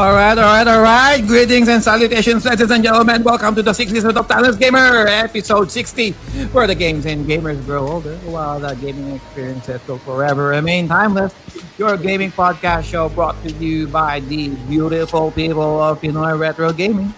All right, all right, all right. Greetings and salutations, ladies and gentlemen. Welcome to the 60th of Timeless Gamer, episode 60, where the games and gamers grow older while the gaming experiences will forever remain timeless. Your gaming podcast show brought to you by the beautiful people of Pinoy Retro Gaming.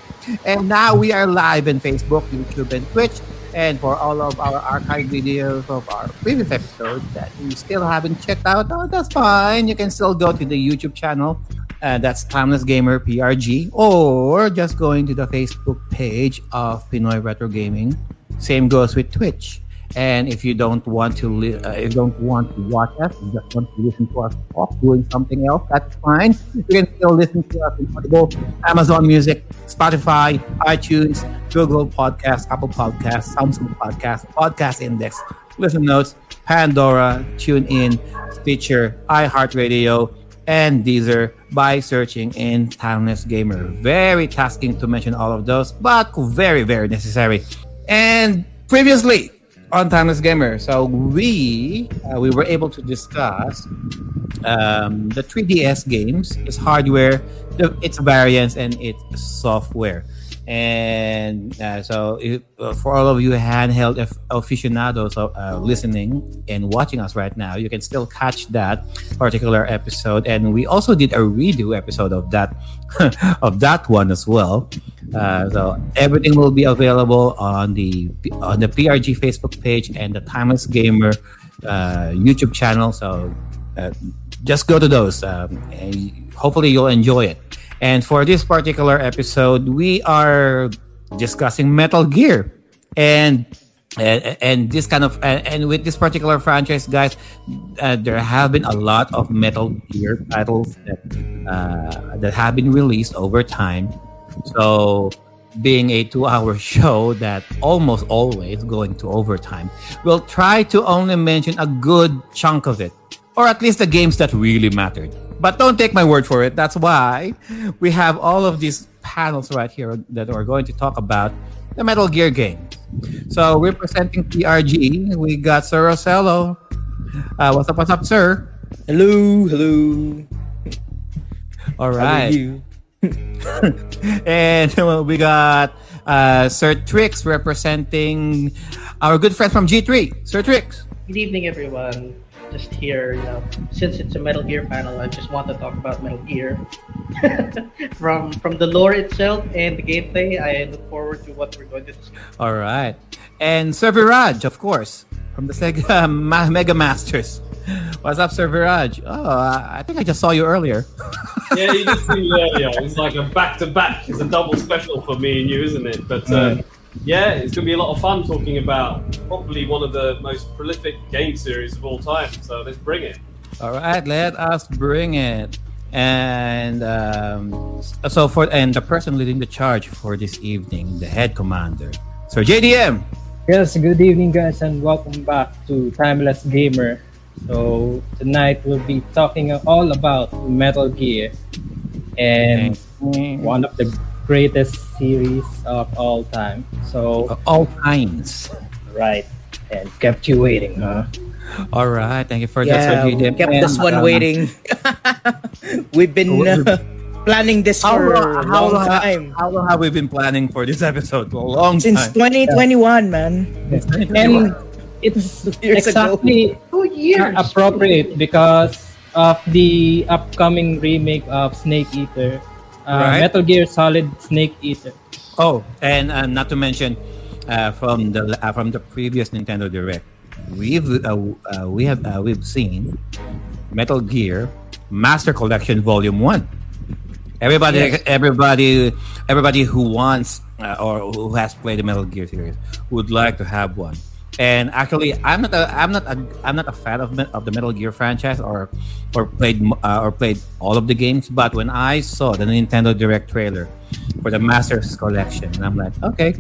And now we are live in Facebook, YouTube, and Twitch. And for all of our archive videos of our previous episodes that you still haven't checked out, oh, that's fine. You can still go to the YouTube channel uh, that's Timeless Gamer PRG, or just going to the Facebook page of Pinoy Retro Gaming. Same goes with Twitch. And if you don't want to, li- uh, if you don't want to watch us, you just want to listen to us off doing something else, that's fine. You can still listen to us in Audible, Amazon Music, Spotify, iTunes, Google Podcasts, Apple Podcasts, Samsung Podcasts, Podcast Index, Listen Notes, Pandora, TuneIn, Stitcher, iHeartRadio, and Deezer by searching in Timeless Gamer. Very tasking to mention all of those, but very, very necessary. And previously on Timeless Gamer, so we uh, we were able to discuss um, the 3DS games, its hardware, the, its variants, and its software. And uh, so, uh, for all of you handheld af- aficionados uh, listening and watching us right now, you can still catch that particular episode. And we also did a redo episode of that of that one as well. Uh, so everything will be available on the on the PRG Facebook page and the Timeless Gamer uh, YouTube channel. So uh, just go to those, um, and hopefully you'll enjoy it. And for this particular episode, we are discussing Metal Gear, and and, and this kind of and, and with this particular franchise, guys, uh, there have been a lot of Metal Gear titles that uh, that have been released over time. So, being a two-hour show that almost always going to overtime, we'll try to only mention a good chunk of it, or at least the games that really mattered. But don't take my word for it. That's why we have all of these panels right here that are going to talk about the Metal Gear game. So we're representing PRG, we got Sir Rosello. Uh, what's up, what's up, sir? Hello, hello. All right. and uh, we got uh, Sir Trix representing our good friend from G3. Sir Trix. Good evening, everyone. Just here, you know, since it's a Metal Gear panel, I just want to talk about Metal Gear from from the lore itself and the gameplay. I look forward to what we're going to discuss. All right. And Sir Viraj, of course, from the Sega Ma- Mega Masters. What's up, Sir Viraj? Oh, I I think I just saw you earlier. yeah, you did see me earlier. It's like a back to back. It's a double special for me and you, isn't it? But uh, yeah, it's going to be a lot of fun talking about probably one of the most prolific game series of all time. So let's bring it. All right, let us bring it. And um, so for and the person leading the charge for this evening, the head commander, Sir JDM. Yes, good evening, guys, and welcome back to Timeless Gamer. So tonight we'll be talking all about Metal Gear, and one of the greatest series of all time. So Of all kinds. right, and kept you waiting, huh? All right, thank you for that, Sir Yeah, we JDM. kept this one um, waiting. We've been uh, planning this How for long, a how, long long, time. how long have we been planning for this episode? A long Since time. 2021, man. And it's Years ago. exactly Two years. appropriate because of the upcoming remake of Snake Eater, uh, Right. Metal Gear Solid Snake Eater. Oh, and uh, not to mention uh, from the uh, from the previous Nintendo Direct, we've uh, uh, we have uh, we've seen Metal Gear Master Collection Volume One. Everybody, everybody, everybody who wants uh, or who has played the Metal Gear series would like to have one. And actually, I'm not a, I'm not a, I'm not a fan of of the Metal Gear franchise or or played uh, or played all of the games. But when I saw the Nintendo Direct trailer for the Masters Collection, and I'm like, okay,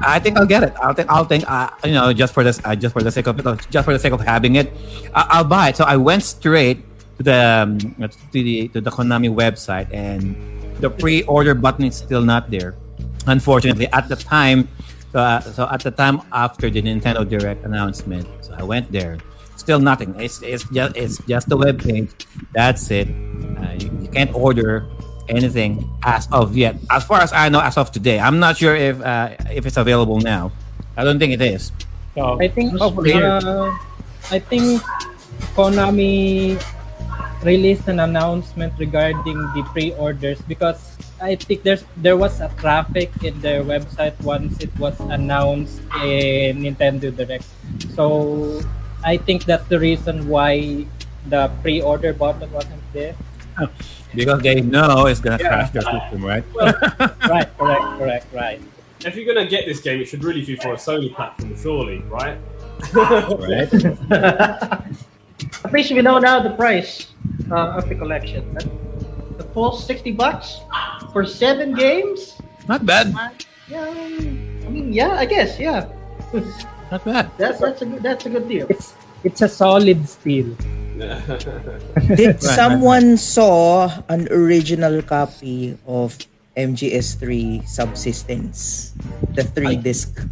I think I'll get it. I'll think I'll think uh, you know just for this uh, just for the sake of just for the sake of having it, I- I'll buy it. So I went straight to the um, to the to the Konami website, and the pre-order button is still not there. Unfortunately, at the time, uh, so at the time after the Nintendo Direct announcement, so I went there. Still nothing. It's, it's just it's just the web page. That's it. Uh, you, you can't order anything as of yet. As far as I know, as of today, I'm not sure if uh, if it's available now. I don't think it is. So I think uh, I think Konami released an announcement regarding the pre-orders because I think there's there was a traffic in their website once it was announced in Nintendo Direct. So I think that's the reason why the pre-order button wasn't there. because they know it's gonna Yeah. crash their system, right? right, correct, correct, right. If you're gonna get this game, it should really be for a Sony platform, surely, right? right. At least we know now the price uh, of the collection. The full sixty bucks for seven games. Not bad. Yeah, I mean, yeah, I guess, yeah. Not bad. That's that's a good that's a good deal. It's it's a solid steal. Did someone saw an original copy of MGS3 Subsistence? The three disc.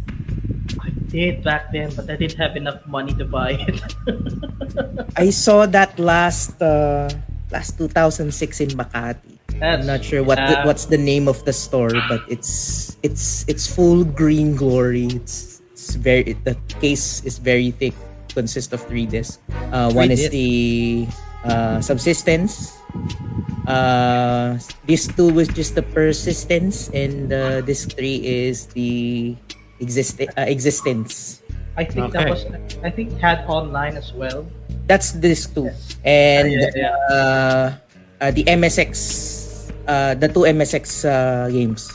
I did back then, but I didn't have enough money to buy it. I saw that last uh, last 2006 in Makati. That's, I'm not sure what the, what's the name of the store, but it's it's it's full green glory. It's it's very the case is very thick. Consists of three discs. Uh, one is the uh, subsistence. Uh, this two was just the persistence, and uh, disc three is the exist uh, existence. I think that was I think had online as well. That's disc two, and Yeah, yeah, Uh, uh, the MSX, uh, the two MSX uh, games.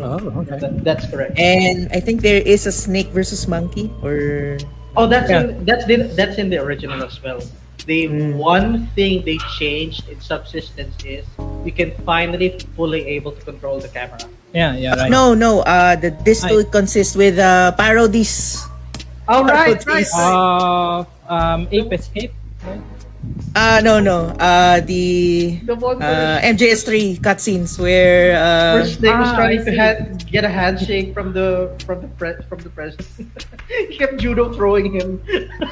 Oh, okay. That- that's correct. And I think there is a snake versus monkey or Oh, that's Yeah. in, that's the, that's in the original as well. The Mm. one thing they changed in subsistence is you can finally fully able to control the camera. Yeah, yeah, right. no no uh the this two consists with uh parodies. Oh right, Parodies. right. Uh, um, Ape Escape. right? Uh no no uh the The one uh MGS3 cutscenes where uh first they was ah, trying to hand, get a handshake from the from the pre- from the president. he kept judo throwing him.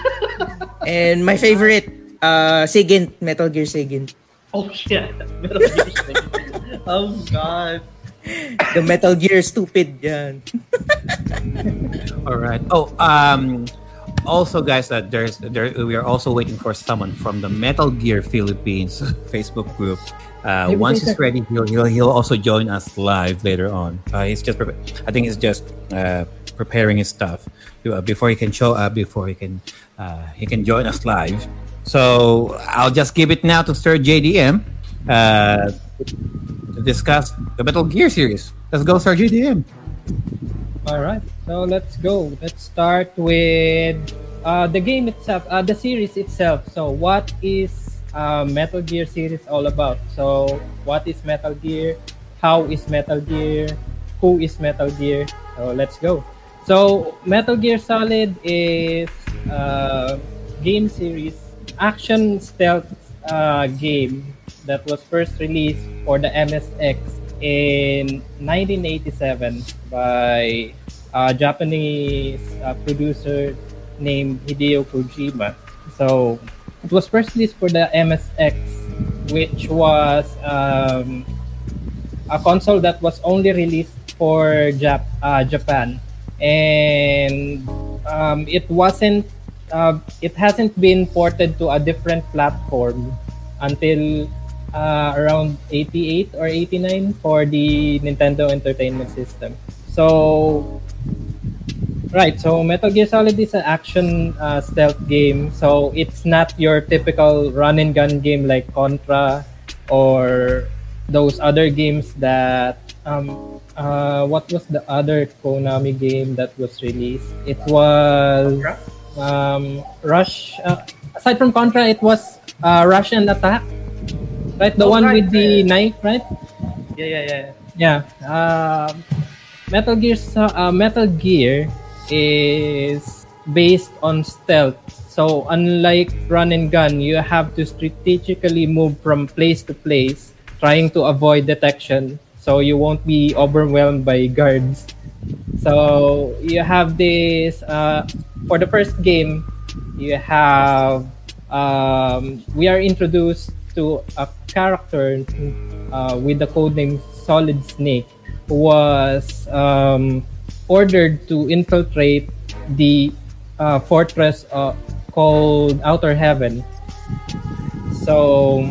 and my favorite uh Sigint Metal Gear Sigint oh shit! Metal Gear Solid. oh god. the Metal Gear stupid yan. All right. Oh, um, also, guys, that there's there we are also waiting for someone from the Metal Gear Philippines Facebook group. Uh, once he's ready, he'll, he'll he'll also join us live later on. Uh, he's just, prepa- I think he's just uh, preparing his stuff uh, before he can show up, before he can uh, he can join us live. So I'll just give it now to Sir JDM uh, to discuss the Metal Gear series. Let's go, Sir JDM. All right, so let's go. Let's start with uh, the game itself, uh, the series itself. So, what is uh, Metal Gear series all about? So, what is Metal Gear? How is Metal Gear? Who is Metal Gear? So, let's go. So, Metal Gear Solid is a game series, action stealth uh, game that was first released for the MSX in 1987 by a Japanese uh, producer named Hideo Kojima. So it was first released for the MSX, which was um, a console that was only released for Jap- uh, Japan, and um, it wasn't. Uh, it hasn't been ported to a different platform until uh, around 88 or 89 for the Nintendo Entertainment System. So, right. So Metal Gear Solid is an action uh, stealth game. So it's not your typical run and gun game like Contra or those other games that. Um, uh, what was the other Konami game that was released? It was um, Rush. Uh, aside from Contra, it was uh, Rush'n Attack. Right, the Oh, one right, with the knife, right? Yeah, yeah, yeah. Yeah. Um Metal Gear uh, Metal Gear is based on stealth. So unlike run and gun, you have to strategically move from place to place, trying to avoid detection, so you won't be overwhelmed by guards. So you have this uh, for the first game. You have um, we are introduced to a character uh, with the codename Solid Snake was um, ordered to infiltrate the uh, fortress uh, called Outer Heaven. So,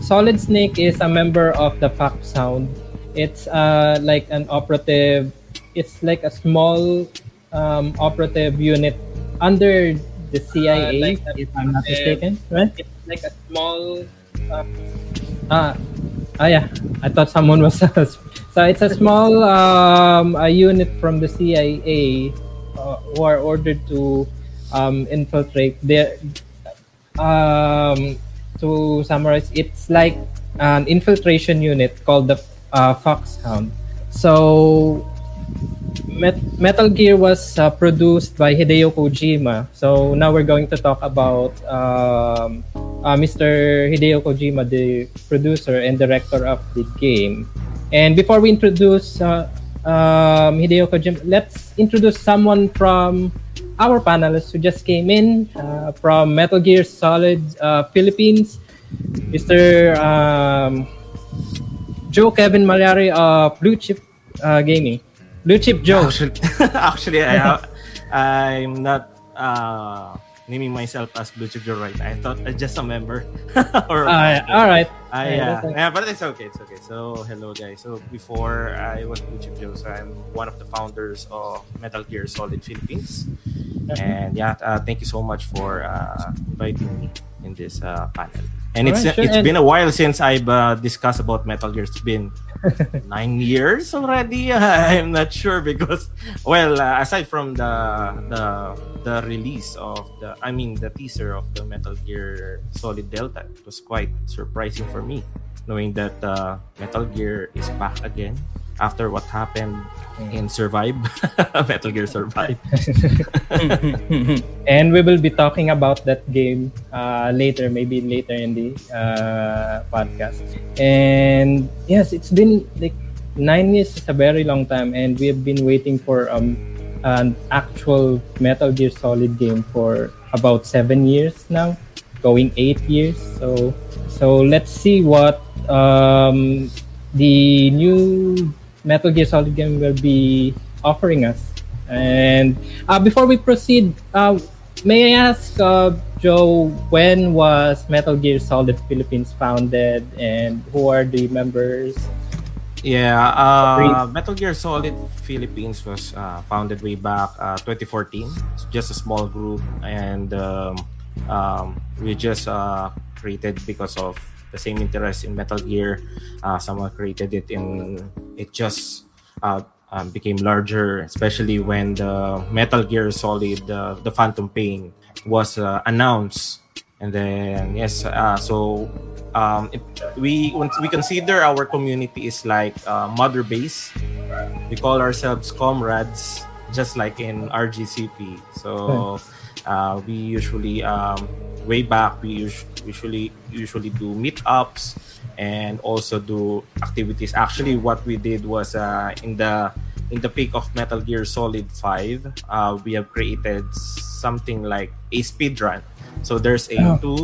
Solid Snake is a member of the Foxhound. It's uh, like an operative. It's like a small um, operative unit under the CIA, Uh, like if I'm not mistaken, right? It's like a small. Uh, ah, yeah. I thought someone was. so it's a small um, a unit from the CIA uh, who are ordered to um, infiltrate. Their, um, to summarize, it's like an infiltration unit called the uh, Foxhound. So Met- Metal Gear was uh, produced by Hideo Kojima. So now we're going to talk about um, uh, Mr. Hideo Kojima, the producer and director of the game. And before we introduce uh, um, Hideo Kojima, let's introduce someone from our panelists who just came in uh, from Metal Gear Solid uh, Philippines, Mr. Um, Joe Kevin Malyari of Blue Chip uh, Gaming. Blue Chip Joe. Actually, actually I, I'm not uh, naming myself as Blue Chip Joe right. I thought I'm just a member. or Uh, all right. Ah, Yeah, yeah. yeah, but it's okay. It's okay. So, hello guys. So, before I was Blue Chip Joe, so I'm one of the founders of Metal Gear Solid Philippines. And yeah, uh, thank you so much for uh, inviting me in this uh, panel. And it's Alright, sure. it's And- been a while since I've uh, discussed about Metal Gear. It's been nine years already. I'm not sure because, well, uh, aside from the the the release of the, I mean, the teaser of the Metal Gear Solid Delta, it was quite surprising for me, knowing that uh, Metal Gear is back again after what happened in Survive, Metal Gear Survive. and we will be talking about that game uh, later, maybe later in the uh, podcast. And yes, it's been like nine years is a very long time, and we have been waiting for um, an actual Metal Gear Solid game for about seven years now, going eight years. So, so let's see what um, the new Metal Gear Solid game will be offering us. And uh, before we proceed, uh, may I ask uh, Joe, when was Metal Gear Solid Philippines founded, and who are the members? Yeah, uh, Metal Gear Solid Philippines was uh, founded way back uh, 2014. It's just a small group, and um, um, we just uh, created because of the same interest in Metal Gear. Uh, someone created it, and it just uh, um, became larger, especially when the Metal Gear Solid, uh, the Phantom Pain, was uh, announced. And then yes, uh, so um, it, we we consider our community is like uh, mother base. We call ourselves comrades, just like in RGCP. So uh, we usually um, way back we us- usually usually do meetups and also do activities. Actually, what we did was uh, in the in the peak of Metal Gear Solid 5, uh, we have created something like a speed run. So there's a Oh. two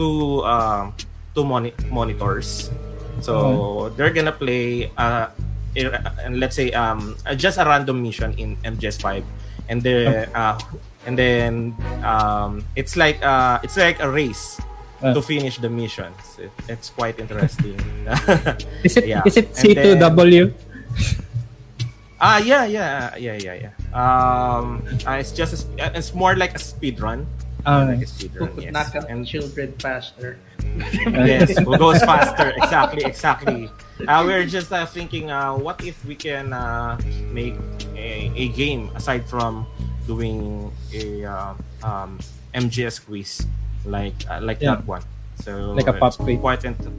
two um, two moni- monitors. So they're gonna play uh, a- and let's say um, uh, just a random mission in MGS5, and then uh, and then um, it's like uh, it's like a race Uh. to finish the missions. It, it's quite interesting. Is it Yeah. is it C2W? Ah, yeah, yeah, yeah, yeah, yeah. Um, uh, it's just a, uh, it's more like a speed run, Oh, like a speed run. Yes. knock out And children faster? yes, who goes faster? Exactly, exactly. Uh, we're just uh, thinking, uh, what if we can uh, make a, a game aside from doing a uh, um, MGS quiz like uh, like Yeah. that one. So Like a pop quiz.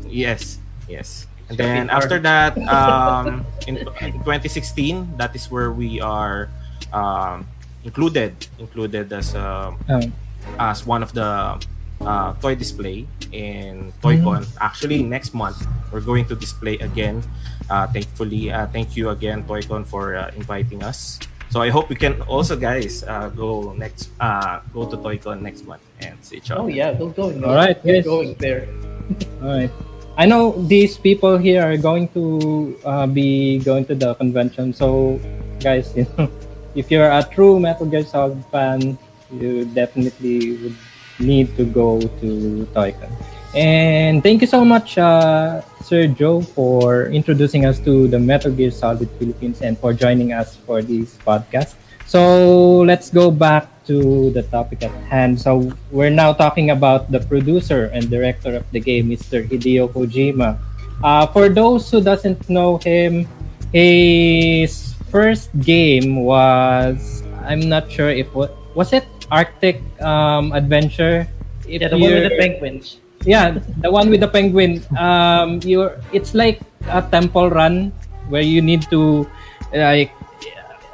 Yes, yes. And then after that, um, in, in 2016, that is where we are um, included included as um, Um, as one of the uh, toy display in ToyCon. Actually, next month we're going to display again. Uh, thankfully, uh, thank you again, ToyCon, for uh, inviting us. So I hope we can also, guys, uh, go next, uh, go to ToyCon next month and see each other. Oh yeah, we're going. There. All right, we're yes. going there. all right. I know these people here are going to uh, be going to the convention. So, guys, you know, if you're a true Metal Gear Solid fan, you definitely would need to go to ToyCon. And thank you so much, uh, Sir Joe, for introducing us to the Metal Gear Solid Philippines and for joining us for this podcast. So let's go back to the topic at hand. So we're now talking about the producer and director of the game, Mr. Hideo Kojima. Uh, for those who doesn't know him, his first game was I'm not sure if what was it Arctic um, Adventure. If yeah, the one with the penguins. Yeah, the one with the penguin. Um, you're it's like a temple run where you need to like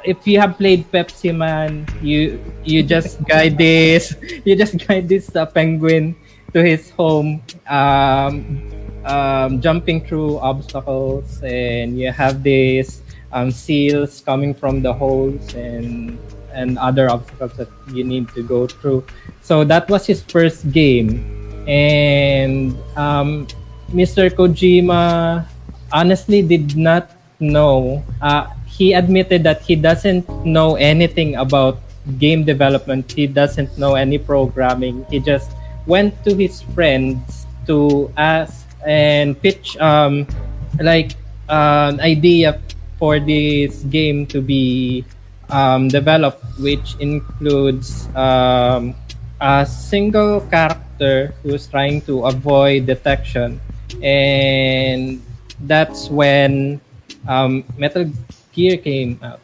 if you have played Pepsi Man, you you just guide this you just guide this uh, penguin to his home, um, um, jumping through obstacles, and you have this um, seals coming from the holes and and other obstacles that you need to go through. So that was his first game, and um, Mr. Kojima honestly did not know. Uh, he admitted that he doesn't know anything about game development. He doesn't know any programming. He just went to his friends to ask and pitch um, like uh, an idea for this game to be um, developed, which includes um, a single character who's trying to avoid detection, and that's when um, Metal Gear came out.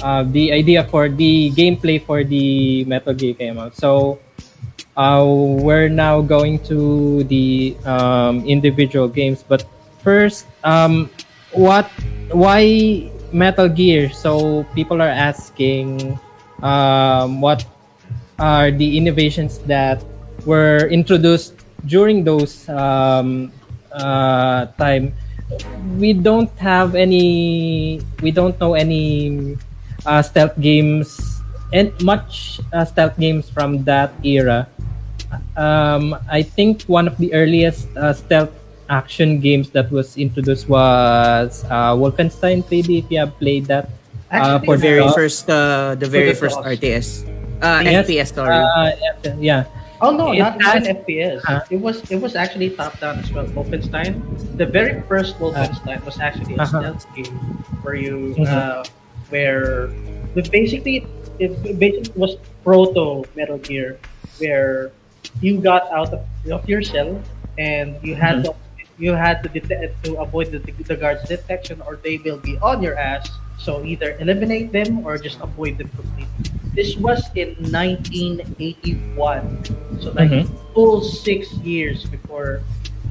Uh, the idea for the gameplay for the Metal Gear came out. So uh, we're now going to the um, individual games. But first, um, what? Why Metal Gear? So people are asking, um, what are the innovations that were introduced during those um, uh, time? we don't have any we don't know any uh, stealth games and much uh, stealth games from that era. Um, i think one of the earliest uh, stealth action games that was introduced was uh, wolfenstein 3d if you have played that. Uh, for the very first uh, the very first rts. Uh, yes. fps sorry. Yeah Oh no, it not has, even FPS. Uh, it was it was actually top down as well. Wolfenstein, the very first Wolfenstein uh, was actually a uh-huh. stealth game where you mm-hmm. uh, where basically it basically was proto Metal Gear, where you got out of, of your cell and you had mm-hmm. to you had to detect to avoid the, the guards' detection, or they will be on your ass. So either eliminate them or just avoid them completely. This was in 1981, so like mm-hmm. full six years before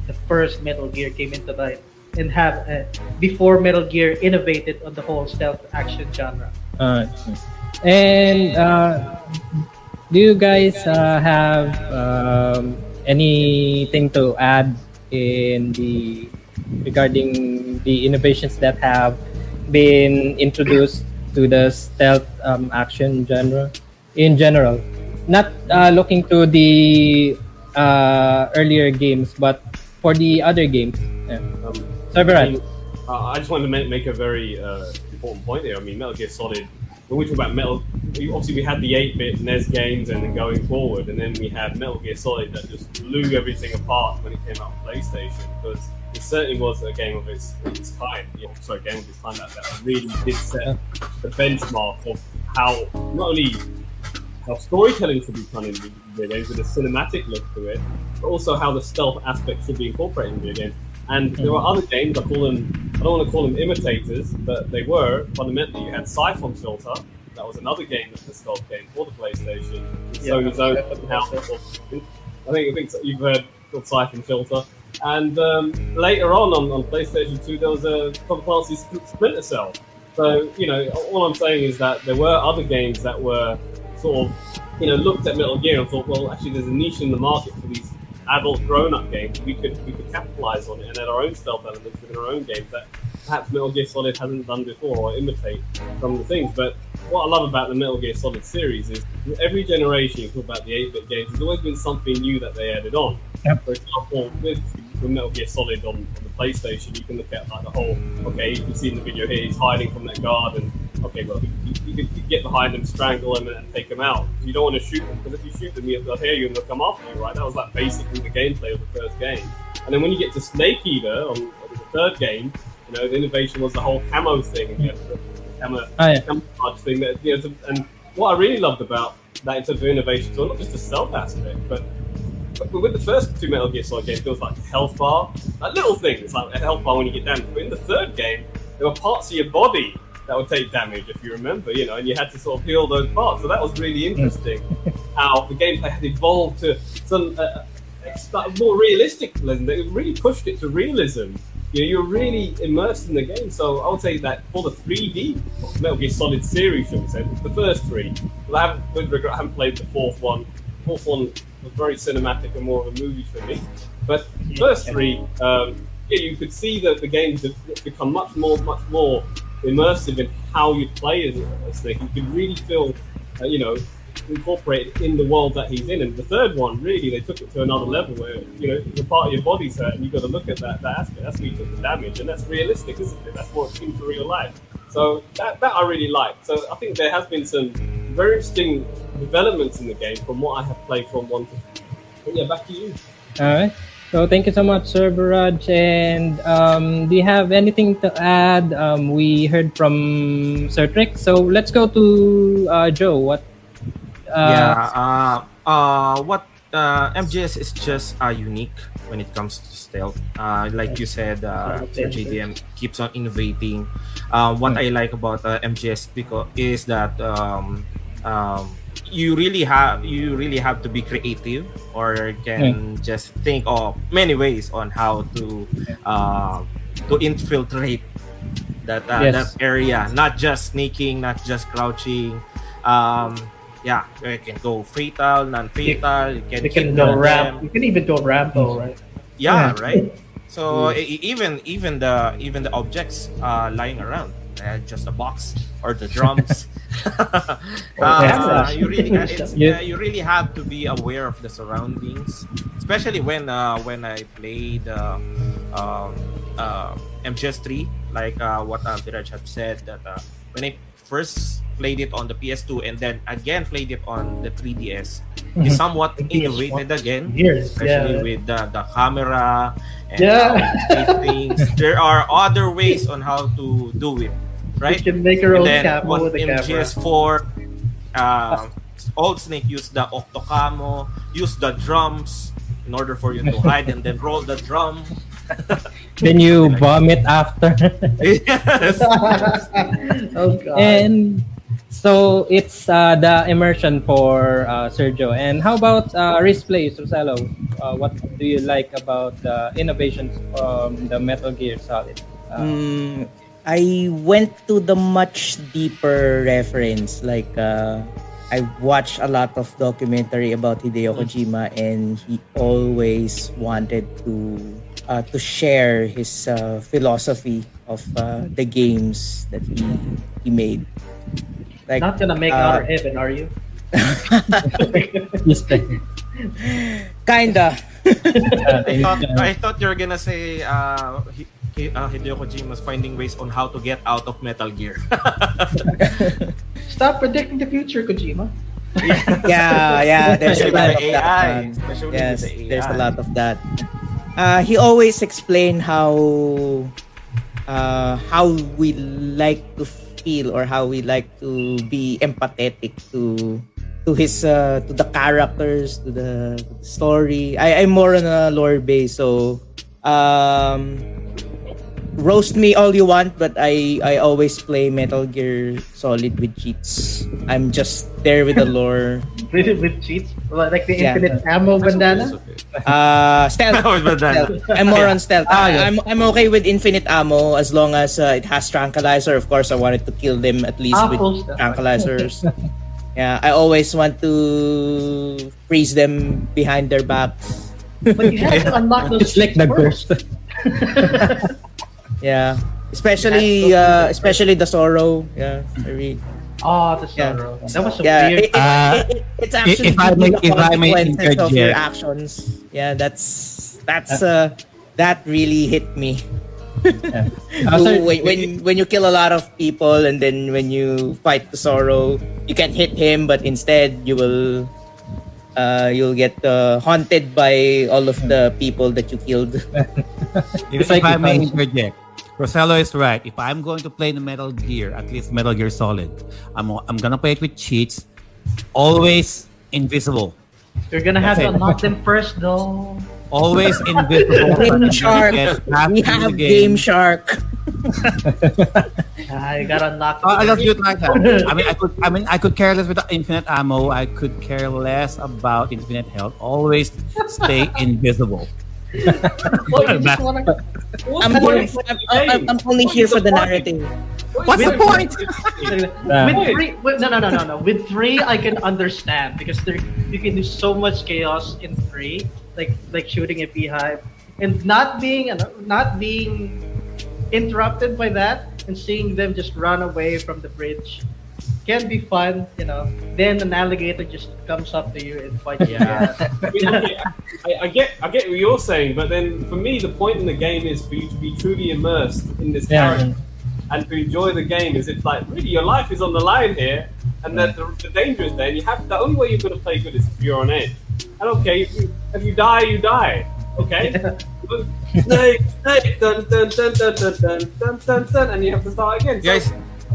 the first Metal Gear came into life, and have uh, before Metal Gear innovated on the whole stealth action genre. Uh, and uh, do you guys uh, have um, anything to add in the regarding the innovations that have been introduced to the stealth um, action genre in general. Not uh, looking to the uh, earlier games, but for the other games. Yeah. Um, uh, I just wanted to make, make a very uh, important point here. I mean, Metal Gear Solid. When we talk about Metal, obviously we had the 8-bit NES games, and then going forward, and then we had Metal Gear Solid that just blew everything apart when it came out on PlayStation because it certainly was a game of its, its time. Yeah, sorry, game of its time that, that really did set the benchmark of how not only how storytelling should be done in video games with a cinematic look to it, but also how the stealth aspect should be incorporated in video games. And there were mm. other games, I call them, I don't want to call them imitators, but they were fundamentally. You had Syphon Filter, that was another game that the stealth game for the PlayStation. Yeah, Sony's own I think, I think you've heard called Syphon Filter. And um, later on, on on PlayStation 2, there was a Tom Clancy's Splinter Cell. So, you know, all I'm saying is that there were other games that were sort of, you know, looked at Metal Gear and thought, well, actually, there's a niche in the market for these adult grown-up games. We could we could capitalize on it and add our own stealth elements within our own games that perhaps Metal Gear Solid hasn't done before or imitate some of the things. But what I love about the Metal Gear Solid series is every generation, you talk about the 8-bit games, there's always been something new that they added on. Yep. For example, with with Metal Gear Solid on, on the PlayStation, you can look at like the whole. Okay, you can see in the video here he's hiding from that guard, and okay, well you, you, you can get behind him, strangle him, and take him out. You don't want to shoot them because if you shoot them, they'll hear you and they'll come after you, right? That was like basically the gameplay of the first game. And then when you get to Snake Eater on, on the third game, you know the innovation was the whole camo thing, and you have the, the camo, Oh, yeah. camouflage thing. That you know, and what I really loved about that in terms of innovation, so not just the stealth aspect, but but with the first two Metal Gear Solid games, there was like a health bar, like little things, like a health bar when you get damaged. But in the third game, there were parts of your body that would take damage, if you remember, you know, and you had to sort of heal those parts. So that was really interesting, how the gameplay had evolved to some uh, more realistic. Realism. They really pushed it to realism. You know, you're really immersed in the game. So I would say that for the 3D Metal Gear Solid series, shall we say, the first three. Well, I haven't, with regret, I haven't played the fourth one. Fourth one was very cinematic and more of a movie for me. But the first three, um, yeah, you could see that the games have become much more, much more immersive in how you play as a Snake. You could really feel, uh, you know, incorporated in the world that he's in. And the third one, really, they took it to another level where, you know, the part of your body's hurt and you've got to look at that, that aspect. That's where you took the damage. And that's realistic, isn't it? That's more akin to real life. So that, that I really like. So I think there has been some very interesting developments in the game from what I have played from one to but yeah, back to you. All right. So thank you so much, Sir Viraj. And um, do you have anything to add? Um, we heard from Sir Trick. So let's go to uh, Joe. What? Uh, yeah. Uh, uh, what uh, MGS is just uh, unique when it comes to Uh, like you said, uh, Sir JDM keeps on innovating. Uh, what I like about uh, MGS because is that um, um, you really have you really have to be creative or can just think of many ways on how to uh, to infiltrate that uh, Yes. that area not just sneaking not just crouching um yeah you can go fatal non-fatal you can, You can them. ramp. You can even do Rambo, right? Yeah, Yeah. right so even even the even the objects uh, lying around uh, just a box or the drums uh, cameras. you really uh, it's, Yeah. uh, you really have to be aware of the surroundings especially when uh, when I played uh, um, uh, MGS3 like uh, what uh, Viraj had said that uh, when I first played it on the PS2 and then again played it on the 3DS is somewhat The PS1. innovated again Years, especially yeah. with the, the camera and Yeah. how things. There are other ways on how to do it, right? You can make your And own then camo on with the camera. MGS4, um, Old Snake used the Octocamo, used the drums in order for you to hide and then roll the drum. then you vomit after. yes. oh god. and so it's uh, the immersion for uh, Sir Joe. And how about uh, wrist? Uh, what do you like about the innovations from the Metal Gear Solid? Uh, Mm, I went to the much deeper reference. Like uh, I watched a lot of documentary about Hideo Kojima, and he always wanted to uh, to share his uh, philosophy of uh, the games that he he made. Like Not gonna make uh, Outer Heaven, are you? wrist kinda. Uh, I thought I thought you were gonna say uh, Hi- Hi- uh, Hideo Kojima's finding ways on how to get out of Metal Gear. Stop predicting the future, Kojima. yeah, yeah. There's a lot with of the that. AI. man. Especially yes, the there's a lot of that. Uh, he always explained how uh, how we like to feel or how we like to be empathetic to to his uh, to the characters to the story. I I'm more on a lore base, so um, roast me all you want, but I I always play Metal Gear Solid with cheats. I'm just there with the lore. With, with cheats, like the Yeah. infinite ammo bandana. Uh, stealth. Bandana. stealth. I'm more on stealth. Ah, I- yes. I'm I'm okay with infinite ammo as long as uh, it has tranquilizer. Of course, I wanted to kill them at least Ah, with full tranquilizers. yeah, I always want to freeze them behind their backs. But you have to unlock those It's like the ghost. Yeah, especially uh, especially the sorrow. Yeah, I really, Oh, the Yeah. sorrow. That was a yeah. weird. It, it, Uh, it, it- it's actually if I giving the if I may consequences of your interject. actions. Yeah, that's that's uh that really hit me. Also, when, when when you kill a lot of people and then when you fight the sorrow, you can hit him, but instead you will uh, you'll get uh, haunted by all of the people that you killed. If, like if I if may I'm- interject, Rosello is right. If I'm going to play the Metal Gear, at least Metal Gear Solid, I'm I'm gonna play it with cheats. Always invisible. You're gonna have That's to it. unlock them first, though. Always invisible. Game Shark. we have game. Game Shark. I gotta unlock. Oh, I just do it like that. I mean, I could. I mean, I could care less with infinite ammo. I could care less about infinite health. Always stay invisible. Well, wanna- I'm, What's here, I'm, point of the I'm, only What here is for the the narrative. What's the point? Uh, with three, with, no, no, no, no, no. With three, I can understand because there you can do so much chaos in three, like like shooting a beehive, and not being not being interrupted by that, and seeing them just run away from the bridge can be fun, you know. Then an alligator just comes up to you and fights Yeah. you. I, mean, I, get- I, I get, I get what you're saying, but then for me, the point in the game is for you to be truly immersed in this Yeah. character and to enjoy the game. Is it's like really your life is on the line here, and that the, the danger is there. And you have the only way you're going to play good is if you're on edge. And okay, if you, if you die, you die. Okay. snake, snake, dun dun dun dun dun dun dun dun dun, and you have to start again. So- Guys,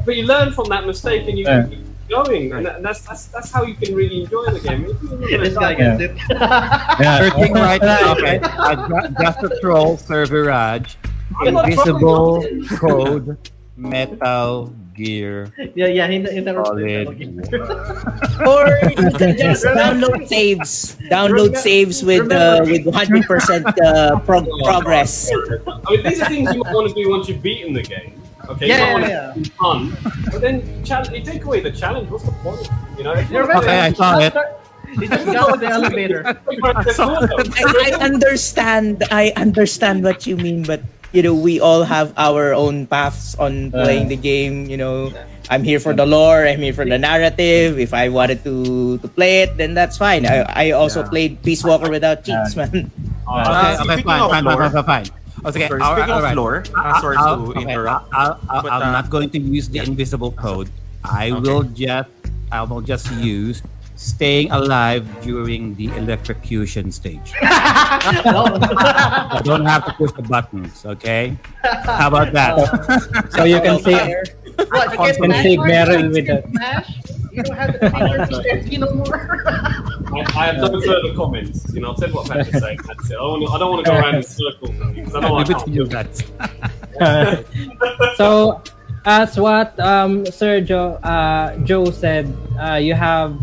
but you learn from that mistake and you Yeah. keep going, and, that, and that's, that's that's how you can really enjoy the game. If you're this guy gets it. Yeah. Searching right now. Okay. I got just a troll, Sir Viraj. Invisible code Metal Gear. yeah, yeah, he, he never played Metal Gear. Or you can just download saves. Download saves with uh, with 100% uh, prog- progress. I mean, these are things you might want to do once you've beaten the game. Okay, Yeah, you might want yeah, to have fun, but then challenge, you take away the challenge. What's the point? You know, if You you're remember? Okay, I saw it. He just got with the elevator. I, I understand. I understand what you mean, but you know, we all have our own paths on playing the game. You know, I'm here for the lore. I'm here for the narrative. If I wanted to to play it, then that's fine. I, I also Yeah. played Peace Walker without cheats, man. Okay, Uh, okay, speaking fine, of fine, fine, fine, fine. Okay, Sorry, all right, speaking all of right. lore, uh, I'll- sorry I'll- to okay, interrupt. I'll, I'll, but, I'm uh, not going to use the invisible code. I will just, I will just use staying alive during the electrocution stage. I don't have to push the buttons. Okay, how about that? So you can see What, you can smash save more? Meryl with can that. smash? You don't have the finger to step no more. I, I have no further comments. You know, I've said what Patrick's saying. That's it. I don't, wanna- I don't want to go around in circles because I know I Leave to can't. you guys. so as what um, Sergio uh, Joe said, uh, you have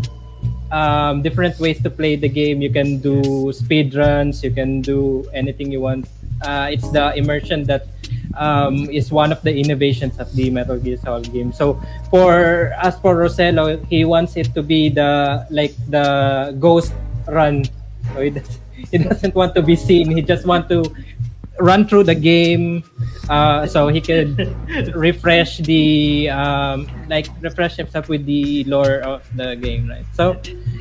um, different ways to play the game. You can do speed runs. You can do anything you want. Uh, it's the immersion that um, is one of the innovations of the Metal Gear Solid game. So for as for Rosello, he wants it to be the like the ghost run. So he, does, he doesn't want to be seen. He just want to run through the game uh, so he could refresh the um, like refresh himself with the lore of the game right so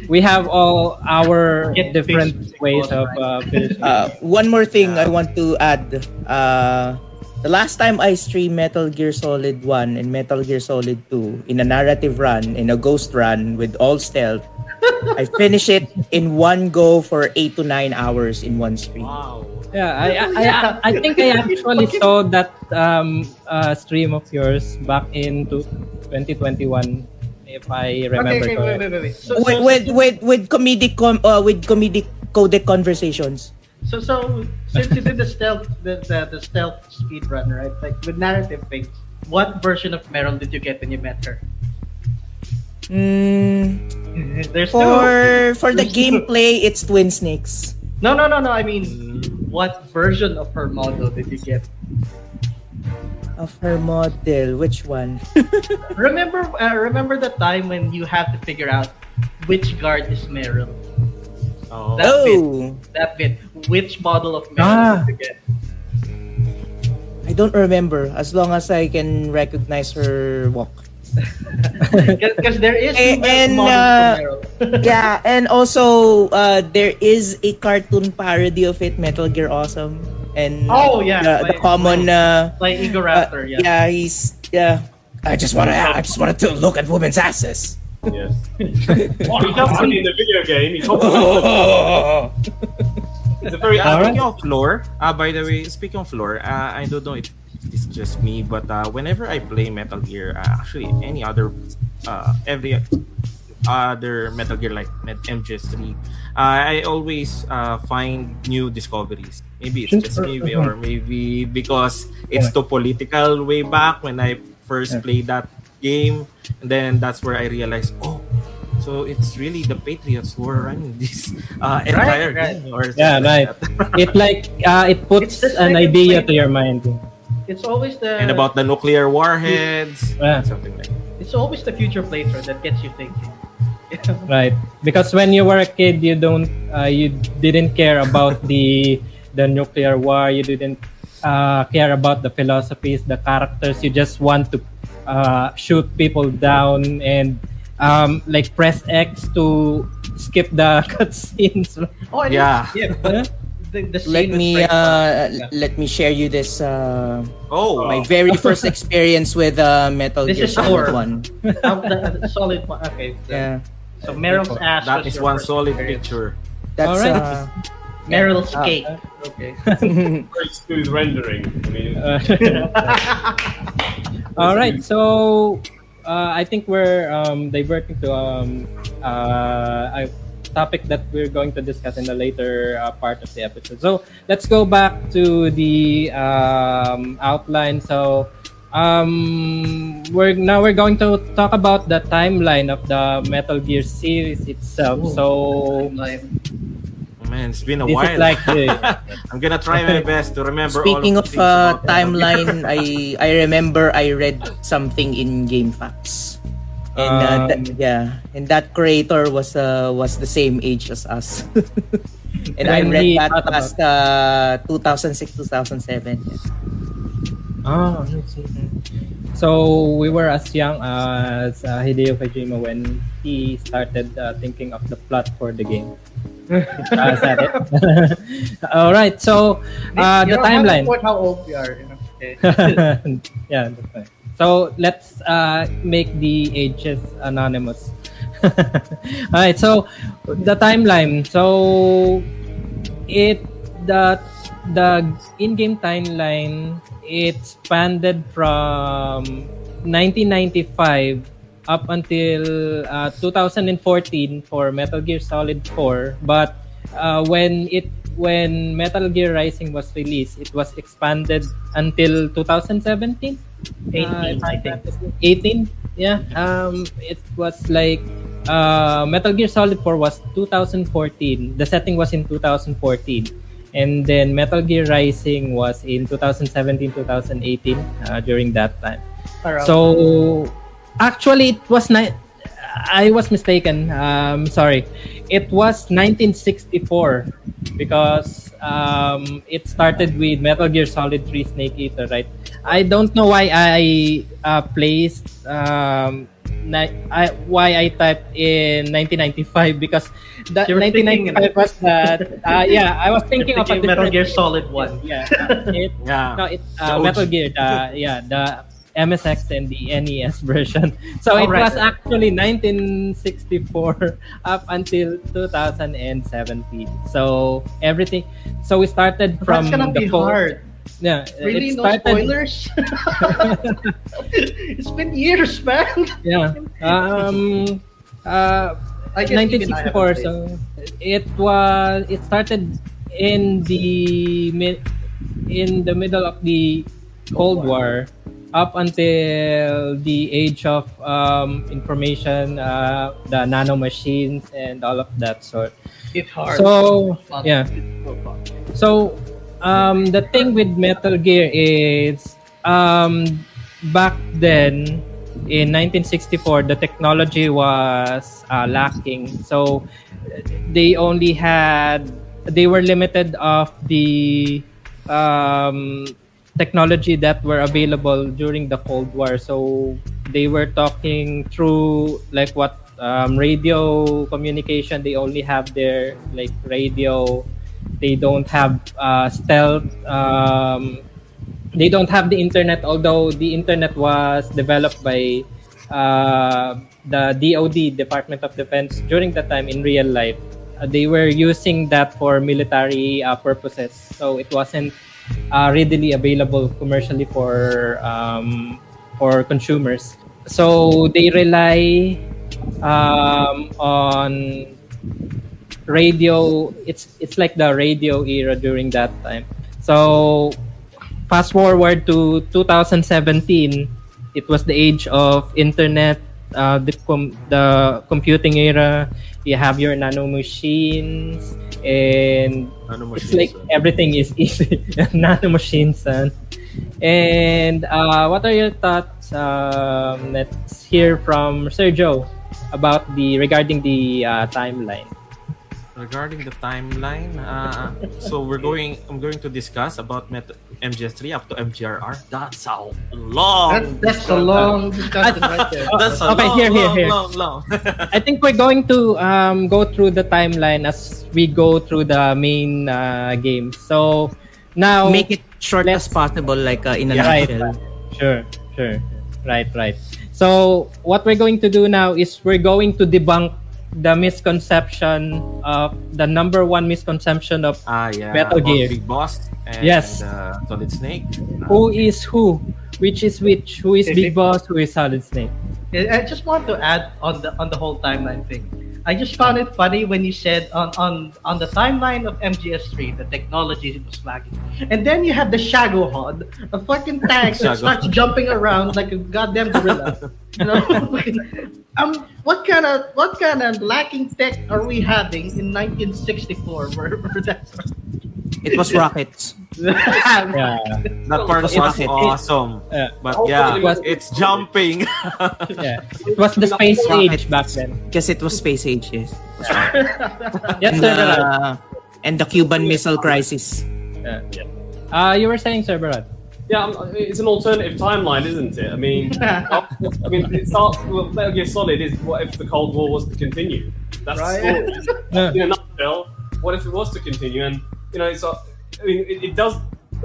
we have all our Get different ways of uh, Uh, one more thing I want to add. The last time I streamed Metal Gear Solid 1 and Metal Gear Solid 2 in a narrative run, in a ghost run with all stealth, I finished it in one go for 8 to 9 hours in one stream. Wow. yeah I, I, I, I think I actually saw that um, uh, stream of yours back in 2021 if I remember okay, okay, wait, correctly. wait, wait, wait. So, With so, with with, with comedic com- uh, with comedic codec conversations. So, so, since you did the stealth, the, the, the stealth speed run, right? Like with narrative things, what version of Meryl did you get when you met her? Mm, There's for for the gameplay, it's Twin Snakes. No, no, no, no. I mean, what version of her model did you get? Of her model, which one? Remember, uh, remember the time when you have to figure out which guard is Meryl. Oh. That Oh, That bit. Which model of Meryl Ah. did? I don't remember. As long as I can recognize her walk. Because there is two and, uh, yeah, and also uh, there is a cartoon parody of it, Metal Gear Awesome. and Oh, yeah, the, the like- common uh, Like Ego uh, Raptor, yeah. yeah he's yeah I just wanna I just wanted to look at women's asses. Yes. what he does in the video game, he talks about it's a very Uh, Alright. speaking of lore, uh, by the way, speaking of lore, uh, I don't know if it's just me, but uh, whenever I play Metal Gear, uh, actually any other, uh, every other Metal Gear like Met- MGS3, uh, I always uh, find new discoveries. Maybe it's just me, or maybe because it's too political way back when I first played that game, and then that's where I realized, oh. So it's really the Patriots who are running this uh, entire right. game, or Yeah, something right. like that. It like uh, it puts an idea way- to your mind. It's always the and about the nuclear warheads, Yeah. something like that. it's always the future playthrough that gets you thinking. Right. Because when you were a kid, you don't, uh, you didn't care about the the nuclear war. You didn't uh, care about the philosophies, the characters. You just want to uh, shoot people down and um, like press X to skip the cutscenes. Oh, Yeah. yeah. But the, the Let me Frank- uh, let me share you this uh, Oh, my very first experience with uh, Metal This Gear is Solid core. One. the, the solid one. Okay. the- Yeah, So Meryl's ass. that was is your solid experience. picture. that's Alright. uh, Meryl's Yeah. cake. Okay. very smooth rendering. I mean, Uh, All right, so uh, I think we're um, diverting to um, uh, a topic that we're going to discuss in the later uh, part of the episode. So let's go back to the um, outline. So um, we're now we're going to talk about the timeline of the Metal Gear series itself. So Like, Oh, man, it's been a this while. like the, I'm gonna try my best to remember. Speaking all of things uh, timeline, I I remember I read something in GameFAQs. And uh, Um, that, yeah, and that creator was uh, was the same age as us. and I read that past uh, 2006 2007. Oh, I see. So we were as young as uh, Hideo Kojima when he started uh, thinking of the plot for the game. Uh, is that it? All right. So uh, you the don't have to timeline. how old we are. You know? Okay. yeah, that's fine. So let's uh, make the ages anonymous. All right. So the timeline. So it the the in-game timeline it expanded from 1995 up until uh, 2014 for Metal Gear Solid 4 but uh, when it when Metal Gear Rising was released it was expanded until 2017 18, Uh, I think. 18 yeah um it was like uh metal gear solid 4 was 2014 the setting was in 2014 and then metal gear rising was in 2017 2018 uh, during that time so actually it was ni- I was mistaken. Um, sorry, it was 1964 because um, it started with Metal Gear Solid 3 Snake Eater, right? I don't know why I uh, placed um, ni- I, why I typed in 1995 because thinking- 1995 was that uh, yeah I was thinking of a Thinking Metal different Gear Solid 1. yeah uh, it, Yeah. no, it uh. Metal Gear, the yeah, the MSX and the NES version. So it Alright. was actually 1964 up until 2017. So everything. So we started from That's gonna the hard. Yeah, Really, no spoilers? it's been years, man. Yeah. Um. Uh. I guess even I 1964. So it was. It started in the mid, in the middle of the Cold War, up until the age of um, information, uh, the nano machines, and all of that sort. It's hard. So yeah. It's so fun. So, um, the thing with Metal Gear is, um, back then in 1964, the technology was uh, lacking. So, they only had, they were limited of the um, technology that were available during the Cold War. So, they were talking through like what um, radio communication. They only have their like radio They don't have uh, stealth. Um, they don't have the internet, although the internet was developed by uh, the DoD, Department of Defense, during that time in real life. Uh, they were using that for military uh, purposes, so it wasn't uh, readily available commercially for um, for consumers. So they rely um, on radio. It's it's like the radio era during that time. So fast forward to 2017, it was the age of internet, uh, the com- the computing era. You have your nano machines, and Nano it's like uh, everything is easy. nano machines, son. And uh, what are your thoughts? Um, let's hear from Sergio about the regarding the uh, timeline. Regarding the timeline, uh, so we're going. I'm going to discuss about Met- MGS3 up to MGRR. That's a long. That's, that's a long discussion right there. That's a Okay, long, here, here, here. long, long. I think we're going to um, go through the timeline as we go through the main uh, game. So now Make it short as possible, like uh, in a Yeah, right. nutshell. Sure, sure. Right, right. So what we're going to do now is we're going to debunk the misconception of the number one misconception of Ah, yeah. Metal Gear. Big Boss and Yes. uh, Solid Snake. Who is who, which is which, who is Big Boss, who is Solid Snake. I just want to add on the on the whole timeline thing. I just found it funny when you said on on on the timeline of MGS3 the technology was lagging, and then you have the Shagohod, a fucking tank that starts jumping around like a goddamn gorilla. you know, um, what kind of what kind of lacking tech are we having in 1964 where, where that's It was rockets. Yeah. that part was It- it- awesome. Yeah. But yeah, it was- it's jumping. yeah. It was the space age back then. Because it was space age, yes. Yes, And, sir. Viraj. uh, and the Cuban Missile Crisis. Uh, you were saying, Sir Viraj. Yeah, um, it's an alternative timeline, isn't it? I mean, I mean, it starts. Well, Metal Gear Solid is what if the Cold War was to continue? That's Right. the story. Yeah. In a nutshell, what if it was to continue? And you know, it's. I mean, it, it does.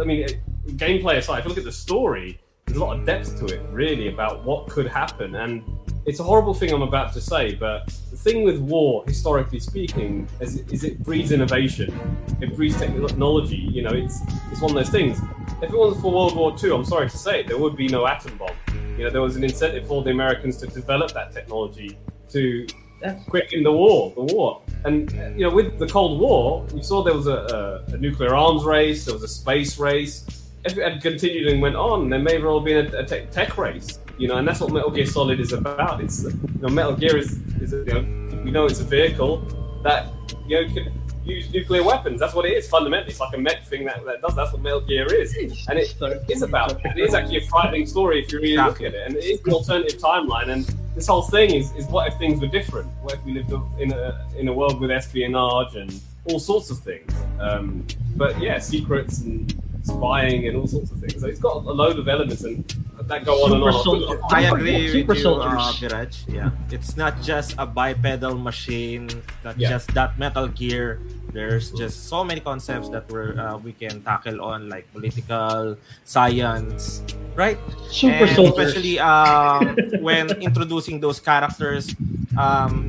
I mean, it, gameplay aside, if you look at the story, there's a lot of depth to it, really, about what could happen. And it's a horrible thing I'm about to say, but the thing with war, historically speaking, is, is it breeds innovation. It breeds technology. You know, it's it's one of those things. If it wasn't for World War II, I'm sorry to say, it, there would be no atom bomb. You know, there was an incentive for the Americans to develop that technology to That's- quicken the war, the war. And you know, with the Cold War, you saw there was a, a, a nuclear arms race, there was a space race. If it had continued and went on, there may well been a, a tech, tech race. You know, and that's what Metal Gear Solid is about. It's you know, Metal Gear is, is you know, we know it's a vehicle that you know can use nuclear weapons. That's what it is fundamentally. It's like a mech thing that, that does. That's what Metal Gear is, and it is about. It is actually a frightening story if you really look at it, and it is an alternative timeline. And this whole thing is, is what if things were different? What if we lived in a in a world with espionage and all sorts of things? Um, but yeah, secrets and spying and all sorts of things. So it's got a load of elements and that go on and on. soldier. I Super- agree super with you, uh, soldiers. Viraj. Yeah, it's not just a bipedal machine, not Yeah. just that Metal Gear. There's just so many concepts that we're uh, we can tackle on, like political science, right? Super and soldiers. especially um, when introducing those characters. Um,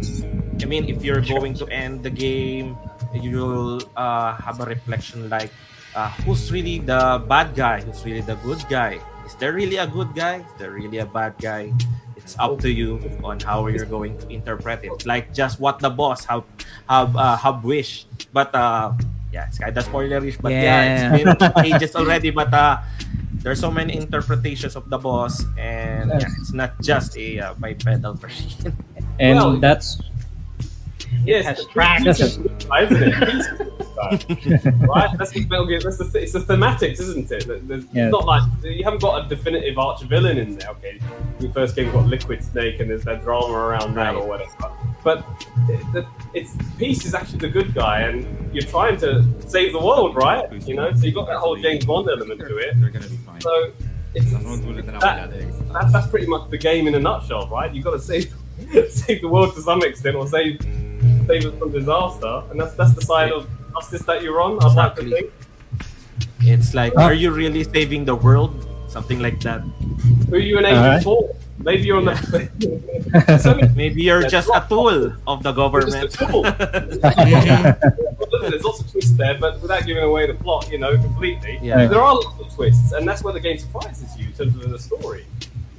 I mean, if you're going to end the game, you'll uh, have a reflection like, uh, who's really the bad guy? Who's really the good guy? Is there really a good guy? Is there really a bad guy? It's up to you on how you're going to interpret it. Like just what the boss have have uh, have wished. But uh, yeah, it's kind of spoilerish. But yeah, it's been ages already. But uh, there's so many interpretations of the boss, and yeah, it's not just a uh, bipedal machine. And Well, that's Yes, has tracks. peace is good, isn't it? Peace is good, right? That's what Metal That's the th- it's the thematics, isn't it? There's- Yeah. It's not like you haven't got a definitive arch villain in there. Okay, the first game got Liquid Snake, and there's that drama around that or whatever. But it, the- it's Peace is actually the good guy, and you're trying to save the world, right? You know, so you got that whole James Bond element to it. They're gonna be fine. So it's Nagugulat na lang that, that's, that's pretty much the game in a nutshell, right? You've got to save save the world to some extent, or save save us from disaster, and that's that's the side of justice that you're on. I'd like to think. It's like, Ah. are you really saving the world? Something like that. Who are you an All right. agent for? Maybe you're on the. so Maybe you're just a tool of the government. Just a tool. There's lots of twists there, but without giving away the plot, you know, completely. Yeah. There are lots of twists, and that's where the game surprises you in terms of the story.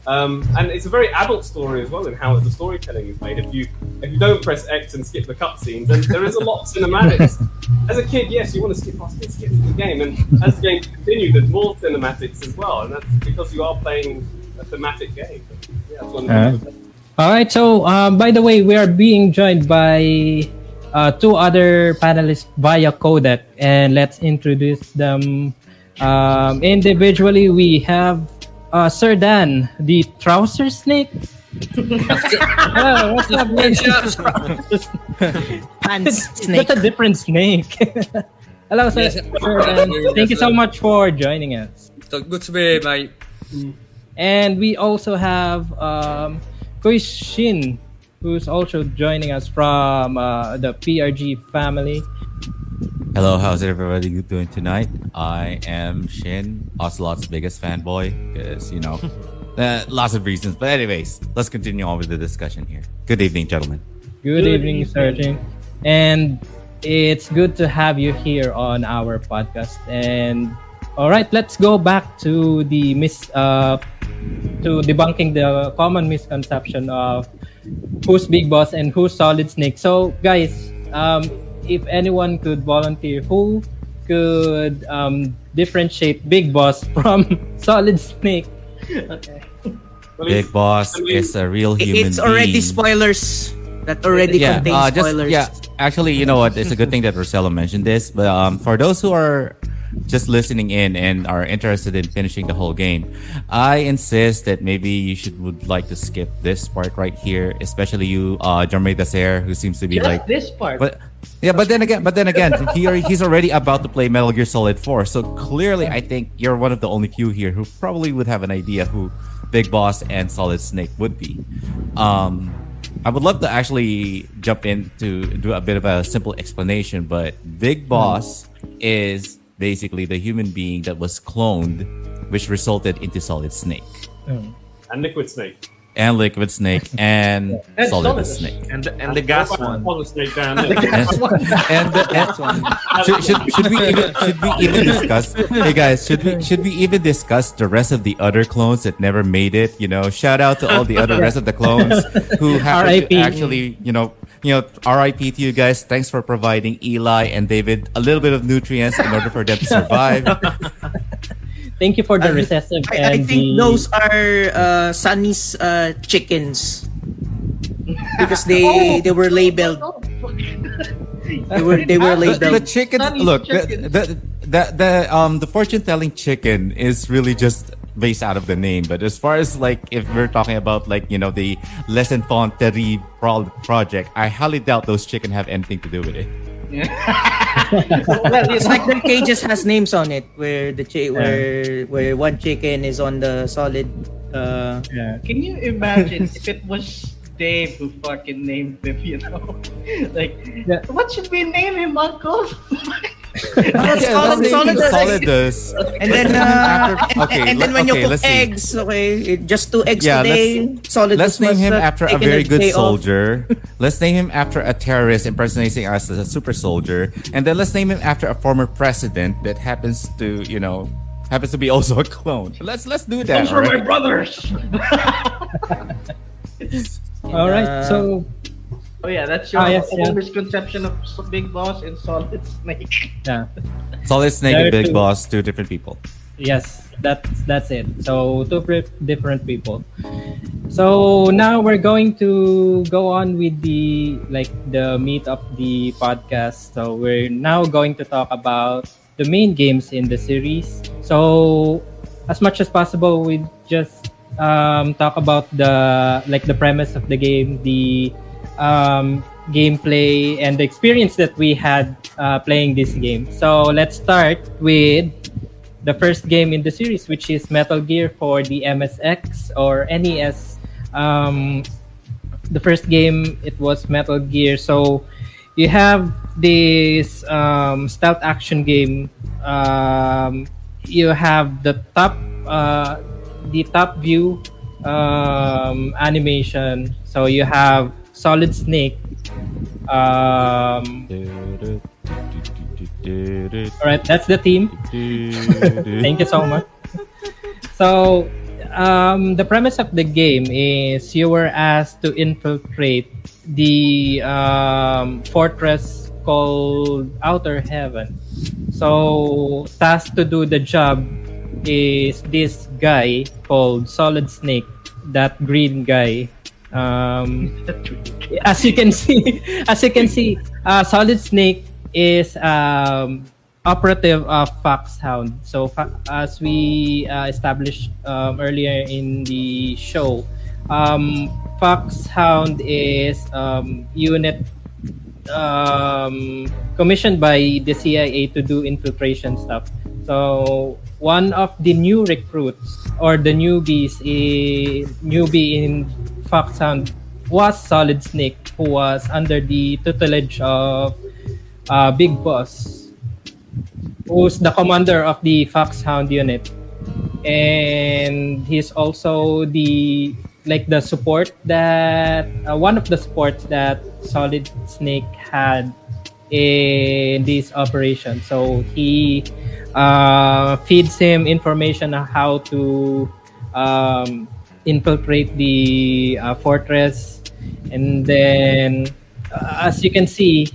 Um, and it's a very adult story as well in how the storytelling is made. If you if you don't press X and skip the cutscenes, and there is a lot of cinematics. As a kid, yes, you want to skip past it, skip the game, and as the game continues, there's more cinematics as well, and that's because you are playing a thematic game. Yeah, that's one of the Alright. things. All right. So, um, by the way, we are being joined by uh, two other panelists via codec, and let's introduce them um, individually. We have uh, Sir Dan, the trouser snake. Hello, what's up, man? Pants snake. That's a different snake. Hello, sir. Yes, Sir Dan. Thank you so much for joining us. So good to be my And we also have um, Kuis Shin, who's also joining us from uh, the PRG family. Hello, how's everybody doing tonight? I am Shin, Ocelot's biggest fanboy, because, you know, uh, lots of reasons. But, anyways, let's continue on with the discussion here. Good evening, gentlemen. Good, Good evening, evening. Sergeant. And it's good to have you here on our podcast. And all right, let's go back to the mis uh, to debunking the common misconception of who's Big Boss and who's Solid Snake. So, guys, um, if anyone could volunteer, who could um, differentiate Big Boss from Solid Snake? Okay. Big Boss I mean, is a real human it's already being. spoilers. That already yeah, contains uh, just spoilers. yeah. Actually, you know what? It's a good thing that Rosella mentioned this. But um, for those who are just listening in and are interested in finishing the whole game, I insist that maybe you should would like to skip this part right here, especially you, uh, Jermaine Dacer, who seems to be Just like this part. But yeah, but then again, but then again, he already, he's already about to play Metal Gear Solid 4. So clearly, I think you're one of the only few here who probably would have an idea who Big Boss and Solid Snake would be. Um, I would love to actually jump in to do a bit of a simple explanation, but Big Boss is basically the human being that was cloned, which resulted into Solid Snake and Liquid Snake. And Liquid Snake and And Solid Solidus. Snake. And the, and the gas one. Follow Snake down there. and, and should, should, should we even should we even discuss hey guys should we should we even discuss the rest of the other clones that never made it you know shout out to all the other rest of the clones who have actually you know you know RIP to you guys thanks for providing Eli and David a little bit of nutrients in order for them to survive Thank you for the I- recessive I, I think the those are uh, Sunny's uh, chickens because they Oh! they were labeled. They were they were the, the labeled. chicken Sunny look chicken. The, the, the the um the fortune telling chicken is really just based out of the name but as far as like if we're talking about like you know the Les Enfants Terribles pro- project i highly doubt those chicken have anything to do with it well, It's know, like their cages has names on it where the chi- where where one chicken is on the solid. Uh, yeah. can you imagine if it was Dave who fucking named him? you know? like, Yeah. what should we name him, Uncle? That's solid, let's solid. Solidus. and then uh, After- and, okay, and then let- when you okay, cook let's see. eggs, okay, just two eggs Yeah, today. Solid. Let's name him uh, after a very good soldier. Let's name him after a terrorist impersonating us as a super soldier. And then let's name him after a former president that happens to, you know, happens to be also a clone. Let's let's do that. Those were my brothers. All right. Uh, So oh yeah, that's your Ah, yes, whole yeah. misconception of Big Boss and Solid Snake. yeah. Solid Snake and Big too. Boss, two different people. Yes, that's that's it. So two pri- different people. So now we're going to go on with the like the meat of the podcast. So we're now going to talk about the main games in the series. So as much as possible, we just um, talk about the like the premise of the game, the um, gameplay, and the experience that we had uh, playing this game. So let's start with the first game in the series, which is Metal Gear for the MSX or NES. Um, the first game it was Metal Gear. So you have this um, stealth action game. Um, you have the top uh, the top view um, animation. So you have Solid Snake. Um, all right, that's the team. Thank you so much. So, um, the premise of the game is you were asked to infiltrate the um, fortress called Outer Heaven. So, tasked to do the job is this guy called Solid Snake, that green guy. Um, as you can see, as you can see, uh, Solid Snake is um, operative of Foxhound. So as we uh, established um, earlier in the show, um, Foxhound is um, unit um, commissioned by the CIA to do infiltration stuff. So one of the new recruits or the newbies, a newbie in Foxhound was Solid Snake, who was under the tutelage of uh, Big Boss, who's the commander of the Foxhound unit, and he's also the like the support that uh, one of the supports that Solid Snake had in this operation. So he uh, feeds him information on how to um, infiltrate the uh, fortress, and then uh, as you can see,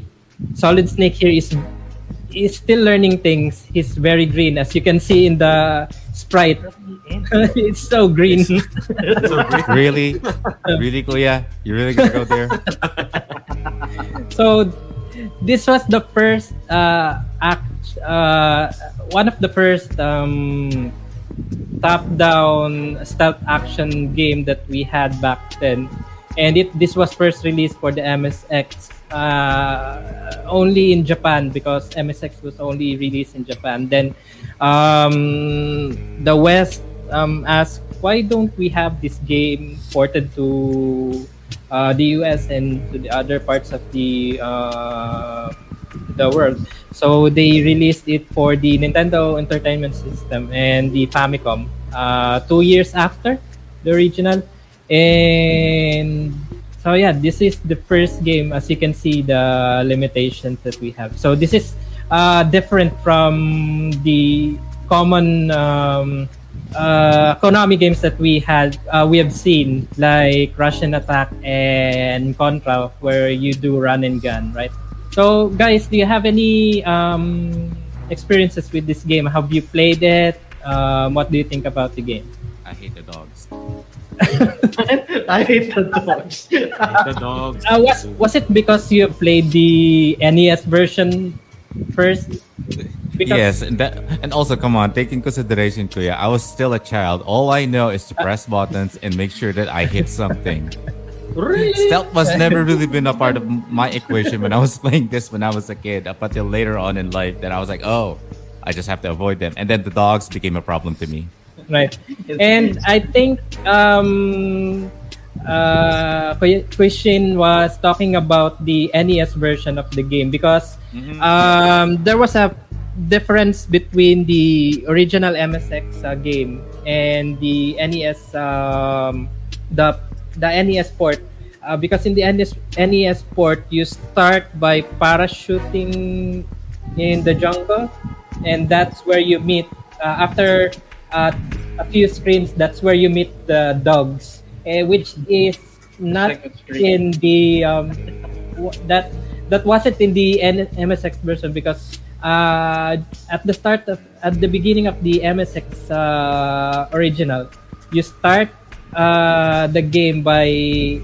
Solid Snake here is is still learning things. He's very green, as you can see in the sprite. it's so green. really, really, Kuya, you really gonna go there? so this was the first uh, act, uh, one of the first um, top-down stealth action game that we had back then, and it this was first released for the MSX uh, only in Japan because MSX was only released in Japan. Then um, the West um, asked, why don't we have this game ported to uh, the US and to the other parts of the uh, the world? So they released it for the Nintendo Entertainment System and the Famicom uh, two years after the original. And so yeah, this is the first game. As you can see, the limitations that we have. So this is uh, different from the common um, uh, Konami games that we had. Uh, we have seen like Rush'n Attack and Contra, where you do run and gun, right? So guys, do you have any um, experiences with this game? Have you played it? Um, what do you think about the game? I hate the dogs. I hate the dogs. the dogs. Uh, was was it because you played the NES version first? Because yes, and, that, and also, come on, take in consideration, Kuya, I was still a child. All I know is to press buttons and make sure that I hit something. Stealth was never really been a part of my equation when I was playing this when I was a kid. Up until later on in life, that I was like, oh, I just have to avoid them. And then the dogs became a problem to me. right, and I think um, uh, Christian was talking about the NES version of the game because um, there was a difference between the original MSX uh, game and the NES um, the the NES port. Uh, because in the NES, NES port you start by parachuting in the jungle and that's where you meet uh, after uh, a few screens that's where you meet the dogs eh, which is not in the um, w- that that wasn't in the N- MSX version because uh, at the start of at the beginning of the MSX uh, original, you start uh, the game by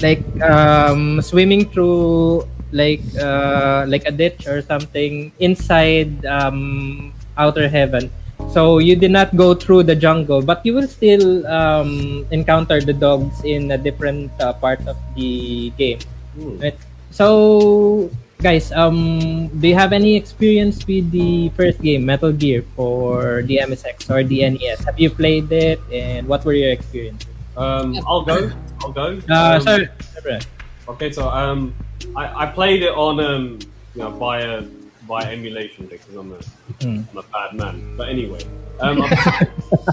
like um, swimming through like uh, like a ditch or something inside um, outer heaven. So you did not go through the jungle, but you will still um, encounter the dogs in a different uh, part of the game. Right. So, guys, um, do you have any experience with the first game, Metal Gear, for the MSX or the NES? Have you played it, and what were your experiences? Um, I'll go. I'll go. Uh, Um, sorry, sorry. Okay, so um, I, I played it on um, you know, via via emulation because I'm a Hmm. am a bad man. But anyway, um,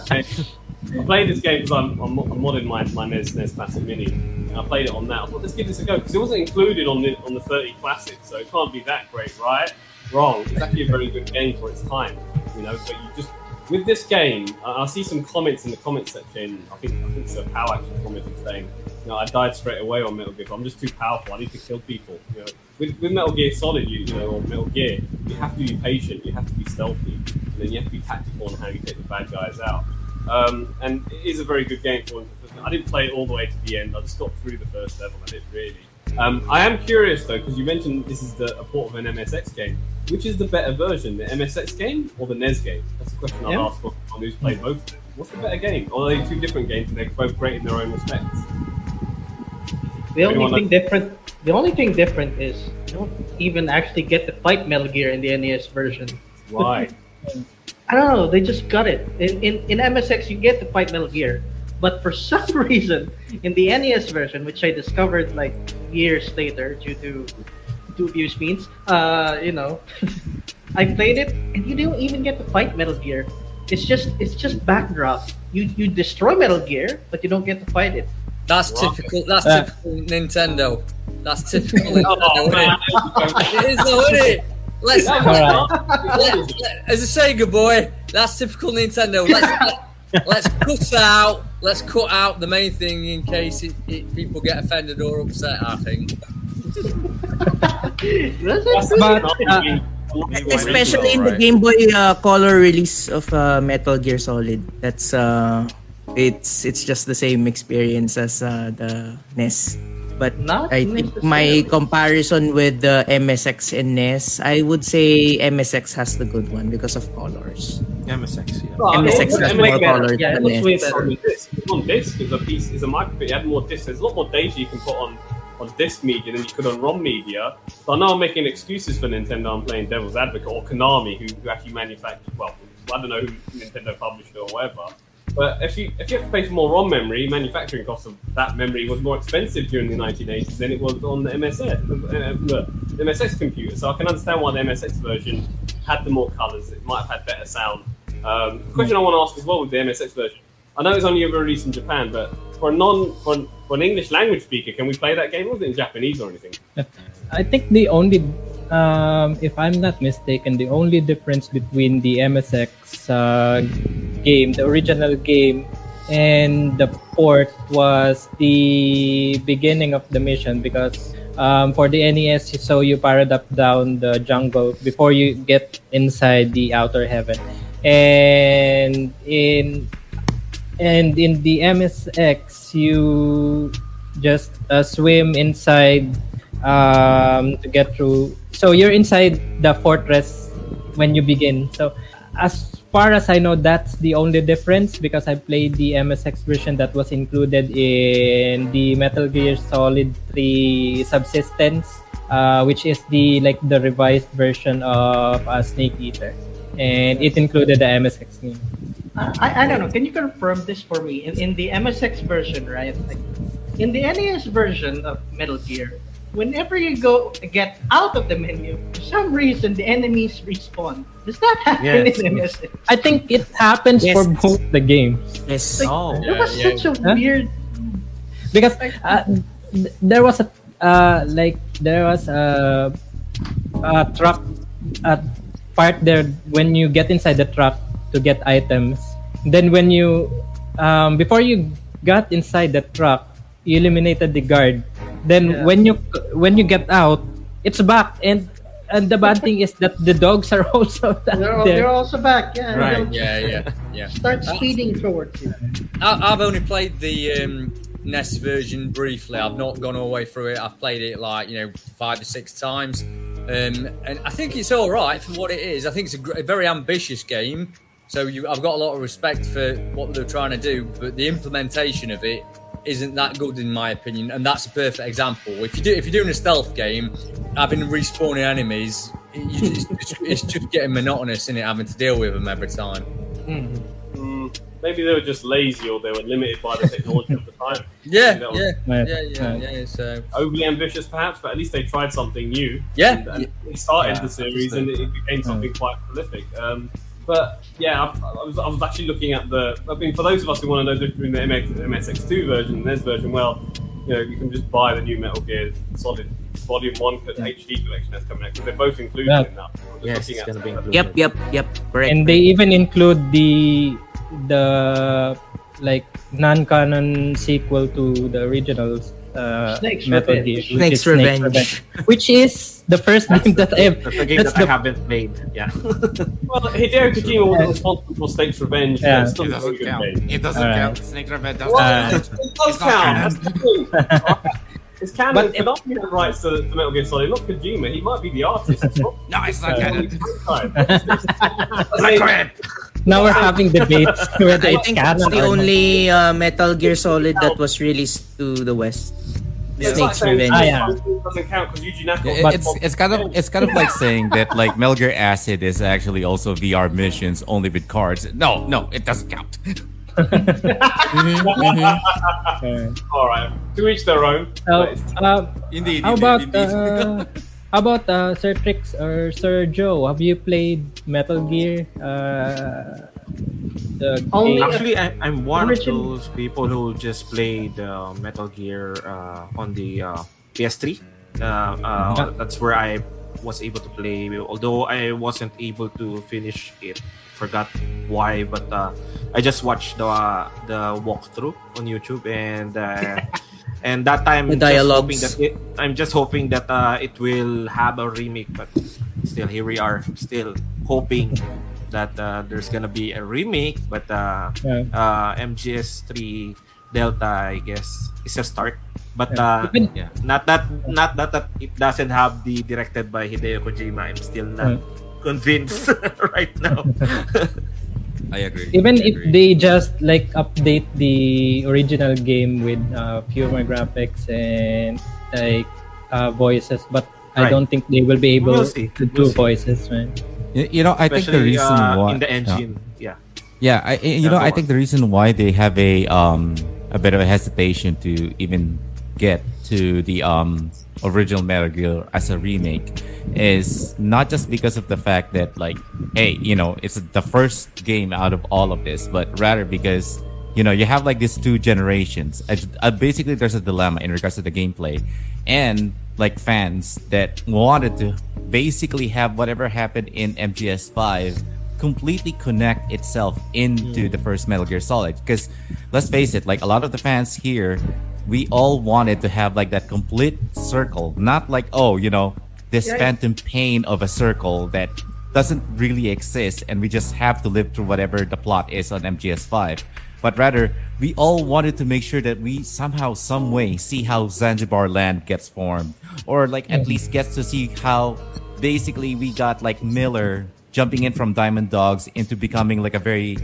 I, I played this game because I'm, I'm, I'm modding my, my NES NES Classic Mini. And I played it on that. I thought let's give this a go because it wasn't included on the on the 30 Classic, so it can't be that great, right? Wrong. It's actually a very good game for its time, you know. But you just with this game, I I see some comments in the comment section. I think I think Sir Pow actually commented saying, you know, I died straight away on Metal Gear. I'm just too powerful. I need to kill people. You know, with, with Metal Gear Solid, you, you know, or Metal Gear, you have to be patient. You have to be stealthy, and then you have to be tactical on how you take the bad guys out. Um, and it is a very good game for. I didn't play it all the way to the end. I just got through the first level. and didn't really. Um, I am curious though because you mentioned this is the a port of an MSX game. Which is the better version, the MSX game or the NES game? That's the question Yeah. asked for on who's played both. What's the better game? Or are they two different games and they're both great in their own respects? The only Anyone thing different, the only thing different is you don't even actually get to fight Metal Gear in the NES version. Why? I don't know. They just got it. In, in in MSX, you get to fight Metal Gear, but for some reason, in the NES version, which I discovered like years later due to dubious means, uh, you know, I played it, and you don't even get to fight Metal Gear. It's just it's just backdrop. You you destroy Metal Gear, but you don't get to fight it. That's Wow. typical. That's Uh. typical Nintendo. That's typical Nintendo, oh isn't man! it? It is, though, isn't it? Let's, That Alright. was- let, let- as a Sega boy, that's typical Nintendo. Let's let, let's cut out. Let's cut out the main thing in case it, it, people get offended or upset. I think. That's That's it. But, Especially in the Game Boy uh, Color release of uh, Metal Gear Solid. That's uh, it's it's just the same experience as uh, the NES. But Not I think my comparison with the MSX and NES, I would say MSX has the good one because of colors. MSX, yeah. Oh, MSX it has more it colors Yeah, it than looks way on disc. It's on disc. It's a piece. It's a micro. You had more disc. There's a lot more data you can put on on disc media than you could on ROM media. So I know I'm making excuses for Nintendo. I'm playing devil's advocate or Konami, who, who actually manufactured. Well, I don't know who Nintendo published it or whatever. But if you if you have to pay for more ROM memory, manufacturing costs of that memory was more expensive during the 1980s than it was on the MSX, uh, the MSX computer. So I can understand why the MSX version had the more colors. It might have had better sound. Um, question I want to ask as well with the MSX version, I know it's only ever released in Japan, but for a non for, for an English language speaker, can we play that game? Was it in Japanese or anything? I think the only, um, if I'm not mistaken, the only difference between the MSX uh, game, the original game, and the port was the beginning of the mission because um, for the NES, so you parad up down the jungle before you get inside the outer heaven, and in and in the MSX, you just uh, swim inside um, to get through. So you're inside the fortress when you begin. So as far as I know, that's the only difference because I played the MSX version that was included in the Metal Gear Solid 3 Subsistence, uh, which is the like the revised version of uh, Snake Eater, and it included the MSX game. I, I don't know. Can you confirm this for me? In, in the MSX version, right? Like, in the NES version of Metal Gear, whenever you go get out of the menu, for some reason the enemies respawn. Does that happen Yes. in MSX? I think it happens Yes. for both the games Yes. Oh, It was yeah. such a Huh? weird. because uh, there was a uh, like there was a, a truck a part there when you get inside the truck to get items. Then when you um, before you got inside the truck, you eliminated the guard. Then Yeah. when you when you get out, it's back and and the bad thing is that the dogs are also They're, there. they're also back. Yeah. Right, Yeah, yeah, yeah. Start speeding towards you. I, I've only played the um, NES version briefly. I've not gone all the way through it. I've played it like you know five or six times, um, and I think it's all right for what it is. I think it's a, gr- a very ambitious game. So you, I've got a lot of respect for what they're trying to do, but the implementation of it isn't that good in my opinion, and that's a perfect example. If you do, if you're doing a stealth game, having respawning enemies, it, you, it's, it's just getting monotonous in it, having to deal with them every time. Mm, maybe they were just lazy or they were limited by the technology of the time. Yeah, That was yeah, yeah, yeah, yeah. So Overly ambitious, perhaps, but at least they tried something new. Yeah. and, and it started Yeah, the series and it became something quite prolific. Um, but yeah, I, I, was, I was actually looking at the. I mean, for those of us who want to know the between the MX, MSX2 version and this version, well, you know, you can just buy the new Metal Gear Solid Volume One co- HD collection that's coming out because they're both included Yeah. in that. Yes, it's gonna be some of the- included. Yep, yep, yep. Correct. and they even include the the like non-canon sequel to the original uh, Snake's Metal Revenge. Gear, which Snake's is Snake's Revenge. which is the first game that I have. That's a game That's that I haven't played. Yeah. Well, Hideo Kojima was responsible for Snake's Revenge. Yeah. It's still It doesn't very good count. game. It doesn't Alright. count. Snake Revenge doesn't Well, Uh, it does it's not count. canon. That's. It's canon. But But Konami had rights to, to Metal Gear Solid, not Kojima. He might be the artist. No, it's not canon. I now we're having debates whether I it's think canon it's the only uh, Metal Gear Solid that was released to the West. it's Snake's saying Revenge. Ah, yeah. doesn't count because Yuji Naka. Yeah, was it's it's kind of it's kind of like saying that like Metal Gear Acid is actually also VR missions only with cards. No, no, it doesn't count. Uh, All right, to each their own. uh, But uh, Indeed. how indeed, about indeed. uh, how about uh, Sir Trix or Sir Joe? Have you played Metal Gear? Uh, the Only game? Actually, I, I'm one Origin- of those people who just played uh, Metal Gear uh, on the uh, PS3. Uh, uh, that's where I was able to play. Although I wasn't able to finish it, forgot why, but uh, I just watched the uh, the walkthrough on YouTube, and uh, and that time The just dialogues. hoping that it, I'm just hoping that uh, it will have a remake, but still here we are, still hoping that uh, there's gonna be a remake, but uh, Yeah. uh, MGS3 Delta, I guess, is a start. But uh, yeah, not that not that, that it doesn't have the directed by Hideo Kojima. I'm still not convinced right now. I agree. even I if they just like update the original game with uh, fewer graphics and like uh, voices, but I Right. don't think they will be able We'll to do We'll see. voices, right? You, you know, I think the reason uh, why in the engine, yeah. Yeah, I, I- you Yeah, know, I think the reason why they have a um a bit of a hesitation to even get to the um original Metal Gear as a remake is not just because of the fact that like, hey, you know, it's the first game out of all of this, but rather because you know you have like these two generations. Uh, basically, there's a dilemma in regards to the gameplay, and like fans that wanted to basically have whatever happened in MGS5 completely connect itself into the first Metal Gear Solid. Because let's face it, like a lot of the fans here, we all wanted to have like that complete circle, not like oh, you know, this Yeah. phantom pain of a circle that doesn't really exist, and we just have to live through whatever the plot is on MGS5. But rather, we all wanted to make sure that we somehow, some way, see how Zanzibar land gets formed, or like at least gets to see how basically we got like Miller jumping in from Diamond Dogs into becoming like a very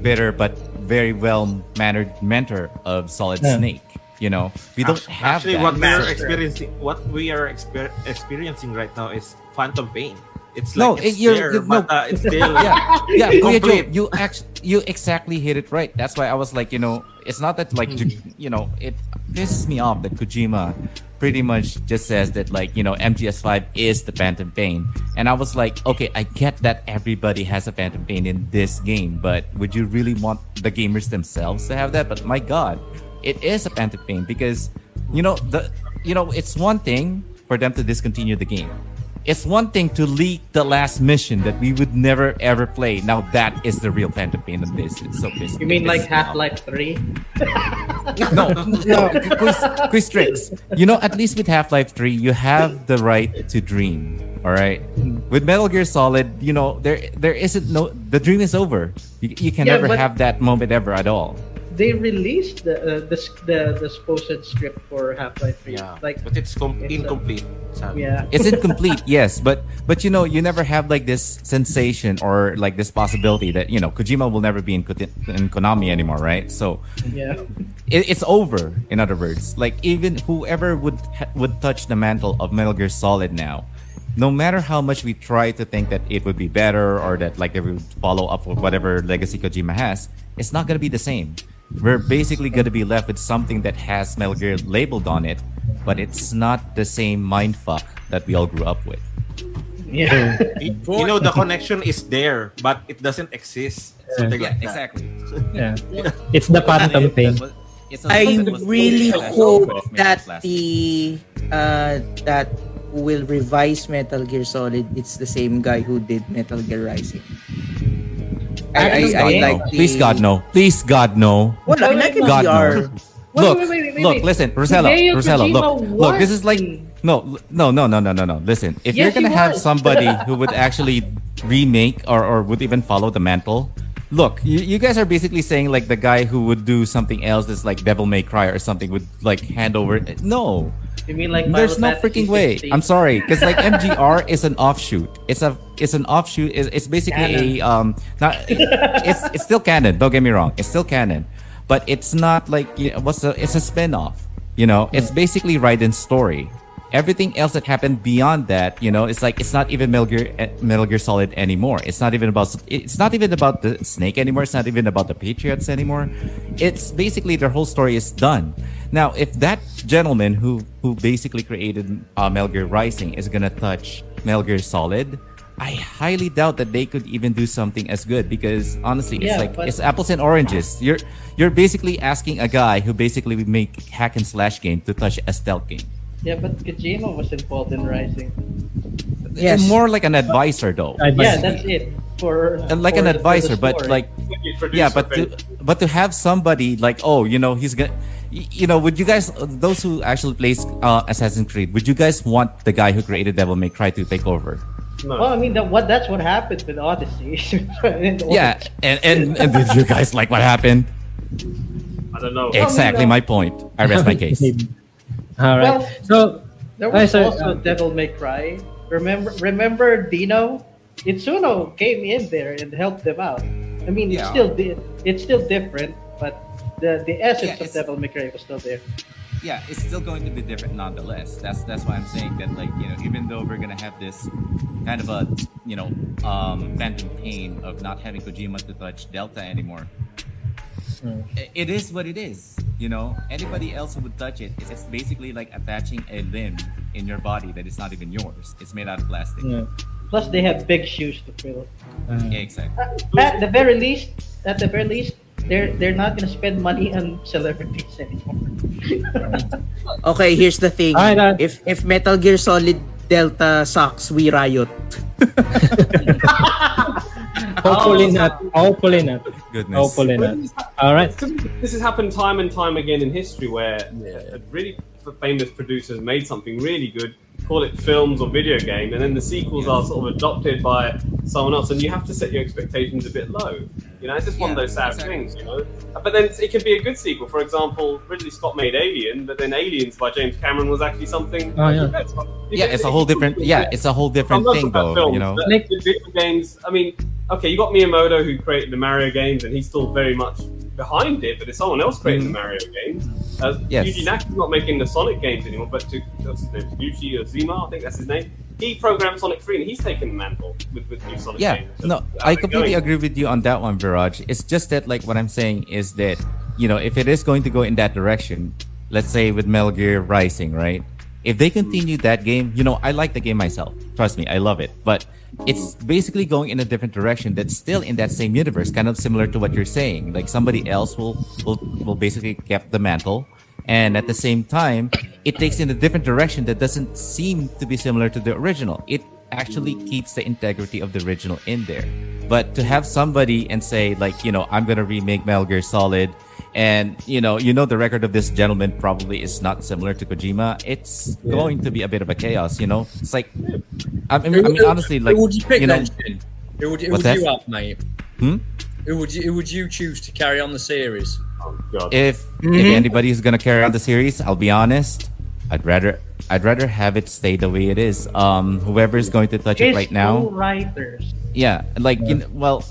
bitter but very well mannered mentor of Solid Yeah. Snake. You know, we don't Actually, have actually that. what we are experiencing, what we are exper- experiencing right now is phantom pain. It's No, like it- it's you're- there, you- but no. uh, it's still yeah, yeah, Kuya Joe, Complete. you actually you exactly hit it right. That's why I was like, you know, it's not that like Hmm. you know, it pisses me off that Kojima pretty much just says that like you know MGS5 is the Phantom Pain, and I was like, okay, I get that everybody has a Phantom Pain in this game, but would you really want the gamers themselves to have that? But my God, it is a Phantom Pain because you know the you know it's one thing for them to discontinue the game it's one thing to leak the last mission that we would never ever play. Now that is the real Phantom Pain of this. It's so pissed. You mean like pisses me off. Half Life Three? No, no, quiz, quiz tricks. You know, at least with Half Life Three, you have the right to dream. All right. With Metal Gear Solid, you know there there isn't no the dream is over. You, you can Yeah, never but- have that moment ever at all. They released the uh, the, the the supposed script for Half Life Three. yeah, Like but it's com- it's, incomplete. sadly. yeah, It's incomplete, yes, but but you know you never have like this sensation or like this possibility that you know Kojima will never be in, in Konami anymore, right? So yeah. it, it's over in other words like even whoever would ha- would touch the mantle of metal gear solid now no matter how much we try to think that it would be better or that like it would follow up with whatever legacy Kojima has, it's not gonna be the same. We're basically gonna be left with something that has Metal Gear labeled on it, but it's not the same mindfuck that we all grew up with. Yeah. You, you know the connection is there, but it doesn't exist. Something Yeah, like that. exactly. Yeah. It's the phantom thing. It's a- I it was really hope that the uh that will revise Metal Gear Solid it's the same guy who did Metal Gear Rising. I, I, Please I God, no. like the, Please God no. Please God no. Well, I Wait, like wait, God VR. no. Look, wait, wait, wait, look, wait. listen, Rosella, Hideo Rosella, look, Kojima look, this is like no, no, no, no, no, no, no. Listen, if Yes, you're gonna have somebody who would actually remake or, or would even follow the mantle, look, you, you guys are basically saying like the guy who would do something else that's like Devil May Cry or something would like hand over. No, You mean like there's no freaking way. I'm sorry, because like MGR is an offshoot. It's a it's an offshoot. It's, it's basically a um not it's it's still canon. Don't get me wrong. It's still canon, but it's not like you know, what's the it's a spin-off. You know, it's basically Raiden's story. Everything else that happened beyond that, you know, it's like it's not even Metal Gear, eh, Metal Gear Solid anymore. It's not even about it's not even about the Snake anymore. It's not even about the Patriots anymore. It's basically their whole story is done. Now, if that gentleman who who basically created uh, Metal Gear Rising is gonna touch Metal Gear Solid, I highly doubt that they could even do something as good because honestly, it's Yeah, like but- it's apples and oranges. You're you're basically asking a guy who basically would make hack and slash game to touch a stealth game. Yeah, but Kojima was involved in Rising. Yes. It's more like an advisor though. I- Yeah, that's it. For And like for an the- the advisor, but like Like yeah, but to, but to have somebody like oh, you know, he's gonna y- you know, would you guys those who actually plays uh, Assassin's Creed, would you guys want the guy who created Devil May Cry to take over? no. Well, I mean, that, what that's what happened with Odyssey. And Yeah, and and, and did you guys like what happened? I don't know. Exactly no. my point. I rest my case. All right. Well- so There was sir, also uh, Devil May Cry. Remember, remember Dino? Itsuno came in there and helped them out. I mean, it's still di- it's still different, but the the essence Yeah, of it's- Devil May Cry was still there. yeah, it's still going to be different nonetheless. That's that's why I'm saying that like you know even though we're gonna have this kind of a you know um phantom pain of not having Kojima to touch Delta anymore. i- It is what it is, you know. Anybody else who would touch it, it's, it's basically like attaching a limb in your body that is not even yours. It's made out of plastic. yeah. Plus, they have big shoes to fill. Uh, Yeah, exactly. At the very least, at the very least, they're they're not gonna spend money on celebrities anymore. Okay, here's the thing. Alright, uh, if if Metal Gear Solid Delta sucks, we riot. hopefully not. Hopefully not. Goodness. Hopefully not. All right. This has happened time and time again in history where a really famous producers made something really good, call it films or video game, and then the sequels are sort of adopted by someone else, and you have to set your expectations a bit low. You know, it's just one of those sad exactly. things, you know. But then it can be a good sequel. For example, Ridley Scott made Alien, but then Aliens by James Cameron was actually something. Oh, yeah. Yeah, it's a whole different. Yeah, it's a whole different thing, though. films, You know. but Like- video games. I mean, okay, you got Miyamoto who created the Mario games, and he's still very much behind it. But it's someone else creating the Mario games. Uh, Mm-hmm. Yes. Yuji Naka's not making the Sonic games anymore, but to what's his name? Yuji Ozima, I think that's his name. He programmed Sonic 3, and he's taken the mantle with, with new Sonic Yeah, games. no, I completely going? agree with you on that one, Viraj. It's just that, like, what I'm saying is that, you know, if it is going to go in that direction, let's say with Metal Gear Rising, right? If they continue that game, you know, I like the game myself. Trust me, I love it. But it's basically going in a different direction that's still in that same universe, kind of similar to what you're saying. Like somebody else will will, will basically keep the mantle. And at the same time, it takes in a different direction that doesn't seem to be similar to the original. It actually keeps the integrity of the original in there. But to have somebody and say like, you know, I'm gonna remake Metal Gear Solid, and you know, you know, the record of this gentleman probably is not similar to Kojima. It's going to be a bit of a chaos. You know, it's like, I mean, I mean honestly, like, would you pick you know. Who would, who would you have, mate? Hmm? Who would you who would you choose to carry on the series? Oh, God. if if anybody is gonna carry on the series, I'll be honest. I'd rather I'd rather have it stay the way it is. Um, whoever is going to touch it right now, writers. yeah, like you know, well,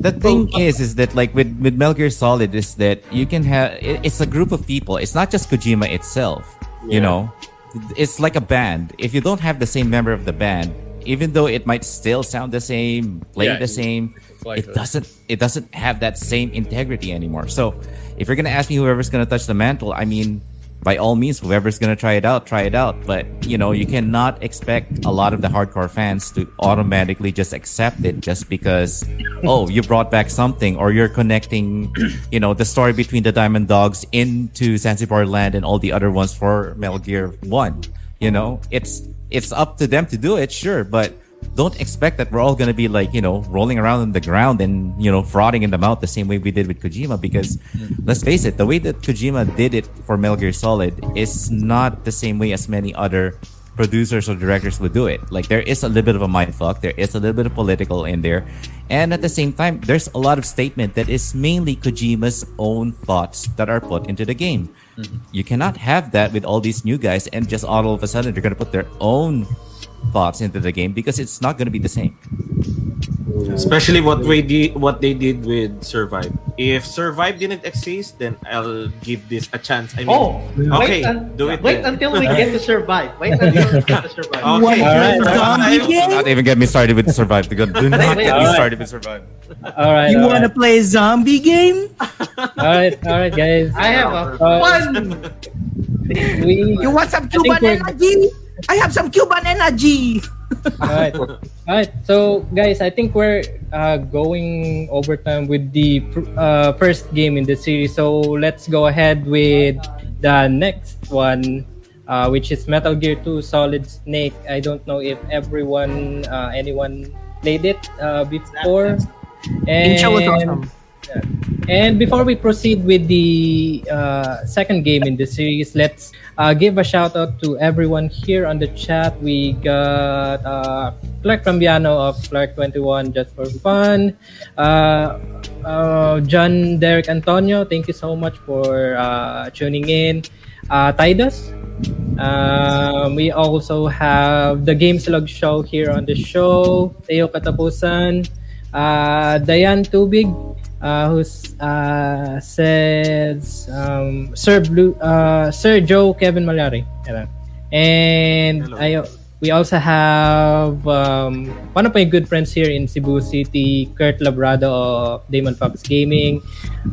the thing is, is that like with with Metal Gear Solid is that you can have it, it's a group of people. It's not just Kojima itself. You know, it's like a band. If you don't have the same member of the band, even though it might still sound the same, play Yeah, the same, like it that. doesn't it doesn't have that same integrity anymore. So if you're gonna ask me whoever's gonna touch the mantle, I mean by all means, whoever's gonna try it out, try it out. But you know, you cannot expect a lot of the hardcore fans to automatically just accept it just because oh, you brought back something or you're connecting, you know, the story between the Diamond Dogs into Zanzibar Land and all the other ones for Metal Gear One. You know, it's it's up to them to do it, sure, but don't expect that we're all gonna be like you know rolling around on the ground and you know frothing in the mouth the same way we did with Kojima because mm-hmm. let's face it the way that Kojima did it for Metal Gear Solid is not the same way as many other producers or directors would do it. Like there is a little bit of a mind fuck there is a little bit of political in there and at the same time there's a lot of statement that is mainly Kojima's own thoughts that are put into the game you cannot have that with all these new guys and just all of a sudden they're gonna put their own thoughts into the game because it's not going to be the same. Especially what we did, what they did with Survive. If Survive didn't exist, then I'll give this a chance. I mean, Oh, okay, un- do it. wait then. until we get to survive. Wait until we get to survive. Okay. Alright, Survive. Do not even get me started with Survive. Do not Wait, get me alright. started with Survive. All right. You all want to right. play a zombie game? All right, all right, guys. I have a Uh, fun. We, You want some think Cuban we're- energy? I have some Cuban energy. all right, all right. So, guys, I think we're uh, going overtime with the pr- uh, first game in the series. So let's go ahead with the next one, uh, which is Metal Gear 2 Solid Snake. I don't know if everyone, uh, anyone played it uh, before. And, Intro was awesome. And before we proceed with the uh, second game in the series, let's uh, give a shout out to everyone here on the chat. We got uh, Clark Rambiano of Clark21 just for fun. Uh, uh, John Derek Antonio, thank you so much for uh, tuning in. Uh, Tidus, um, we also have the Game Slug Show here on the show. Teo Katapusan, Diane Tubig, uh, who uh, says um, Sir Blue, uh, Sir Joe Kevin Malari. And I, we also have um, one of my good friends here in Cebu City, Kurt Labrado of Damon Fox Gaming,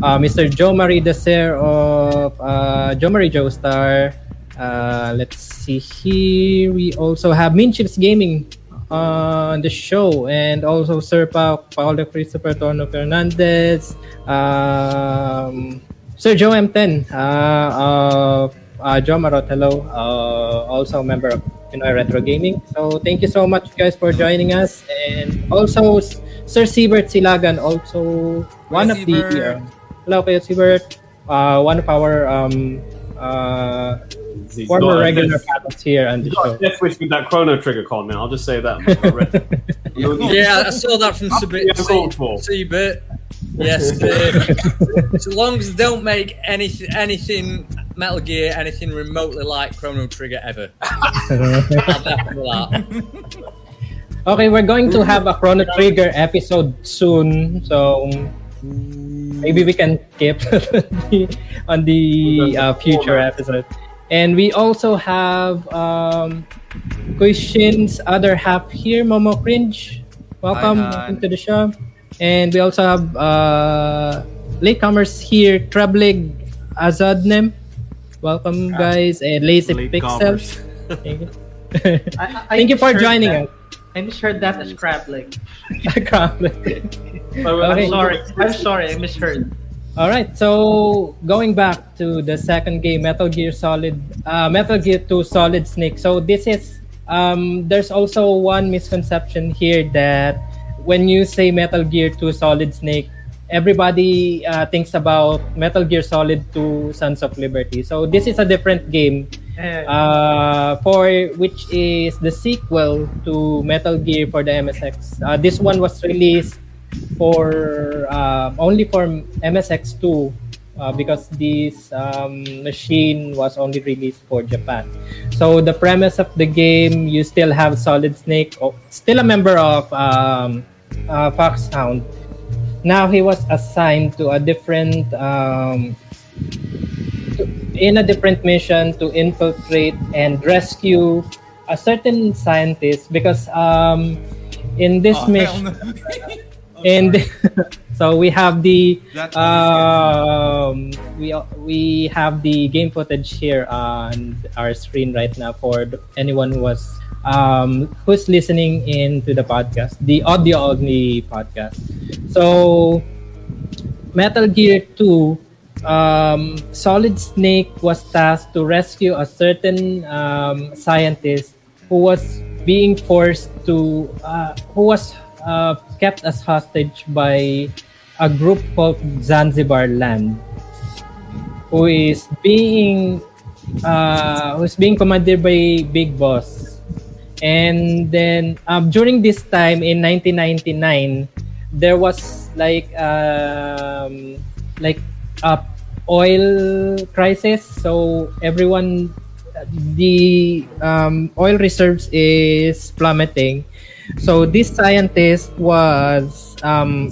uh, Mr. Joe Marie Deser of uh, Joe Marie Joestar. Uh, let's see here. We also have Minchips Gaming on the show, and also Sir pa- Paolo Christopher Torno Fernandez, um, Sir Joe M10 uh, of uh, Joe Marot, hello, uh, also a member of Pinoy Retro Gaming. So thank you so much, guys, for joining us, and also S- Sir Siebert Silagan, also one of the Siebert. uh, hello, Siebert, uh, one of our um, uh, He's former got regular death- here on the he's got show. death wish with that Chrono Trigger con, man. I'll just say that. Yeah, I saw that from Yeah, Siebert. called for. Siebert. Yes. uh, so long as they don't make anything, anything Metal Gear, anything remotely like Chrono Trigger ever. I'll definitely that. Okay, we're going to have a Chrono Trigger episode soon, so maybe we can skip the, on the uh, future episode. And we also have um, Kuishin's other half here, Momo Cringe. Welcome, Hi, hi. to the show. And we also have uh, latecomers here, Treblig Azadnem. Welcome, guys, and Lazy Pixels. Thank you. I, I Thank you for misheard joining that. us. I misheard that as Crabling. So, uh, Okay. I'm sorry. I'm sorry. I misheard. All right. So going back to the second game, Metal Gear Solid, uh, Metal Gear 2 Solid Snake. So this is um, there's also one misconception here that when you say Metal Gear 2 Solid Snake, everybody uh, thinks about Metal Gear Solid 2 Sons of Liberty. So this is a different game uh, for which is the sequel to Metal Gear for the MSX. Uh, this one was released for uh, only for MSX2 uh, because this um, machine was only released for Japan. So the premise of the game, you still have Solid Snake, oh, still a member of um, uh, Foxhound. Now he was assigned to a different um, to, in a different mission to infiltrate and rescue a certain scientist because um, in this Oh, mission. and so we have the um, we we have the game footage here on our screen right now for anyone who was um, who's listening in to the podcast, the audio only podcast. So Metal Gear 2 um, Solid Snake was tasked to rescue a certain um, scientist who was being forced to, uh, who was uh, kept as hostage by a group called Zanzibar Land, who is being, uh, who is being commanded by Big Boss. And then um, during this time in 1999, there was like um, like a oil crisis. So everyone, the um, oil reserves is plummeting. So this scientist was um,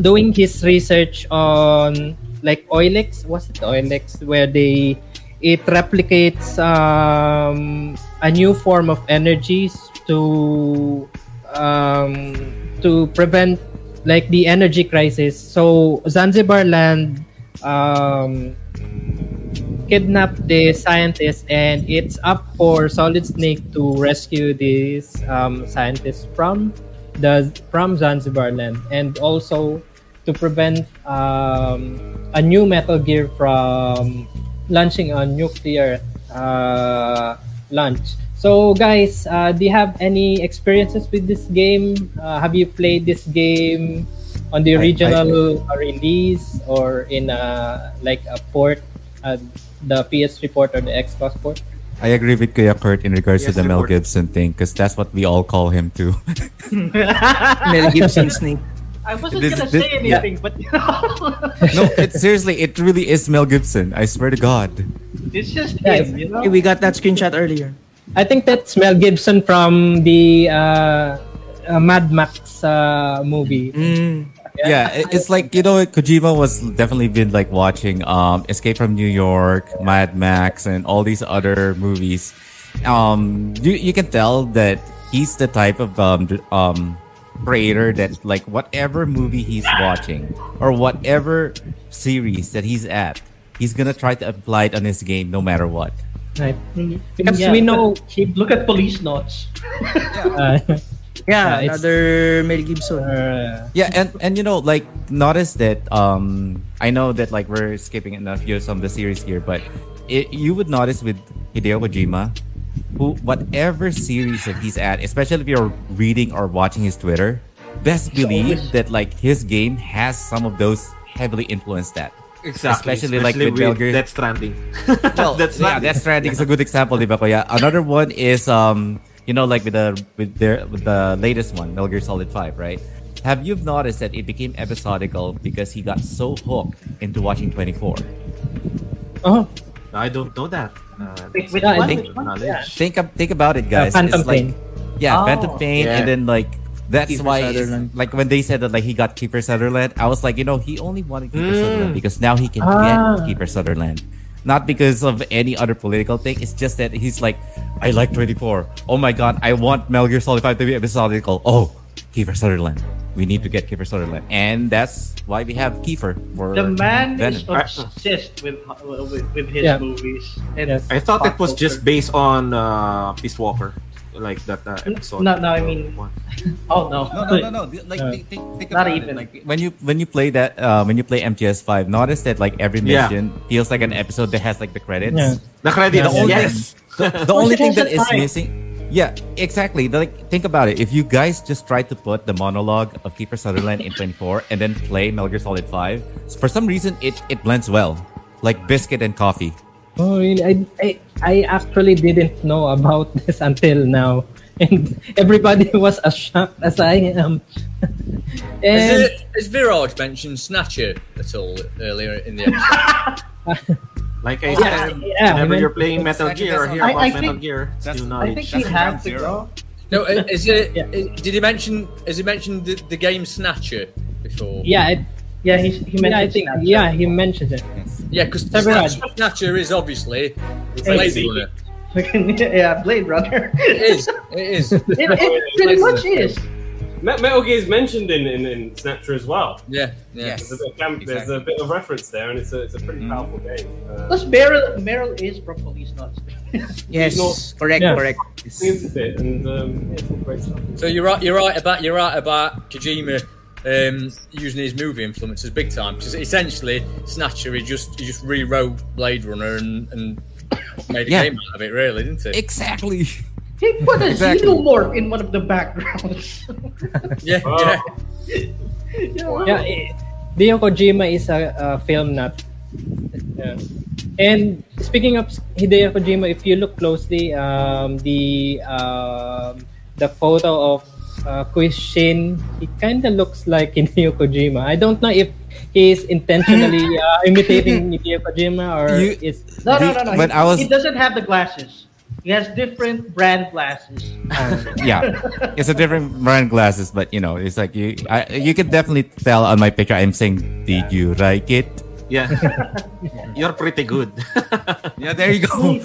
doing his research on like Oilex. What's it Oilex? Where they it replicates um, a new form of energies to um, to prevent like the energy crisis. So Zanzibar land um, kidnapped the scientist, and it's up for Solid Snake to rescue these um, scientist from the from Zanzibar land, and also to prevent um, a new Metal Gear from launching a nuclear uh, launch. So, guys, uh, do you have any experiences with this game? Uh, have you played this game on the I- I- original release or in a, like a port, uh, the PS3 port or the Xbox port? I agree with Kuya Kurt in regards Yes, to the Mel report. Gibson thing because that's what we all call him too. Mel Gibson Snake. I wasn't This- gonna this- say yeah. anything, but you know, no, it seriously, it really is Mel Gibson. I swear to God. it's just Yes. him, you know. Hey, we got that screenshot earlier. I think that's Mel Gibson from the uh, uh, Mad Max uh, movie. Mm. Yeah, it- it's like you know, Kojima was definitely been like watching um Escape from New York, Mad Max, and all these other movies. Um, you you can tell that he's the type of um d- um creator that like whatever movie he's watching or whatever series that he's at, he's gonna try to apply it on his game no matter what. Right. Because Yeah, we know but Look at Policenauts. uh, Yeah, Yeah, it's- another Mel Gibson. uh, Yeah, and and you know, like notice that um I know that like we're skipping enough years from the series here, but it, you would notice with Hideo Kojima, who whatever series that he's at, especially if you're reading or watching his Twitter, best believe that like his game has some of those heavily influenced that. Exactly. Especially, like, with Metal Gear. Death Stranding. Well, That's yeah, not- Death Stranding is a good example, di ba, kuya? Another one is um, you know, like with the with their with the latest one, Metal Gear Solid Five, right? Have you noticed that it became episodical because he got so hooked into watching 24? oh, I don't know that. Uh, Wait, wait, I think- Which one? knowledge. Think think about it, guys. Phantom it's like, Yeah, Oh. Phantom Pain, Yeah. and then like that's Kiefer why like when they said that like he got Kiefer Sutherland, I was like, you know, he only wanted Kiefer Mm. Sutherland because now he can Ah. get Kiefer Sutherland. Not because of any other political thing. It's just that he's like, I like 24. Oh my god, I want Metal Gear Solid 5 to be episodical. Oh, Kiefer Sutherland. We need to get Kiefer Sutherland. And that's why we have Kiefer for The man is Venom. obsessed with with, with his Yeah. movies. And Yes. I thought it pop was just based on uh, Peace Walker, like that uh, episode. No, no, I mean- one. Oh no, No, no, no, no. Like, Uh, think, think, think Not about even. It. Like when you when you play that uh, when you play MGS Five, notice that like every Yeah. mission feels like an episode that has like the credits. Yeah. The credits, The only- yes. The only thing that is Time. missing, yeah, exactly. The, like think about it. If you guys just try to put the monologue of Kiefer Sutherland in 24 and then play Metal Gear Solid 5, for some reason it it blends well, like biscuit and coffee. Oh, really? I, I, I actually didn't know about this until now. And everybody was as shocked as I am. Has, and it, has Viraj mentioned Snatcher at all earlier in the episode? Like I Yeah, said, yeah, whenever I mean- you're playing Metal Gear or hear I- about I Metal think- Gear, it's that's- new I think he had to zero. go. No, is it? Yeah. i- Did he mention? Has he mentioned the, the game Snatcher before? yeah, it, Yeah, he's, he yeah, I mentioned think, Snapchat. yeah, he mentioned it. Yes. Yeah, because Several. Snatcher is obviously It's Blade Runner. yeah, Blade Runner. It is. It is. It, it pretty much is. Metal Gear is mentioned in, in, in Snatcher as well. Yeah. Yeah. Yes. There's a bit of, camp- there's a bit of reference there, and it's a, it's a pretty powerful game. Uh, Plus, Meryl, Meryl is from Policenauts. Yes, not- correct, Yeah. correct. it's a bit, and um, yeah, it's great stuff. So you're right. You're right about you're right about Kojima um, using his movie influences big time. Because essentially, Snatcher he just he just rewrote Blade Runner and, and made a Yeah. game out of it. Really, didn't he? Exactly. He put a Exactly. xenomorph in one of the backgrounds. yeah. Oh. Yeah. Yeah. Yeah, Hideo Kojima is a, a film nut. Yeah. And speaking of Hideo Kojima, if you look closely, um, the um, the photo of uh, Shin, he kind of looks like Hideo Kojima. I don't know if he's intentionally uh, imitating Hideo Kojima or You- is No, no, The- no, no. when he, I was- he doesn't have the glasses. He has different brand glasses. yeah, it's a different brand glasses, but you know, it's like you, I, you can definitely tell on my picture. I'm saying, "Did you like it?" Yeah. You're pretty good. Yeah, there you go.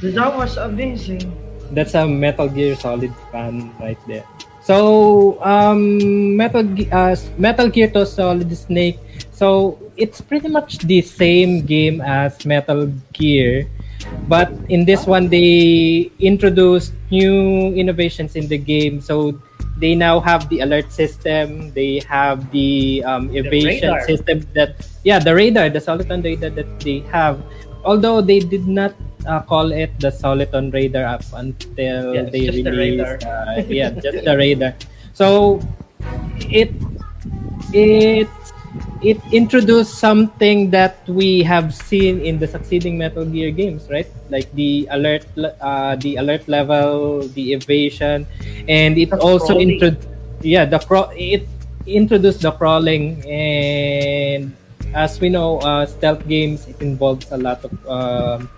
That was amazing. That's a Metal Gear Solid fan right there. So, um, Metal uh, Metal Gear 2 Solid Snake. So it's pretty much the same game as Metal Gear, but in this one they introduced new innovations in the game. So they now have the alert system. They have the um, evasion radar. system. That yeah, the radar, the Soliton radar that they have. Although they did not uh, call it the Soliton radar up until Yeah, they just the radar. Uh, yeah, just the radar. So it it it introduced something that we have seen in the succeeding Metal Gear games, right? Like the alert, uh, the alert level, the evasion, and it also introduced, yeah, the craw- it introduced the crawling, and as we know, uh, stealth games it involves a lot of um,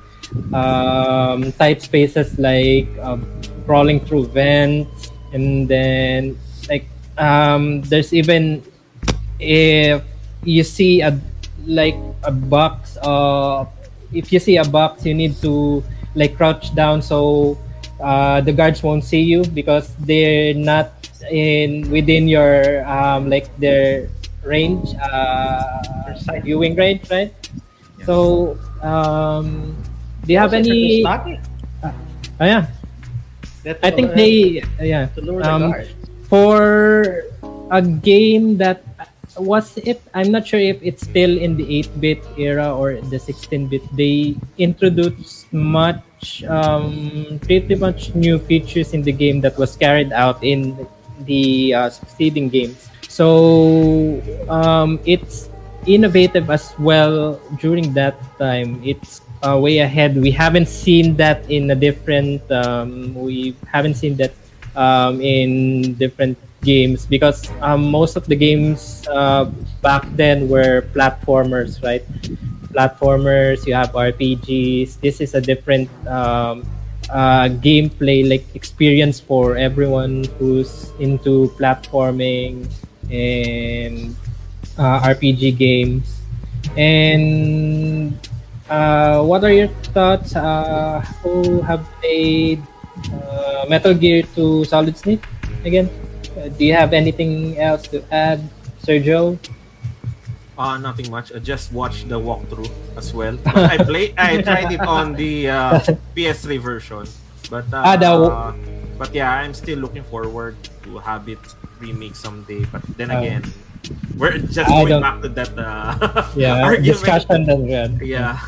um, tight spaces like um, crawling through vents, and then like um, there's even if you see a like a box uh if you see a box you need to like crouch down so uh the guards won't see you because they're not in within your um like their range uh viewing range right? So um do you have any it. oh, yeah. That i think uh, they yeah. lure the um, for a game that was it i'm not sure if it's still in the 8-bit era or the 16-bit they introduced much um, pretty much new features in the game that was carried out in the uh, succeeding games. So um, it's innovative as well during that time. It's uh, way ahead we haven't seen that in a different um, we haven't seen that um, in different games because um, most of the games uh, back then were platformers, right? Platformers, you have RPGs. This is a different um, uh, gameplay like experience for everyone who's into platforming and uh, RPG games. And uh, what are your thoughts? Uh, who have played uh, Metal Gear 2 Solid Snake again? Uh, do you have anything else to add, Sir Joe? Uh, nothing much. I just watched the walkthrough as well. But I play. I tried it on the uh, PS3 version, but uh, Ah, but yeah, I'm still looking forward to have it remake someday. But then Ah. again, we're just I going back to that uh, Yeah, argument. discussion that we had. Yeah,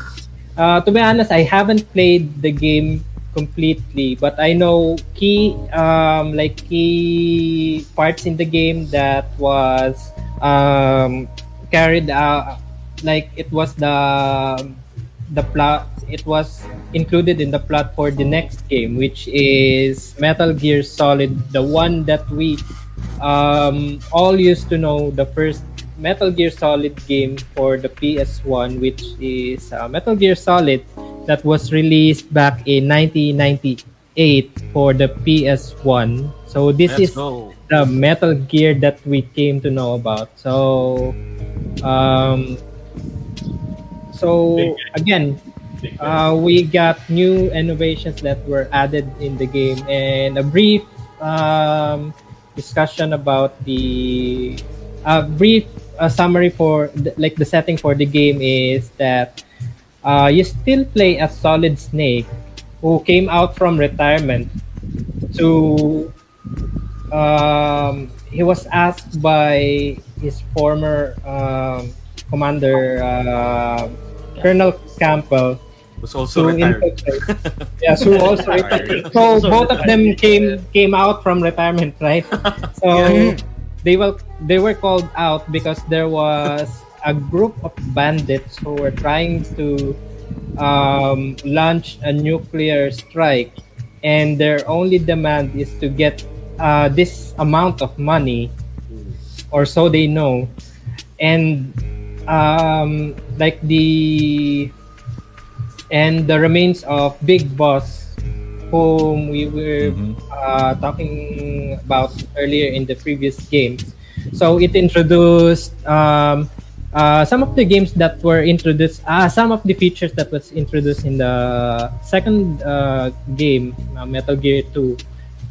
Uh, to be honest, I haven't played the game completely, but I know key um, like key parts in the game that was um, carried out. Like it was the the plot. It was included in the plot for the next game, which is Metal Gear Solid, the one that we um, all used to know, the first Metal Gear Solid game for the PS1, which is uh, Metal Gear Solid that was released back in 1998 for the PS1. So this let's is go. the Metal Gear that we came to know about. So, um, so again, Big game. Uh, we got new innovations that were added in the game and a brief um, discussion about the a brief uh, summary for the, like the setting for the game is that uh, you still play as Solid Snake who came out from retirement to um, he was asked by his former um, commander uh, Colonel Campbell Was also to retired. yeah, so also Retired. so both of them came came out from retirement, right? So they were they were called out because there was a group of bandits who were trying to um, launch a nuclear strike, and their only demand is to get uh, this amount of money, or so they know, and um, like the and the remains of Big Boss, whom we were Mhm. uh, talking about earlier in the previous games. So it introduced um, uh, some of the games that were introduced, uh, some of the features that was introduced in the second uh, game, uh, Metal Gear 2,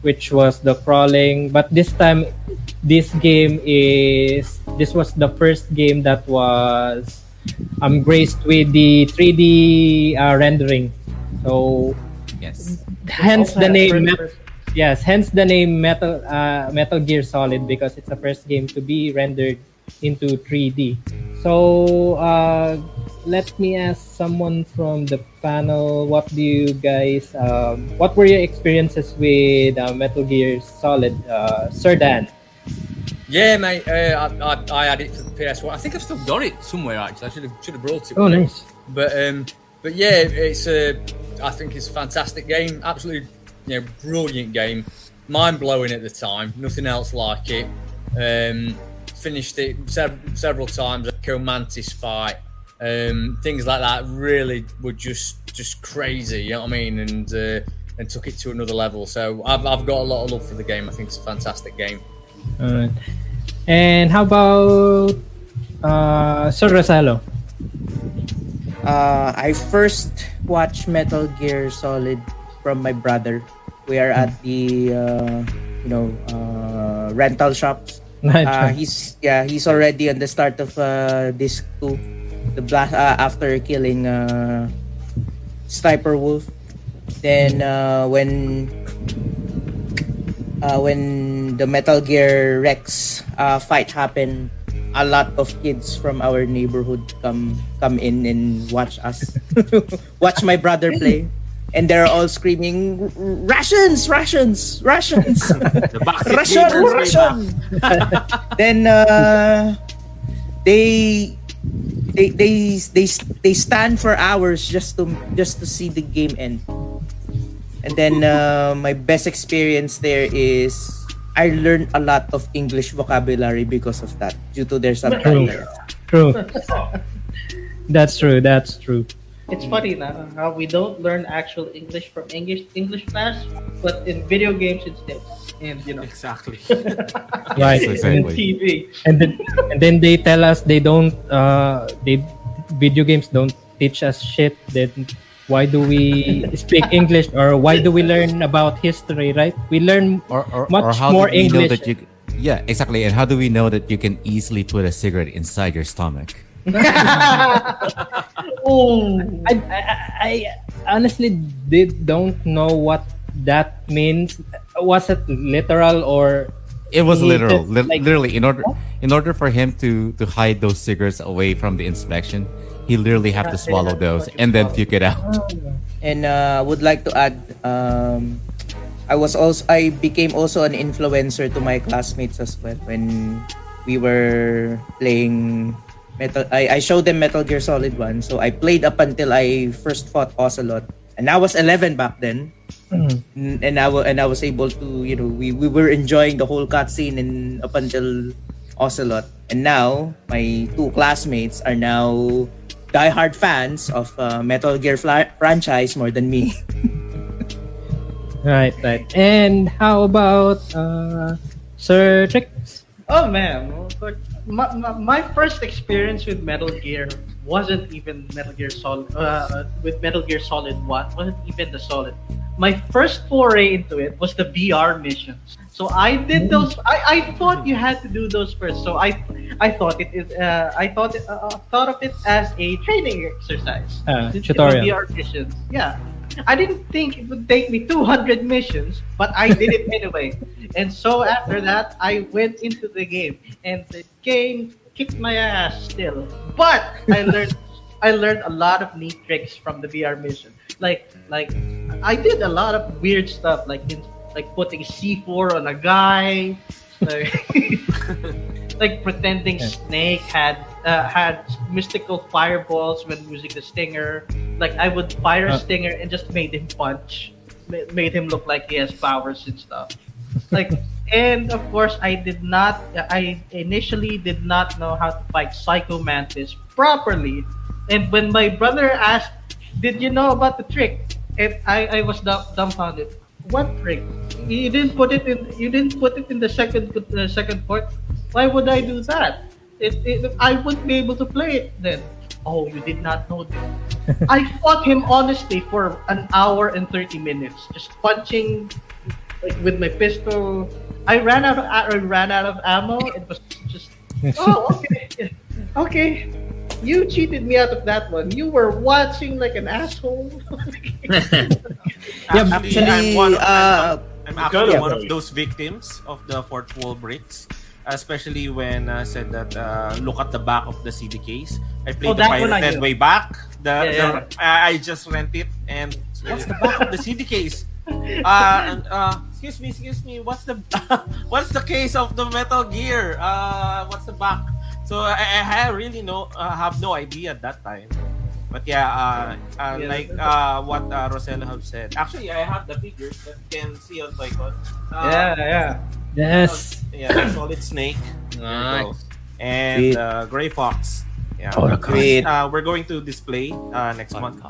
which was the crawling. But this time, this game is this was the first game that was um, graced with the 3D uh, rendering. So Yes. hence the name Met- yes hence the name metal uh, metal gear solid because it's the first game to be rendered into 3d so uh, let me ask someone from the panel what do you guys um, what were your experiences with uh, metal gear solid uh, sir dan Yeah, mate. Uh, I, I, I had it for the PS1. I think I've still got it somewhere. Actually, I should have should have brought it. oh nice But um, but yeah, it's a. I think it's a fantastic game. Absolutely, you know, brilliant game. Mind blowing at the time. Nothing else like it. Um, finished it sev- several times. A Mantis fight. Um, things like that really were just just crazy. You know what I mean? And uh, and took it to another level. So I've, I've got a lot of love for the game. I think it's a fantastic game. Alright. and how about uh, sir rosalo Uh, I first watched Metal Gear Solid from my brother. We are at the uh, you know uh, rental shops. Uh, he's yeah he's already on the start of uh, disc two, the blast uh, after killing uh, Sniper Wolf. Then uh, when uh, when the Metal Gear Rex uh, fight happened, a lot of kids from our neighborhood come come in and watch us, watch my brother play, and they're all screaming rations, rations, rations. The Backseat Russian, Gamers way Russian. then uh, they they they they they stand for hours just to just to see the game end. And then uh, my best experience there is I learned a lot of English vocabulary because of that due to their subtitles. true that's true that's true It's funny now how we don't learn actual English from English English class, but in video games instead, and you know, Exactly. right Yes, in. TV. and then and then they tell us they don't uh they video games don't teach us shit then why do we speak english or why do we learn about history right we learn Or, or, Much or how more do we know English. that you? Yeah, exactly. And how do we know that you can easily put a cigarette inside your stomach? Oh, I, I, I honestly did don't know what that means was it literal or It was literal, just, li- like- literally. In order, in order for him to to hide those cigarettes away from the inspection, he literally have to swallow those and then puke it out. And uh, would like to add, um, I was also I became also an influencer to my classmates as well when we were playing Metal. I, I showed them Metal Gear Solid One, so I played up until I first fought Ocelot, and I was 11 back then. N- And I wa- and I was able to you know we, we were enjoying the whole cutscene and up until Ocelot, and now my two classmates are now diehard fans of uh, Metal Gear fla- franchise more than me. right right and how about uh sir tricks Oh man, my, my, my first experience with Metal Gear wasn't even Metal Gear Solid. Uh, with Metal Gear Solid One, wasn't even the Solid. My first foray into it was the VR missions. So I did those. I, I thought you had to do those first. So I I thought it is. Uh, I thought it, uh, thought of it as a training exercise. Uh, Since it was tutorial. VR missions. Yeah. I didn't think it would take me 200 missions, but I did it anyway. And so after that, I went into the game, and the game kicked my ass still. But I learned, I learned a lot of neat tricks from the VR mission. Like, like I did a lot of weird stuff, like in, like putting C4 on a guy, like, like pretending Yeah. Snake had uh, had mystical fireballs when using the stinger. Like I would fire a Uh. stinger and just made him punch, ma- made him look like he has powers and stuff. Like, and of course, I did not. I initially did not know how to fight Psycho Mantis properly, and when my brother asked, "Did you know about the trick?" and I, I was dumb, dumbfounded. What trick? You didn't put it in. You didn't put it in the second uh, second port. Why would I do that? It, it, I wouldn't be able to play it then. Oh, you did not know this. I fought him honestly for an hour and 30 minutes, just punching like with my pistol. I ran out of I ran out of ammo. It was just oh okay okay. You cheated me out of that one. You were watching like an asshole. Yeah, Actually, I'm one of, uh, I'm, I'm Go actually to one of those victims of the fourth wall breaks. Especially when uh, said that uh, look at the back of the CD case. I played Oh, the that pirated way back. The, Yeah, the I I just rent it and what's the back of the CD case? Uh, and, uh, excuse me, excuse me. What's the what's the case of the Metal Gear? Uh, what's the back? So I, I really no uh, have no idea at that time. But yeah, uh, uh, Yeah. like uh, what uh, Rosella have said. Actually, I have the figures that you can see on Toycon. Uh, yeah, yeah. Yes. Yeah, the Solid Snake. There. Nice. And uh, Gray Fox. Yeah. Oh, the Uh, we're going to display uh, next month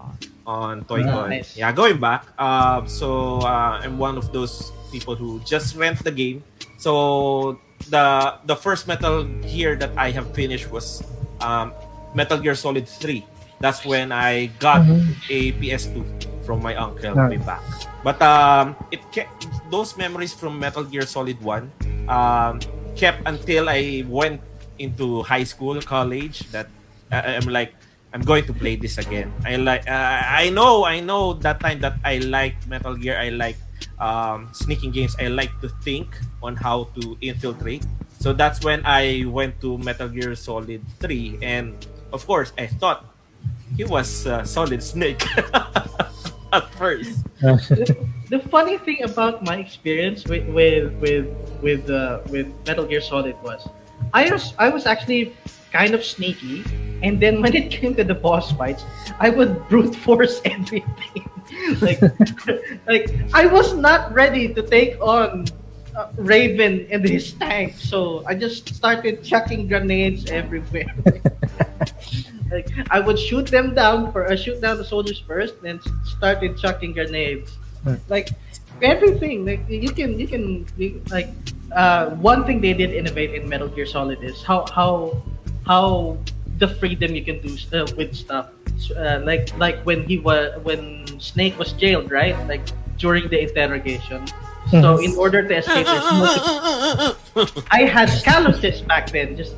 on Toycon. Nice. Yeah, going back. Uh, so uh, I'm one of those people who just rent the game. So the the first Metal Gear that I have finished was um, Metal Gear Solid 3. That's when I got a PS2 from my uncle way back. But um, it kept those memories from Metal Gear Solid 1 um, kept until I went into high school, college. That I- I'm like, I'm going to play this again. I like, uh, I know, I know that time that I like Metal Gear. I like um, sneaking games. I like to think on how to infiltrate. So that's when I went to Metal Gear Solid 3, and of course, I thought he was Solid Snake at first. the funny thing about my experience with with with with uh, with Metal Gear Solid was, I was I was actually kind of sneaky, and then when it came to the boss fights, I would brute force everything. like like I was not ready to take on. Uh, Raven and his tank, so I just started chucking grenades everywhere. like I would shoot them down for uh, shoot down the soldiers first, then started chucking grenades. Like everything, like you can you can like uh, one thing they did innovate in Metal Gear Solid is how how how the freedom you can do uh, with stuff. Uh, like like when he was when Snake was jailed, right? Like during the interrogation. So in order to escape, multiple I had calluses back then. Just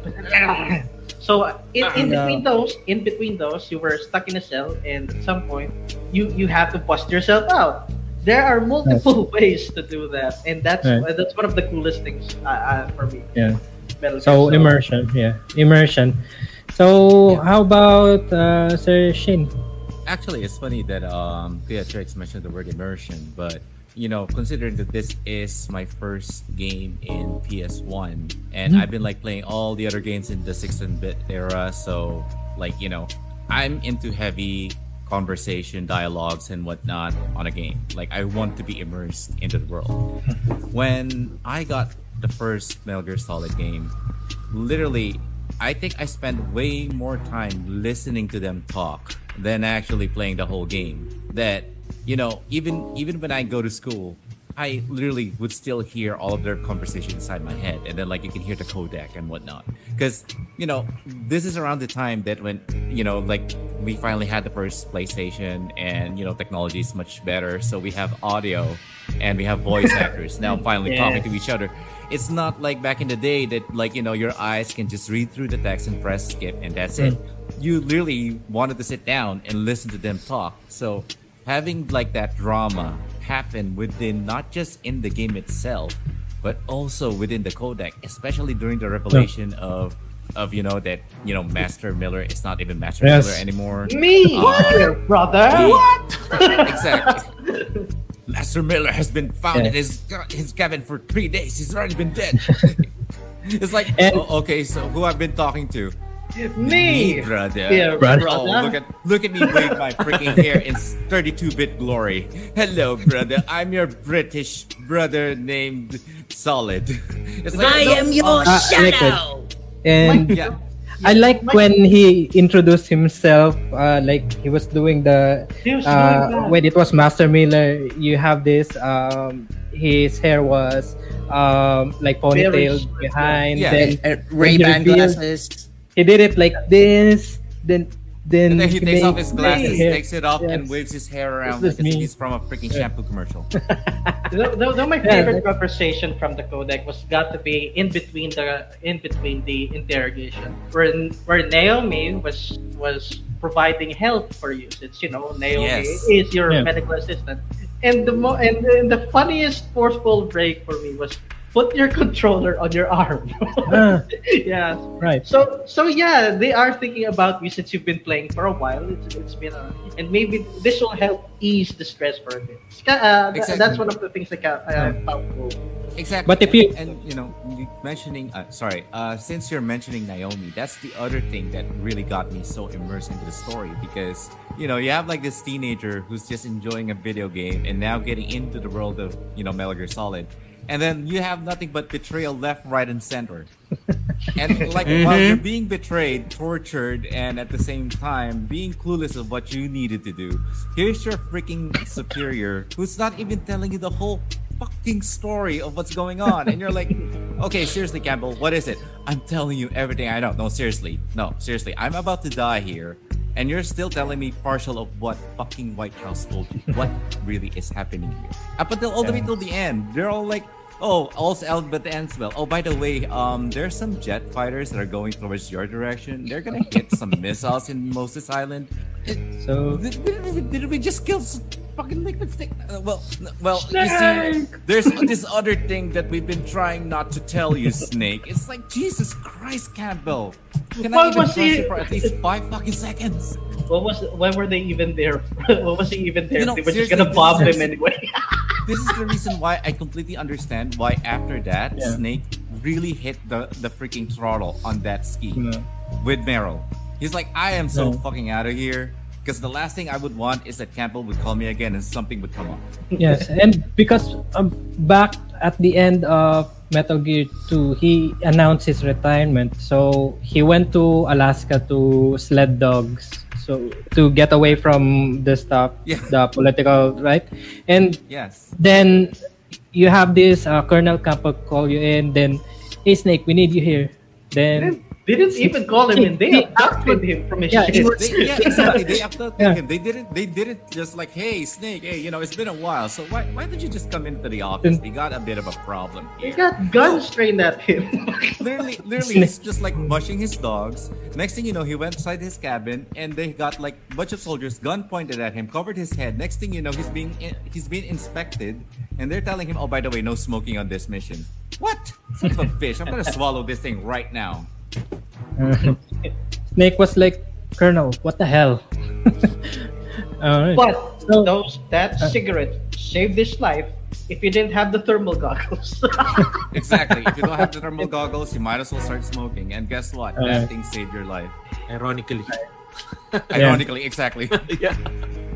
so in, in between those, in between those, you were stuck in a cell, and at some point, you you have to bust yourself out. There are multiple ways to do that, and that's Right. that's one of the coolest things uh, uh, for me. Yeah. Metal Gear So Solid. immersion, yeah, immersion. So how about uh, Sir Shin? Actually, it's funny that um, Beatrix mentioned the word immersion, but you know, considering that this is my first game in PS1, and I've been like playing all the other games in the 16-bit era, so like you know, I'm into heavy conversation, dialogues, and whatnot on a game. Like I want to be immersed into the world. when I got the first Metal Gear Solid game, literally, I think I spent way more time listening to them talk than actually playing the whole game. That you know, even even when I go to school, I literally would still hear all of their conversation inside my head, and then like you can hear the codec and whatnot. Because you know, this is around the time that when you know, like we finally had the first PlayStation, and you know, technology is much better, so we have audio, and we have voice actors now finally Yeah. talking to each other. It's not like back in the day that like you know your eyes can just read through the text and press skip and that's it. Hmm. You literally wanted to sit down and listen to them talk. So having like that drama happen within not just in the game itself, but also within the codec, especially during the revelation of of you know that you know Master Miller is not even Master Yes. Miller anymore. Me, um, dear brother. What? exactly. Master Miller has been found in his his cabin for three days. He's already been dead. it's like, And- oh, okay, so who I've been talking to? Me, brother. dear Brother. Oh, brother. look at look at me wave my freaking hair in 32-bit glory. Hello, brother. I'm your British brother named Solid. It's I no- am your uh, I like shadow. And yeah. I like when he introduced himself, uh, like he was doing the He was doing uh, when it was Master Miller. You have this. Um, his hair was um, like ponytail behind. yeah. Then Ray Ban glasses. he did it like this. Then then, And then he takes off his glasses, hair- takes it off, and waves his hair around This like is as if me. he's from a freaking shampoo commercial. Though, though, though my Yeah, favorite that- conversation from the codec was got to be in between the in between the interrogation, where where Naomi was was providing help for you. Since you know Naomi Yes. is your Yeah. medical assistant, and the mo- and, and the funniest forceful break for me was put your controller on your arm. Ah, yeah. right. So so yeah, they are thinking about you since you've been playing for a while. It's, it's been a, and maybe this will help ease the stress for a bit. It's Uh, Exactly. That's one of the things that I uh, found cool. Exactly. But if you- and you know you mentioning uh, sorry, uh, since you're mentioning Naomi, that's the other thing that really got me so immersed into the story because you know you have like this teenager who's just enjoying a video game and now getting into the world of you know Metal Gear Solid, and then you have nothing but betrayal left, right, and center. and like while mm-hmm. you're being betrayed, tortured, and at the same time being clueless of what you needed to do, here's your freaking superior who's not even telling you the whole fucking story of what's going on. And you're like, okay, seriously, Campbell, what is it? I'm telling you everything I know. No, seriously. No, seriously. I'm about to die here. And you're still telling me partial of what fucking White House told you. What really is happening here? Up until all the way till the end. They're all like, oh, all's well but ends well. Oh, by the way, um, there's some jet fighters that are going towards your direction. They're gonna hit some missiles in Moses Island. So Did, did, did we just kill fucking liquid snake? Uh, well, n- well, you see, there's this other thing that we've been trying not to tell you, Snake. It's like Jesus Christ, Campbell. Can I What even trust he- you for at least five fucking seconds? What was when were they even there? what was he even there? You know, they were just gonna bomb is- him anyway. This is the reason why I completely understand why after that Yeah. Snake really hit the the freaking throttle on that ski Yeah. with Meryl. He's like, I am so Yeah. fucking out of here. Because the last thing I would want is that Campbell would call me again and something would come up. yes, and because um, back at the end of Metal Gear 2, he announced his retirement. So he went to Alaska to sled dogs. So to get away from the stuff, Yeah. the political right, and Yes. then you have this uh, Colonel Campbell call you in. Then, hey Snake, we need you here. Then They didn't even call him in. They He- abducted him from his Yeah, ship. he- They, yeah, exactly. They abducted Yeah. him. They didn't. They didn't just like, hey, Snake. Hey, you know, it's been a while. So why why did you just come into the office? We got a bit of a problem They here. got guns trained at him. Literally, literally, he's just like mushing his dogs. Next thing you know, he went inside his cabin, and they got like a bunch of soldiers, gun pointed at him, covered his head. Next thing you know, he's being he's being inspected, and they're telling him, "Oh, by the way, no smoking on this mission." What? Son of a bitch! I'm gonna swallow this thing right now. Snake was like, Colonel, what the hell? Alright. but So- those that cigarette saved his life. If you didn't have the thermal goggles, Exactly. if you don't have the thermal goggles, you might as well start smoking. And guess what? Uh, that thing saved your life. Ironically. Ironically, exactly. yeah.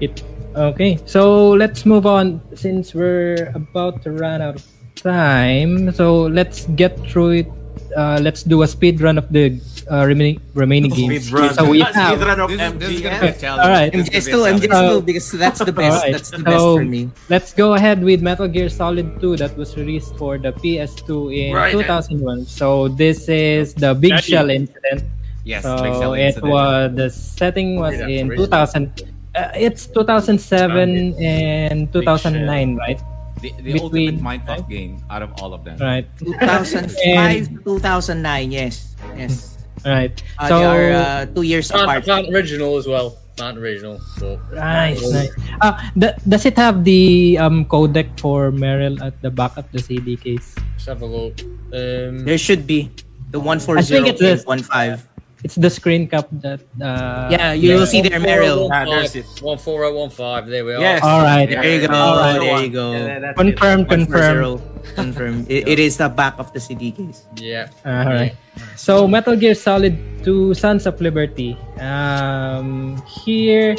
It, okay, so let's move on since we're about to run out of time. So let's get through it. Uh, let's do a speed run of the uh, remaining remaining games. Speedrun. So we Speedrun have. of This, this is gonna MGS. be a. All right. MGS2, gonna be a challenge. MGS2, Uh, because that's the best. Alright, That's the best so for me. Let's go ahead with Metal Gear Solid 2 that was released for the PS2 in Right. 2001. So this is the Big Daddy. Shell incident. Yes, so Big Shell it was the setting was in 2000. Uh, it's 2007 and 2009, right? The, the between- ultimate mindfuck game out of all of them. Right, 2005 to 2009, yes. Yes. right. Uh, so they are uh, two years Plant, apart. plant original as well. Plant original. But Nice, nice. Uh, th- does it have the um codec for Meryl at the back of the CD case? let's have a look. Um, There should be the I think it's this. 140.15. It's the screen cap that. Uh, Yeah, you will see there, Meryl. Ah, there's it. One four oh one five. There we are. Yes. All right. There you go. All right. There you go. Yeah, Confirm, One confirm. Confirm. It, it is the back of the CD case. Yeah. All right. So Metal Gear Solid 2 Sons of Liberty. Um, here,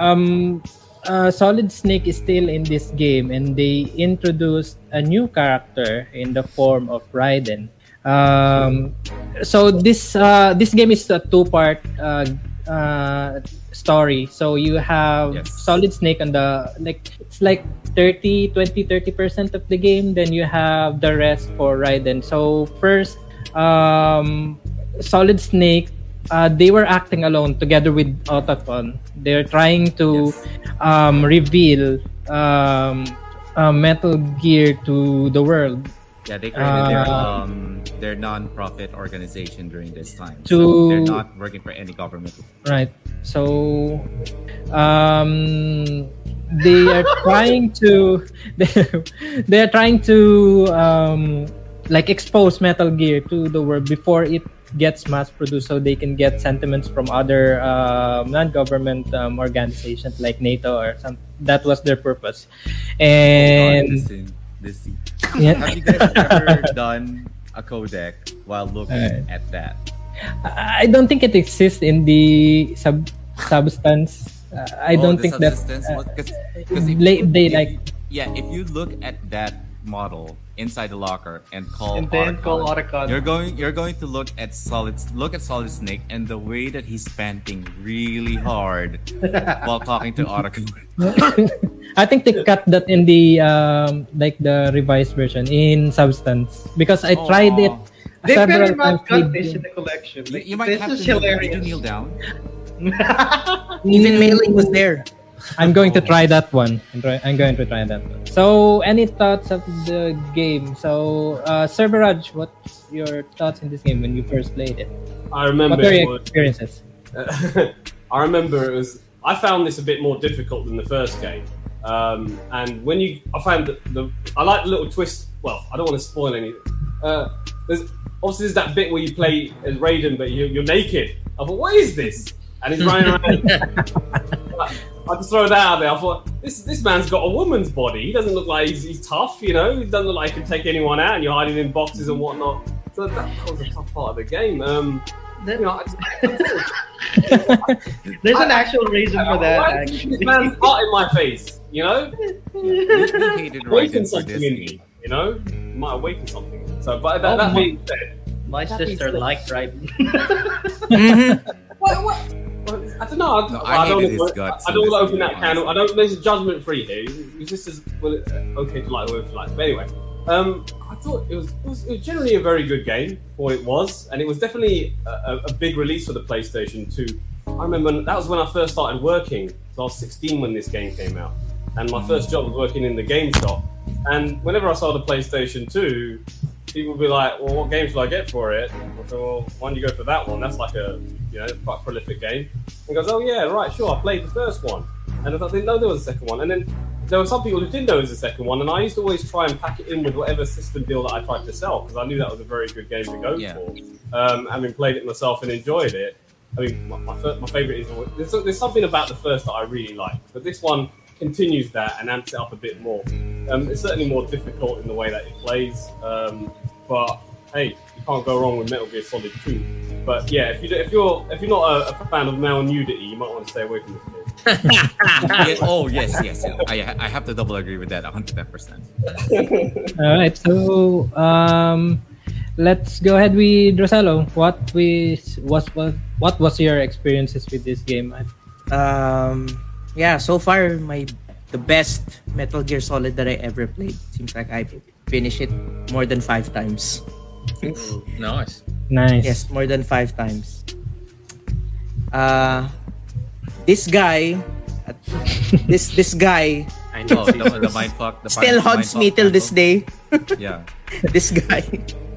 um, uh, Solid Snake is still in this game, and they introduced a new character in the form of Raiden. Um, so this uh, this game is a two-part uh, uh, story. So you have Yes. Solid Snake on the like it's like 30 20 30% of the game then you have the rest for Raiden. So first um Solid Snake uh, they were acting alone together with Otacon. They're trying to um, reveal um, uh, Metal Gear to the world. Yeah, they created their Uh, um their non-profit organization during this time. To- so they're not working for any government. Right. So um they are trying to they are trying to um like expose Metal Gear to the world before it gets mass produced so they can get sentiments from other um, non-government um, organizations like NATO or some that was their purpose. Oh, And this thing. yeah, Have you guys ever done a codec while looking Alright. at that? I don't think it exists in the sub substance. Uh, I Oh, don't think that subsistence uh, was- 'cause- 'cause if they, they like yeah, if you look at that model inside the locker and call And then Otacon, call Otacon. you're going you're going to look at solid look at solid snake and the way that he's panting really hard while talking to Otacon. I think they cut that in the um like the revised version in substance because I tried it They several better not cut this in the collection. You, Like, you might this have is to kneel, hilarious. did you kneel down. Even Mei Ling was there. I'm going to try that one. I'm, going to try that one. So, any thoughts of the game? So, uh, Sir Viraj, what's your thoughts in this game when you first played it? I remember What were your was- experiences? I remember it was. I found this a bit more difficult than the first game, um, and when you, I found that the, I like the little twist. Well, I don't want to spoil any. Uh, there's obviously there's that bit where you play as Raiden, but you, you're naked. I thought, what is this? And he's running around. I just throw that out there. I thought this this man's got a woman's body. He doesn't look like he's, he's tough, you know. He doesn't look like he can take anyone out, and you're hiding in boxes and whatnot. So that, that was a tough part of the game. Um, you know, I, There's an actual reason for that. Why this man's heart in my face, you know? You, you hated Awaken Raiden something in me, you know? It might awaken something. So, but that, Oh, that my- being said, my sister liked Raiden. what, what? I don't know. I, No, I, I don't. guts I don't want to open that candle. I don't. There's a judgment free here. It's just as well. It's okay to like you like. But anyway, um, I thought it was, it was it was generally a very good game for it was, and it was definitely a, a, a big release for the PlayStation 2. I remember that was when I first started working. So I was 16 when this game came out, and my first job was working in the game shop. And whenever I saw the PlayStation 2, people would be like, "Well, what game should I get for it?" I said, "Well, why don't you go for that one? That's like a you know quite prolific game." He goes, "Oh yeah, right, sure. I played the first one, and I thought, didn't know there was a second one." And then there were some people who didn't know there was a second one, and I used to always try and pack it in with whatever system deal that I tried to sell because I knew that was a very good game to go Yeah. for. Um, having played it myself and enjoyed it, I mean, my, my, fir- my favorite is always, there's, there's something about the first that I really like, but this one continues that and amps it up a bit more. Um, it's certainly more difficult in the way that it plays, um, but hey, you can't go wrong with Metal Gear Solid 2. But yeah, if you if you're if you're not a, a fan of male nudity, you might want to stay away from this game. Yeah, oh yes, yes. I, I have to double agree with that, 110. percent All right. So, um, let's go ahead with Rosello. What was what was what was your experiences with this game? Um, yeah, so far my the best Metal Gear Solid that I ever played. Seems like I finished it more than five times. nice. Nice. Yes, more than five times. Uh, this guy, this this guy I know. the, the mindfuck. The still haunts me till this day. Yeah. this guy.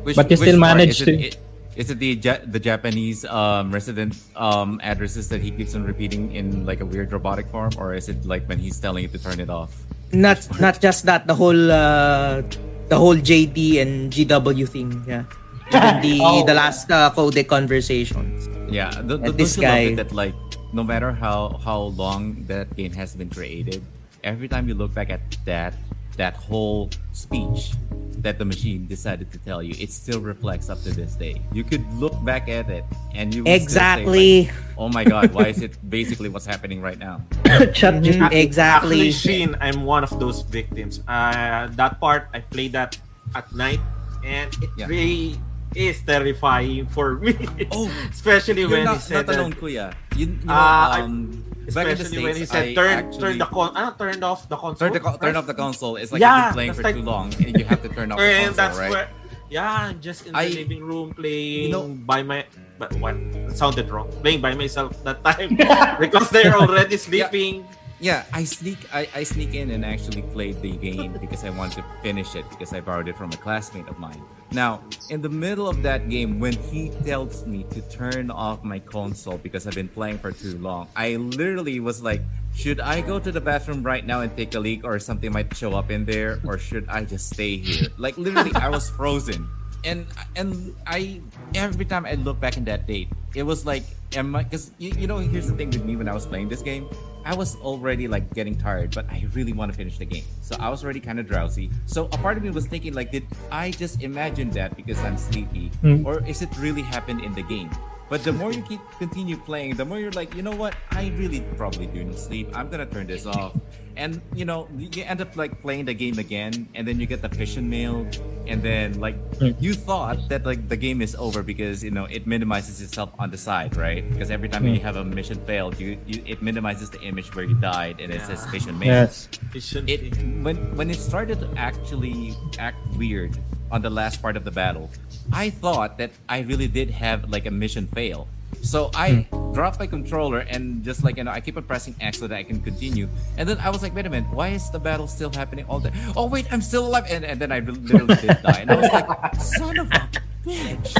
Which, But you which still managed to- it- Is it the ja- the Japanese um, resident um, addresses that he keeps on repeating in like a weird robotic form, or is it like when he's telling it to turn it off? Not not just that. The whole uh, the whole JD and GW thing. Yeah. Even the Oh. the last uh, codec conversations. Yeah, th- And th- this don't you love guy- that like no matter how how long that game has been created, every time you look back at that that whole speech that the machine decided to tell you, it still reflects up to this day. You could look back at it and you would still say, Exactly. like, oh my god, why is it basically what's happening right now? Chat Mhm, Actually, exactly. Sheen, I'm one of those victims. Uh, that part, I played that at night, and it Yeah. really is terrifying for me. Oh, especially You're when not, he said not that. alone, Kuya. You, you know, I- um, back in the Especially when he said turn actually- turn the con ah, turned off the console. turn, the, co- turn off the console. It's like Yeah, you've been playing for like- too long, and you have to turn off the console, that's right? where yeah, I'm just in the I- living room playing You know- by my but what that sounded wrong. Playing by myself that time because they're already sleeping. Yeah, I sneak I, I sneak in and actually played the game because I wanted to finish it because I borrowed it from a classmate of mine. Now, in the middle of that game, when he tells me to turn off my console because I've been playing for too long, I literally was like, should I go to the bathroom right now and take a leak or something might show up in there or should I just stay here? Like literally I was frozen. And and I every time I look back in that date, it was like am I because you, you know here's the thing with me when I was playing this game, I was already like getting tired, but I really want to finish the game. So I was already kind of drowsy. So a part of me was thinking like, did I just imagine that because I'm sleepy, Mm. or is it really happened in the game? But the more you keep continue playing, the more you're like, you know what? I really probably do need sleep. I'm gonna turn this off. And you know, you end up like playing the game again, and then you get the fission mail, and then like Mm. you thought that like the game is over because you know it minimizes itself on the side, right? Because every time you Mm. have a mission failed, you, you it minimizes the image where you died, and it says Yeah. fission mail Yes. It should it when when it started to actually act weird on the last part of the battle, I thought that I really did have like a mission fail. So I hmm. dropped my controller and just like you know, I keep on pressing X so that I can continue. And then I was like, wait a minute, why is the battle still happening all day? Oh wait, I'm still alive. And, and then I literally did die. And I was like, son of a bitch.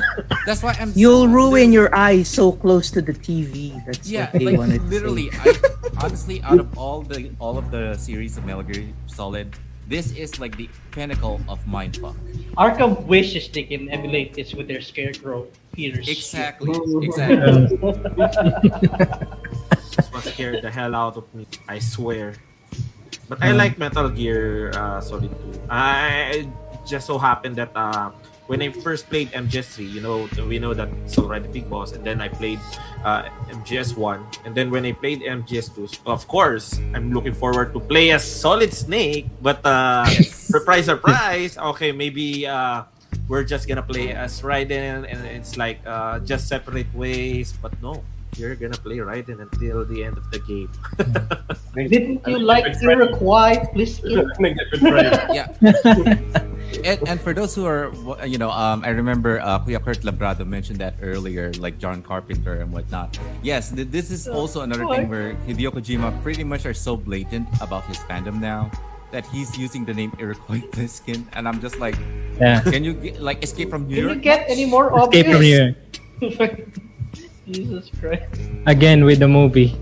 That's why I'm. You'll ruin your eyes so close to the TV. That's Yeah, what they like wanted to literally. I, honestly, out of all the all of the series of Metal Gear Solid, this is like the pinnacle of mindfuck. Arkham wishes they can emulate this with their scarecrow Peters. Exactly. Exactly. This was scared the hell out of me. I swear. But I like Metal Gear uh, Solid 2. I it just so happened that uh, when I first played MGS3, you know, we know that it's already Big Boss, and then I played uh, MGS1, and then when I played MGS2, of course, I'm looking forward to play as Solid Snake, but uh, surprise, surprise, okay, maybe uh, we're just gonna play as Raiden, and it's like uh, just separate ways, but no. You're gonna play Raiden until the end of the game. Didn't you like Iroquois? Please skip. yeah. and, and for those who are, you know, um, I remember uh, Kuya Kurt Labrado mentioned that earlier, like John Carpenter and whatnot. Yes, th- this is also another thing where Hideo Kojima pretty much are so blatant about his fandom now that he's using the name Iroquois Pliskin, and I'm just like, Yeah. can you get, like escape from New Can you get any more obvious? Escape from here Jesus Christ. again with the movie.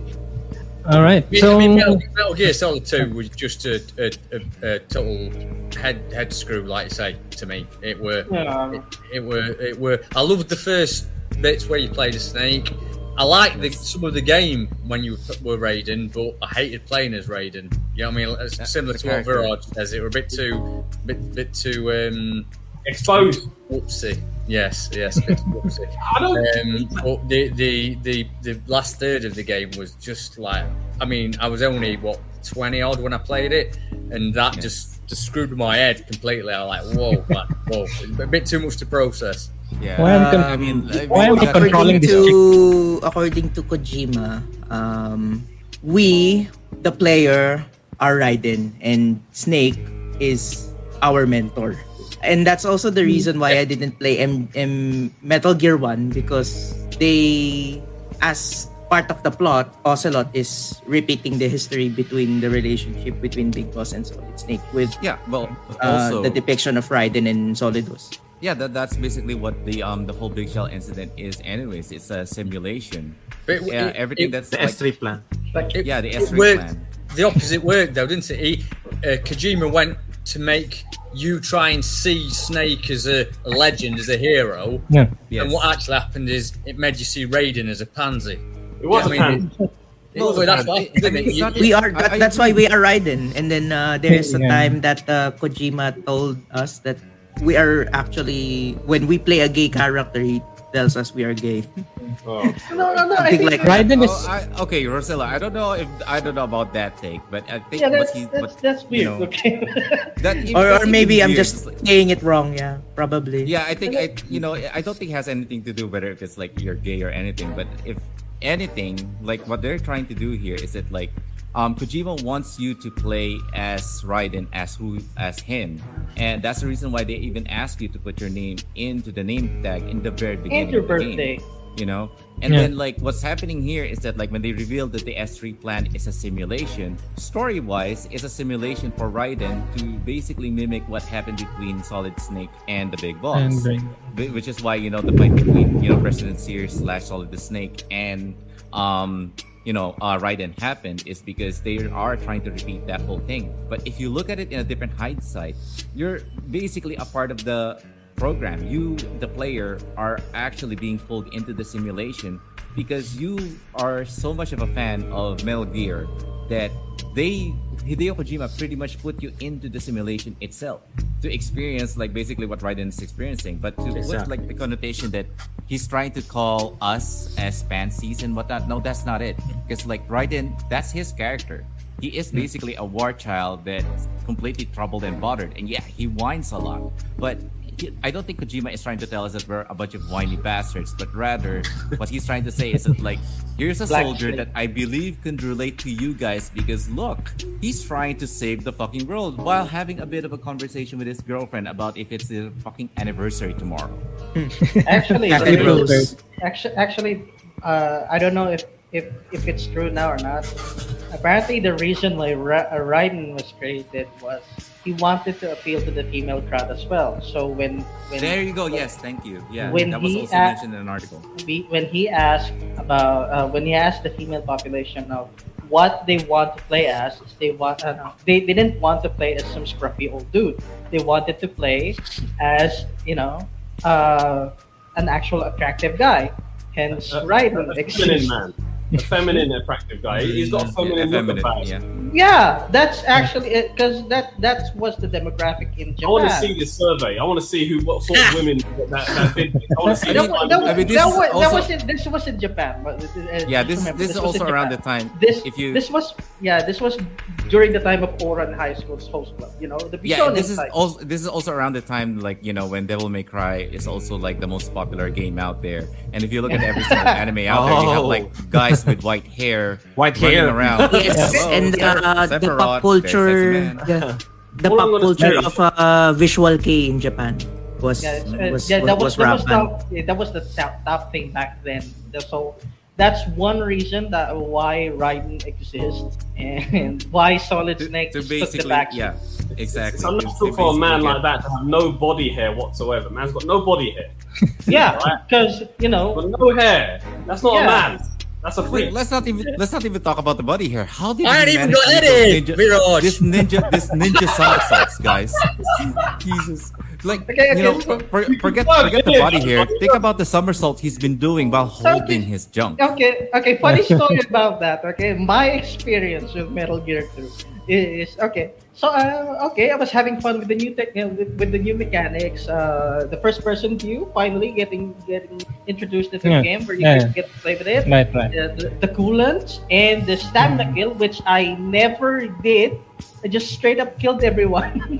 All right. I mean, So mean, Metal, Metal Gear Solid 2 was just a, a, a, a total head head screw, like you say, to me. It were, Yeah. it, it were, it were. I loved the first bits where you played a snake. I liked the, some of the game when you were Raiden, but I hated playing as Raiden. You know what I mean? It's similar to what character. Viraj says. It were a bit too, bit, bit too um, Exposed. whoopsie. Yes, yes. I don't. Um, but the, the the the last third of the game was just like I mean I was only what twenty odd when I played it, and that just just screwed my head completely. I'm like, whoa, man, whoa, a bit too much to process. Yeah. Why am I I mean, I why am I controlling according this to according to Kojima, um, we the player are Raiden and Snake is our mentor. And that's also the reason why I didn't play M- M- Metal Gear 1 because they as part of the plot, Ocelot is repeating the history between the relationship between Big Boss and Solid Snake with yeah. Well, uh, the depiction of Raiden and Solidus. yeah, that, that's basically what the um the whole Big Shell incident is. Anyways, it's a simulation. But it- yeah, it- everything it- that's The like, S3 plan. Like, It- yeah, the S3 worked- plan. The opposite worked though, didn't it? He, uh, Kojima went to make you try and see Snake as a, a legend, as a hero, Yeah. Yes. and what actually happened is it made you see Raiden as a pansy. It was Yeah, I a mean, pan. It- well, that's what I happened, didn't mean, You- we are that, I- that's why we are Raiden and then uh, there's a Yeah. time that uh, Kojima told us that we are actually when we play a gay character he tells us we are gay Oh. no, no, no. I Something think like Raiden is Oh, I, okay, Rosella. I don't know if I don't know about that take, but I think yeah, what that's he that's, what, that's you weird. know, okay. that even- or, or maybe i'm weird. just saying it wrong yeah probably Yeah, I think I you know I don't think it has anything to do whether if it's like you're gay or anything, but if anything, like what they're trying to do here is that like um Kojima wants you to play as Raiden as who as him. And that's the reason why they even ask you to put your name into the name tag in the very beginning. and your of the game, birthday. You know? And Yeah. then like what's happening here is that like when they revealed that the S3 plan is a simulation, story wise, it's a simulation for Raiden to basically mimic what happened between Solid Snake and the Big Boss. and. Which is why you know the fight between you know President Sears slash Solid the Snake and um you know uh, Raiden happened is because they are trying to repeat that whole thing. But if you look at it in a different hindsight, you're basically a part of the program. You, the player, are actually being pulled into the simulation because you are so much of a fan of Metal Gear that they Hideo Kojima pretty much put you into the simulation itself to experience like basically what Raiden is experiencing, but to put like the connotation that he's trying to call us as fancies and whatnot. No, that's not it. Because like Raiden, that's his character. He is hmm. basically a war child that's completely troubled and bothered, and yeah, he whines a lot. But I don't think Kojima is trying to tell us that we're a bunch of whiny bastards, but rather what he's trying to say is that like here's a Black soldier sheep. that I believe can relate to you guys because look, he's trying to save the fucking world while having a bit of a conversation with his girlfriend about if it's the fucking anniversary tomorrow. Actually, Happy there bros. is- actually, actually, uh, I don't know if, if if it's true now or not. Apparently, the reason why Ra- Raiden was created was he wanted to appeal to the female crowd as well. So when when There you go. Yes, thank you. Yeah, When that was he also act- mentioned in an article. we, when he asked about uh, when he asked the female population of what they want to play as, they want uh, they, they didn't want to play as some scruffy old dude. They wanted to play as you know uh, an actual attractive guy. Hence, A- Raiden a feminine exists. man, a feminine, attractive guy. He's got a feminine Yeah, look effeminate, about yeah. him. Yeah, that's actually because that that was the demographic in Japan. I want to see this survey. I want to see who, what sort of women that, that did. I want to see that, mean- was, that, I mean, this that, is was, that was in this was in Japan. But, uh, Yeah, this remember, this is also around the time. This if you this was yeah this was during the time of Ouran High School's host club. You know the yeah, this is type. also this is also around the time like you know when Devil May Cry is also like the most popular game out there. And if you look at every single anime out there, you have Oh. like guys with white hair, White hair. around. yes Hello, and Sephiroth, uh, the pop culture the, the pop culture of uh, visual kei in Japan was yeah, uh, was, yeah, that was, was, that was rampant. the, yeah, that was the top, top thing back then. So that's one reason that why Raiden exists and why Solid Snake to took the back. yeah, exactly. It's To- unnatural for a man basically like that to have no body hair whatsoever. Man's got no body hair. Yeah, Right. because you know Got no hair. That's not Yeah. a man. That's a Wait, freak. let's not even let's not even talk about the body here. How did I he ain't even manage got to do any, those Viraj. This ninja, this ninja somersaults, guys. Jesus, like Okay, okay, you know, for, forget forget the body here. Think about the somersault he's been doing while holding his junk. Okay, okay. Funny story about that. Okay, my experience with Metal Gear 2. Is okay. So uh, okay, I was having fun with the new tech, uh, with, with the new mechanics. Uh, the first person view finally getting getting introduced into Yeah. the game where you Yeah. can get to play with it. Right, right. The, the coolants and the stamina kill, which I never did. I just straight up killed everyone.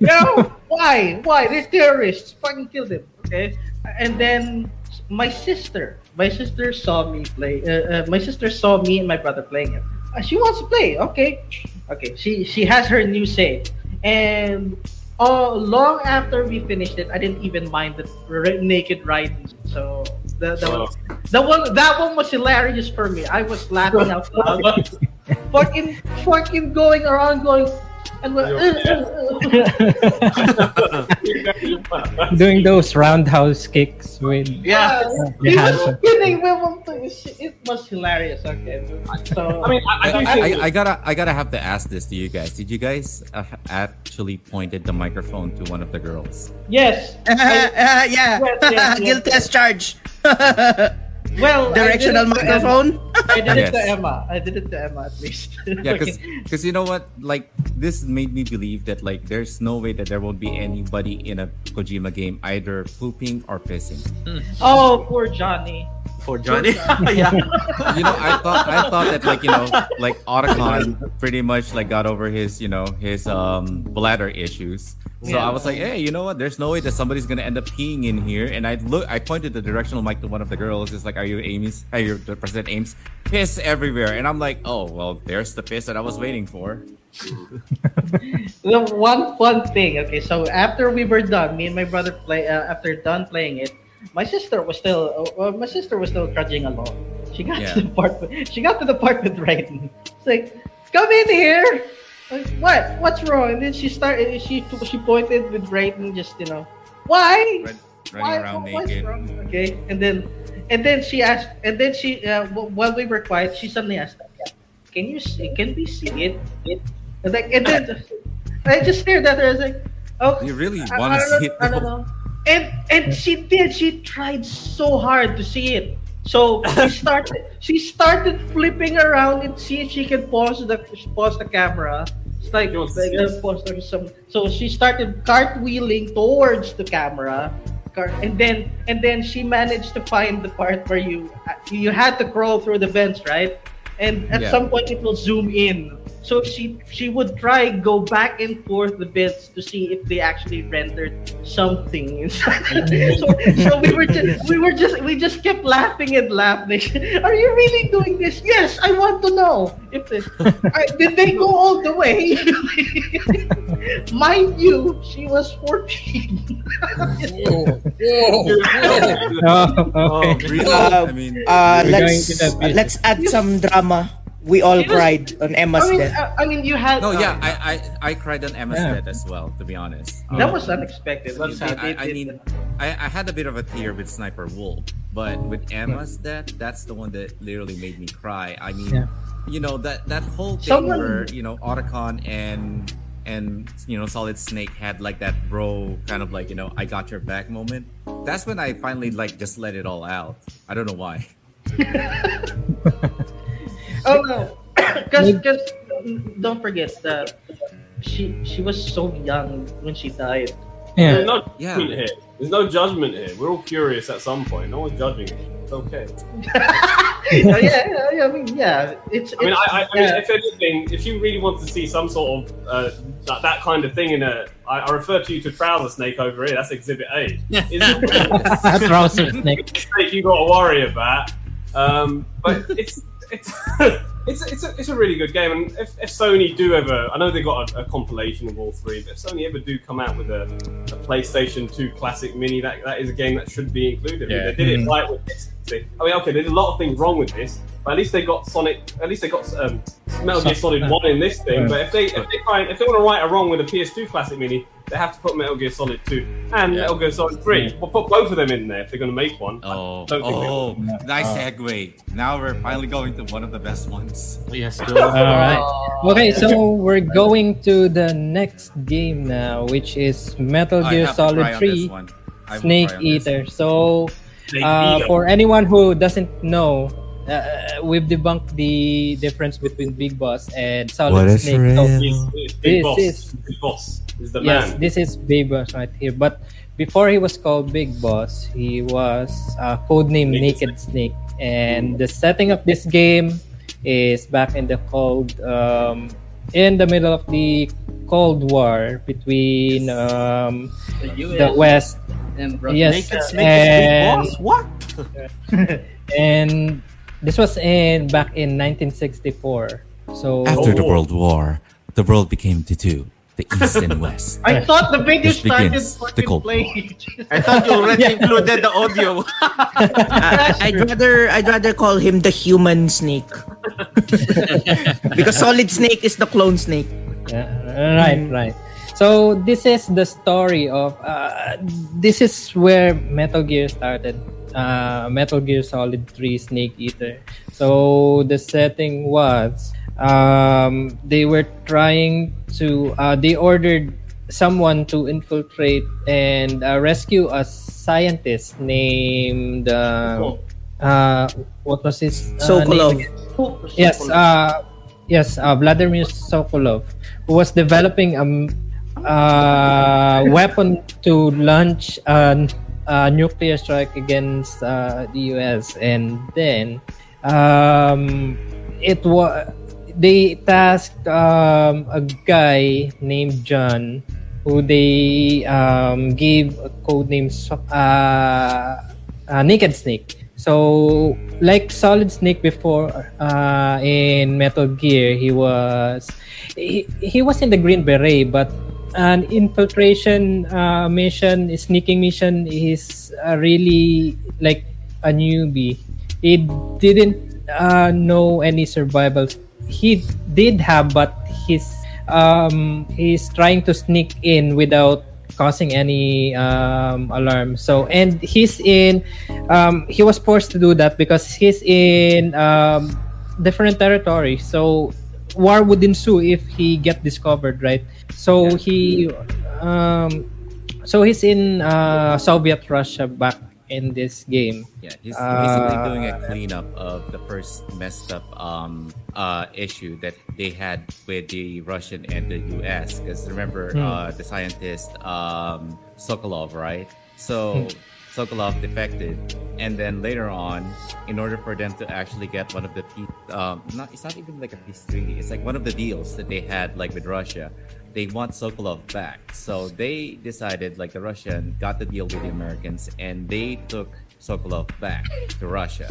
no, why? Why? They're terrorists. Fucking kill them. Okay. And then my sister, my sister saw me play. Uh, uh, my sister saw me and my brother playing it. Uh, she wants to play. Okay. Okay. She she has her new save, and uh, long after we finished it, I didn't even mind the r- naked Raiden. So that, that, was, that one that one was hilarious for me. I was laughing out loud. fucking fucking going around going Doing those roundhouse kicks with yeah, the he hands. was kidding. We want to- It was hilarious. Okay, so I mean, I, I I, I, I gotta I gotta have to ask this to you guys. Did you guys uh, actually pointed the microphone to one of the girls? yes, Uh, uh, yeah. Yes, yes, yes, Guilty yes. as charged. Well, Directional I did it to Emma. microphone. I did it to Emma. I did it to Emma at least. Yeah, because you know what, like this made me believe that like there's no way that there won't be anybody in a Kojima game either pooping or pissing. oh, poor Johnny. For Johnny. yeah. You know, I thought I thought that like you know like Otacon pretty much like got over his you know his um bladder issues. So Yeah. I was like, hey, you know what? There's no way that somebody's gonna end up peeing in here. And I look, I pointed the directional mic to one of the girls. It's like, are you Amy's? Are you the President Ames? Piss everywhere. And I'm like, oh well, there's the piss that I was waiting for. the one fun thing. Okay, so after we were done, me and my brother play. Uh, after done playing it, my sister was still. Uh, well, my sister was still trudging along. She got Yeah. to the part. with- She got to the part with Raiden. It's like, come in here. Like, what? What's wrong? And then she started. She she pointed with Raiden. Just you know, why? Running Why- around what's naked. Okay, and then and then she asked, and then she uh, while we were quiet, she suddenly asked, "Can you see? Can we see it?" it? And like, and then I just stared at her. I was like, "Oh, You really want to see it? I don't know." And and she did. She tried so hard to see it. So she started. she started flipping around and see if she can pause the pause the camera. It's like, want like uh, pause some. So she started cartwheeling towards the camera, and then and then she managed to find the part where you you had to crawl through the vents, right? And at Yeah. some point it will zoom in. So she she would try go back and forth the bits to see if they actually rendered something inside. so, so we were just we were just we just kept laughing and laughing. Are you really doing this? Yes, I want to know if this, I, did they go all the way. Mind you, she was fourteen. Whoa, whoa, whoa. Oh, okay. really? Uh, I mean, Uh, let's to that bit. let's add some drama. We all was- cried on Emma's I mean, death. uh, I mean, you had no, uh, yeah, I, I I cried on Emma's Yeah. death as well. To be honest, that Um, was unexpected. That's They- sad. they I, I mean, I, I had a bit of a tear with Sniper Wolf, but with Emma's death, that's the one that literally made me cry. I mean, Yeah. you know that that whole thing Someone- where you know Otacon and and you know Solid Snake had like that bro kind of like you know I got your back moment. That's when I finally like just let it all out. I don't know why. Oh no, because because don't forget that she she was so young when she died. Yeah. There's no Yeah. judgment here. There's no judgment here. We're all curious at some point. No one's judging it. It's okay. yeah, yeah, yeah, I mean, yeah. It's. I mean, it's- I, I, I mean, yeah. if anything, if you really want to see some sort of uh, that, that kind of thing in a, I, I refer to you to Trouser Snake over here. That's Exhibit A. Is Trouser snake. snake you got to worry about? Um, but it's it's it's it's a, it's a really good game. And if, if Sony do ever, I know they got a, a compilation of all three, but if Sony ever do come out with a, a PlayStation Two Classic Mini, that that is a game that should be included. I mean, They did it mm. right with this. They- I mean, okay, there's a lot of things wrong with this, but at least they got Sonic. At least they got um, Metal Gear Solid One in this thing. Yeah. But if they if they try if they want to right a wrong with a PS2 Classic Mini, they have to put Metal Gear Solid Two and Yeah. Metal Gear Solid Three. Yeah. We'll put both of them in there if they're going to make one. Oh, don't think oh, nice Oh. segue. Now we're finally going to one of the best ones. Yes, All right. Okay, so we're going to the next game now, which is Metal I Gear have to cry Solid on this 3 one. Snake cry on this Eater. So, Snake uh, for anyone who doesn't know, uh, we've debunked the difference between Big Boss and Solid What is Snake. real? So, He's, he's Big This Boss. is- Big Boss is the yes, man. this is Big Boss right here. But before he was called Big Boss, he was uh, codenamed Naked Naked Snake. And the setting of this game is back in the cold, um, in the middle of the Cold War between um, The the West and Russia. Yes, Naked Snake is and- Boss? What? and this was in back in 1964. So After the Oh. World War, the world became into two: the East and West. I thought the video This started begins the fucking Cold War. I thought you already included the audio. I, I'd rather I'd rather call him the human snake. because Solid Snake is the clone snake. Yeah, right, right. So this is the story of uh, this is where Metal Gear started. Uh, Metal Gear Solid 3 Snake Eater. So the setting was um, they were trying to uh, they ordered someone to infiltrate and uh, rescue a scientist named uh, uh, what was his uh, name Sokolov. again? Yes, uh, yes, uh, Vladimir Sokolov, who was developing a uh, weapon to launch a, a nuclear strike against uh, the U.S. And then um, it was they tasked um, a guy named John, who they um, gave a code name uh, uh, Naked Snake. So, like Solid Snake before uh, in Metal Gear, he was he, he was in the Green Beret, but an infiltration uh, mission, sneaking mission, is uh, really like a newbie. He didn't uh, know any survival. He did have, but he's um, he's trying to sneak in without causing any um, alarm. So and he's in um, he was forced to do that because he's in um, different territory. So war would ensue if he get discovered, right? So he um, so he's in uh, Soviet Russia back in this game. Yeah, he's Uh, basically doing a cleanup of the first messed up um, uh, issue that they had with the Russian and the U.S. Because remember, Hmm. uh, the scientist um, Sokolov, right? So Sokolov defected, and then later on, in order for them to actually get one of the peace, um, not it's not even like a peace treaty. It's like one of the deals that they had like with Russia. They want Sokolov back, so they decided like the Russian got the deal with the Americans, and they took Sokolov back to Russia,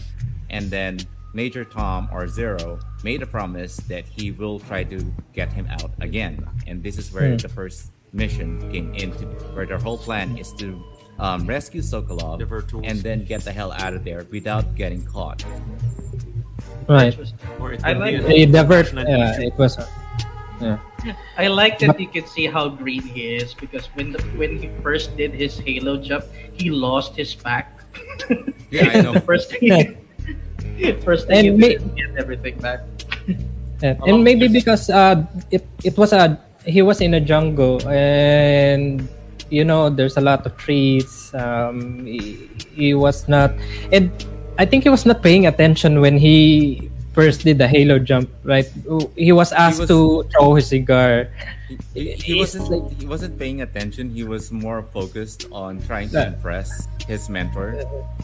and then Major Tom or Zero made a promise that he will try to get him out again, and this is where Hmm. the first mission came into, where their whole plan is to um, rescue Sokolov The and then get the hell out of there without getting caught. Right. Or it I like be He divert. Yeah, issue. it was. Yeah. I like that you can see how green he is because when the, when he first did his Halo jump, he lost his back. Yeah, I know. first thing, first thing And he may- get everything back. And, and maybe because uh, it it was a he was in a jungle and you know there's a lot of trees. Um, he, he was not, and I think he was not paying attention when he first did the halo jump. Right, he was asked was- to throw his cigar. He, he wasn't like- he wasn't paying attention. He was more focused on trying to Yeah. impress his mentor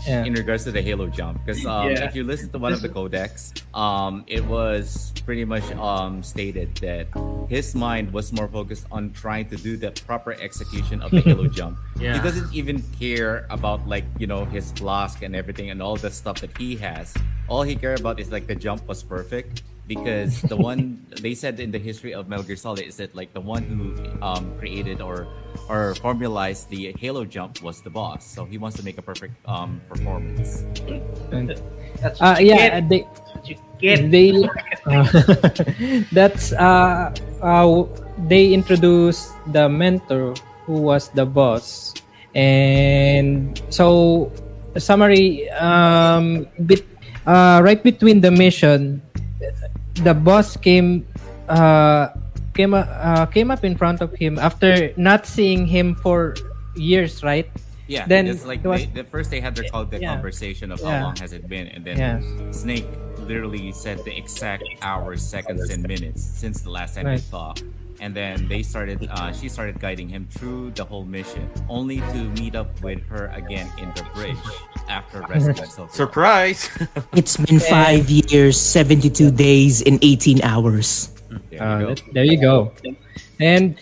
Yeah. in regards to the Halo jump. Because um, Yeah. if you listen to one of the codecs, um, it was pretty much um, stated that his mind was more focused on trying to do the proper execution of the Halo jump. Yeah. He doesn't even care about like you know his flask and everything and all the stuff that he has. All he cared about is like the jump was perfect because the one they said in the history of Metal Gear Solid is that like the one who um, created or or formalized the Halo jump was the boss. So he wants to make a perfect um, performance. And, That's uh, you yeah, get. they That's what you get. they uh, that's uh, uh they introduced the mentor who was the boss and so summary um bit uh right between the mission the boss came uh came uh, came up in front of him after not seeing him for years right Yeah, Then it's like was- they, the first they had their called the Yeah. conversation of Yeah. how long has it been, and then Yeah. Snake literally said the exact hours, seconds, and minutes since the last time Right. they talked. And then they started. Uh, she started guiding him through the whole mission, only to meet up with her again in the bridge after rescuing Silver. Surprise! It's been five years, 72 days, and 18 hours. There you Uh, go. that- there you go. And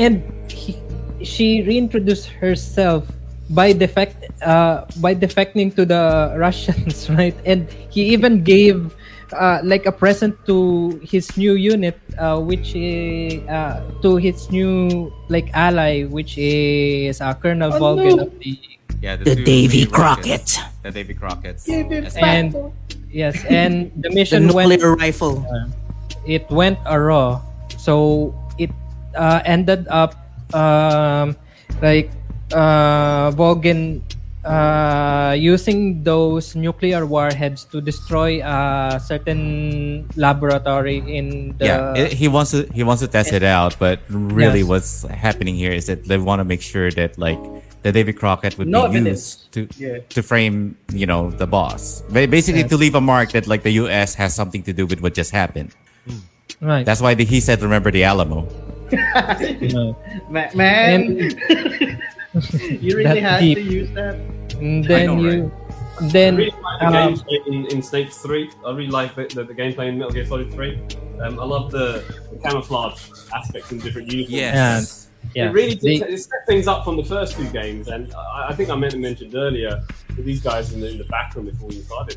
and he, she reintroduced herself by defect uh, by defecting to the Russians, right? And he even gave uh, like a present to his new unit, uh, which is uh, to his new like ally, which is uh, Colonel Oh, Volgin no. of the The Yeah, two Davy Crockett. The Davy Crockett's. Yes. and yes, and the The mission went nuclear rifle. it went raw so it uh, ended up um, like uh, Volgin uh, using those nuclear warheads to destroy a certain laboratory in the yeah, it- he wants to he wants to test it out, but really, Yes. what's happening here is that they want to make sure that like the Davy Crockett would No be evidence. used to Yeah. to frame you know the boss, basically Yes. to leave a mark that like the U.S. has something to do with what just happened. right That's why the, he said, "Remember the Alamo." Ma- man, you really That had deep. to use that. and then know, you I then really like the um, gameplay in, in Snake 3. I really like the, the, the gameplay in Metal Gear Solid 3. Um, I love the, the camouflage aspects in different uniforms. Yes. Yeah It really did the- it set things up from the first two games, and I, I think I meant to mention earlier with these guys in the, in the back room before we started.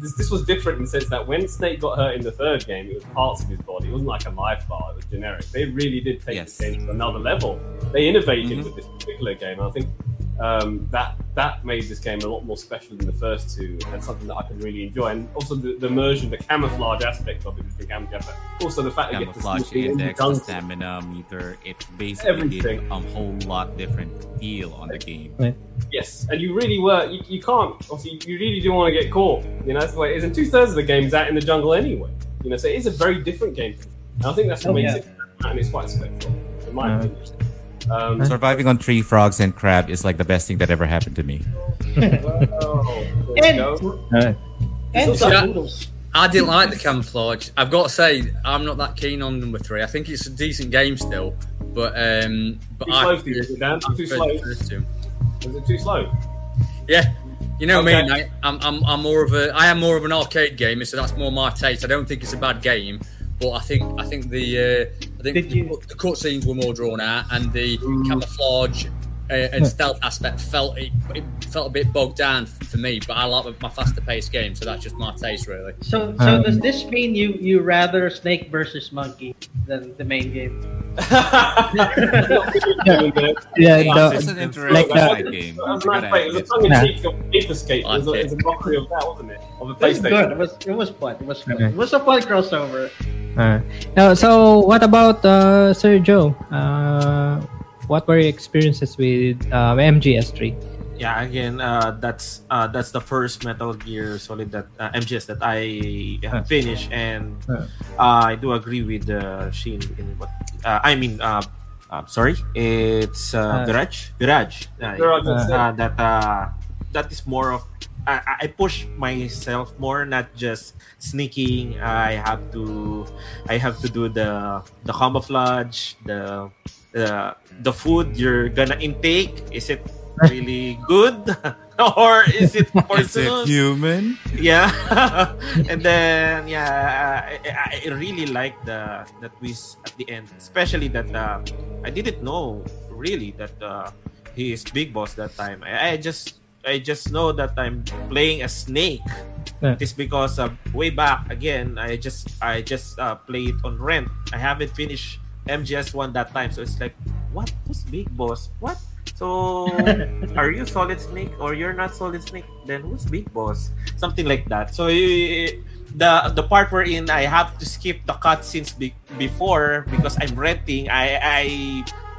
This, this was different in the sense that when Snake got hurt in the third game, it was parts of his body. It wasn't like a live bar; it was generic. They really did take Yes. this game to another level. They innovated Mhm. with this particular game. I think um, that that made this game a lot more special than the first two, and something that I could really enjoy. And also the, the immersion, the camouflage aspect of it, the camouflage. Also the fact that you get to Camouflage sneak in the index, the stamina meter, it basically gave Everything. a whole lot different feel on the game. Yes, and you really were. You, you can't. Obviously, you really do want to get caught. You know, that's the way it is. And two thirds of the game's out in the jungle anyway. You know, so it is a very different game. And I think that's what Oh, makes yeah. it, and it's quite special, in my Uh, opinion. Um, Surviving on tree frogs and crab is like the best thing that ever happened to me. well, And- you And also- I didn't like the camouflage. I've got to say, I'm not that keen on number three. I think it's a decent game still, but um, but Too I slow for you, Dan? I Too slow? the first two. Is it too slow? Yeah, you know Okay. me, mate. I'm, I'm I'm more of a I am more of an arcade gamer, so that's more my taste. I don't think it's a bad game, but I think I think the uh, I think the, you- the cutscenes were more drawn out, and the Mm. camouflage uh, and stealth aspect felt it, it felt a bit bogged down for me. But I like my faster paced game, so that's just my taste, really. So, so Um, does this mean you you rather Snake versus Monkey than the main game? yeah It's the, just an interesting like that. side game. That was It's a a good nice play. It was a idea. tongue-in-cheek of Ape Escape. It a, it was a mockery of that, wasn't it? Of the It was PlayStation. good. It was it was fun. It was fun. Okay. It was a fun crossover. Uh, now, so what about uh, Sir Joe? Uh, what were your experiences with um, MGS3? yeah again uh, that's uh, that's the first metal gear solid that uh, mgs that i Huh. have finished and Huh. uh, i do agree with uh, Sheen in what uh, i mean uh, uh, sorry it's uh, Uh, garage garage uh, Garage, uh, that uh, that is more of I, I push myself more not just sneaking. I have to i have to do the the camouflage the the the food you're gonna intake. Is it really good? Or is it poisonous is it human? yeah. And then yeah I, I really like the the twist at the end. Especially that uh, i didn't know really that uh, he is big boss that time. I, I just i just know that i'm playing a snake. Yeah. it is because uh, way back again i just i just uh, played on rent. I haven't finished mgs1 that time so it's like what? Who's big boss? What? So are you solid snake or you're not solid snake? Then who's big boss? Something like that. So y- the the part wherein i have to skip the cutscenes be- before because i'm renting i i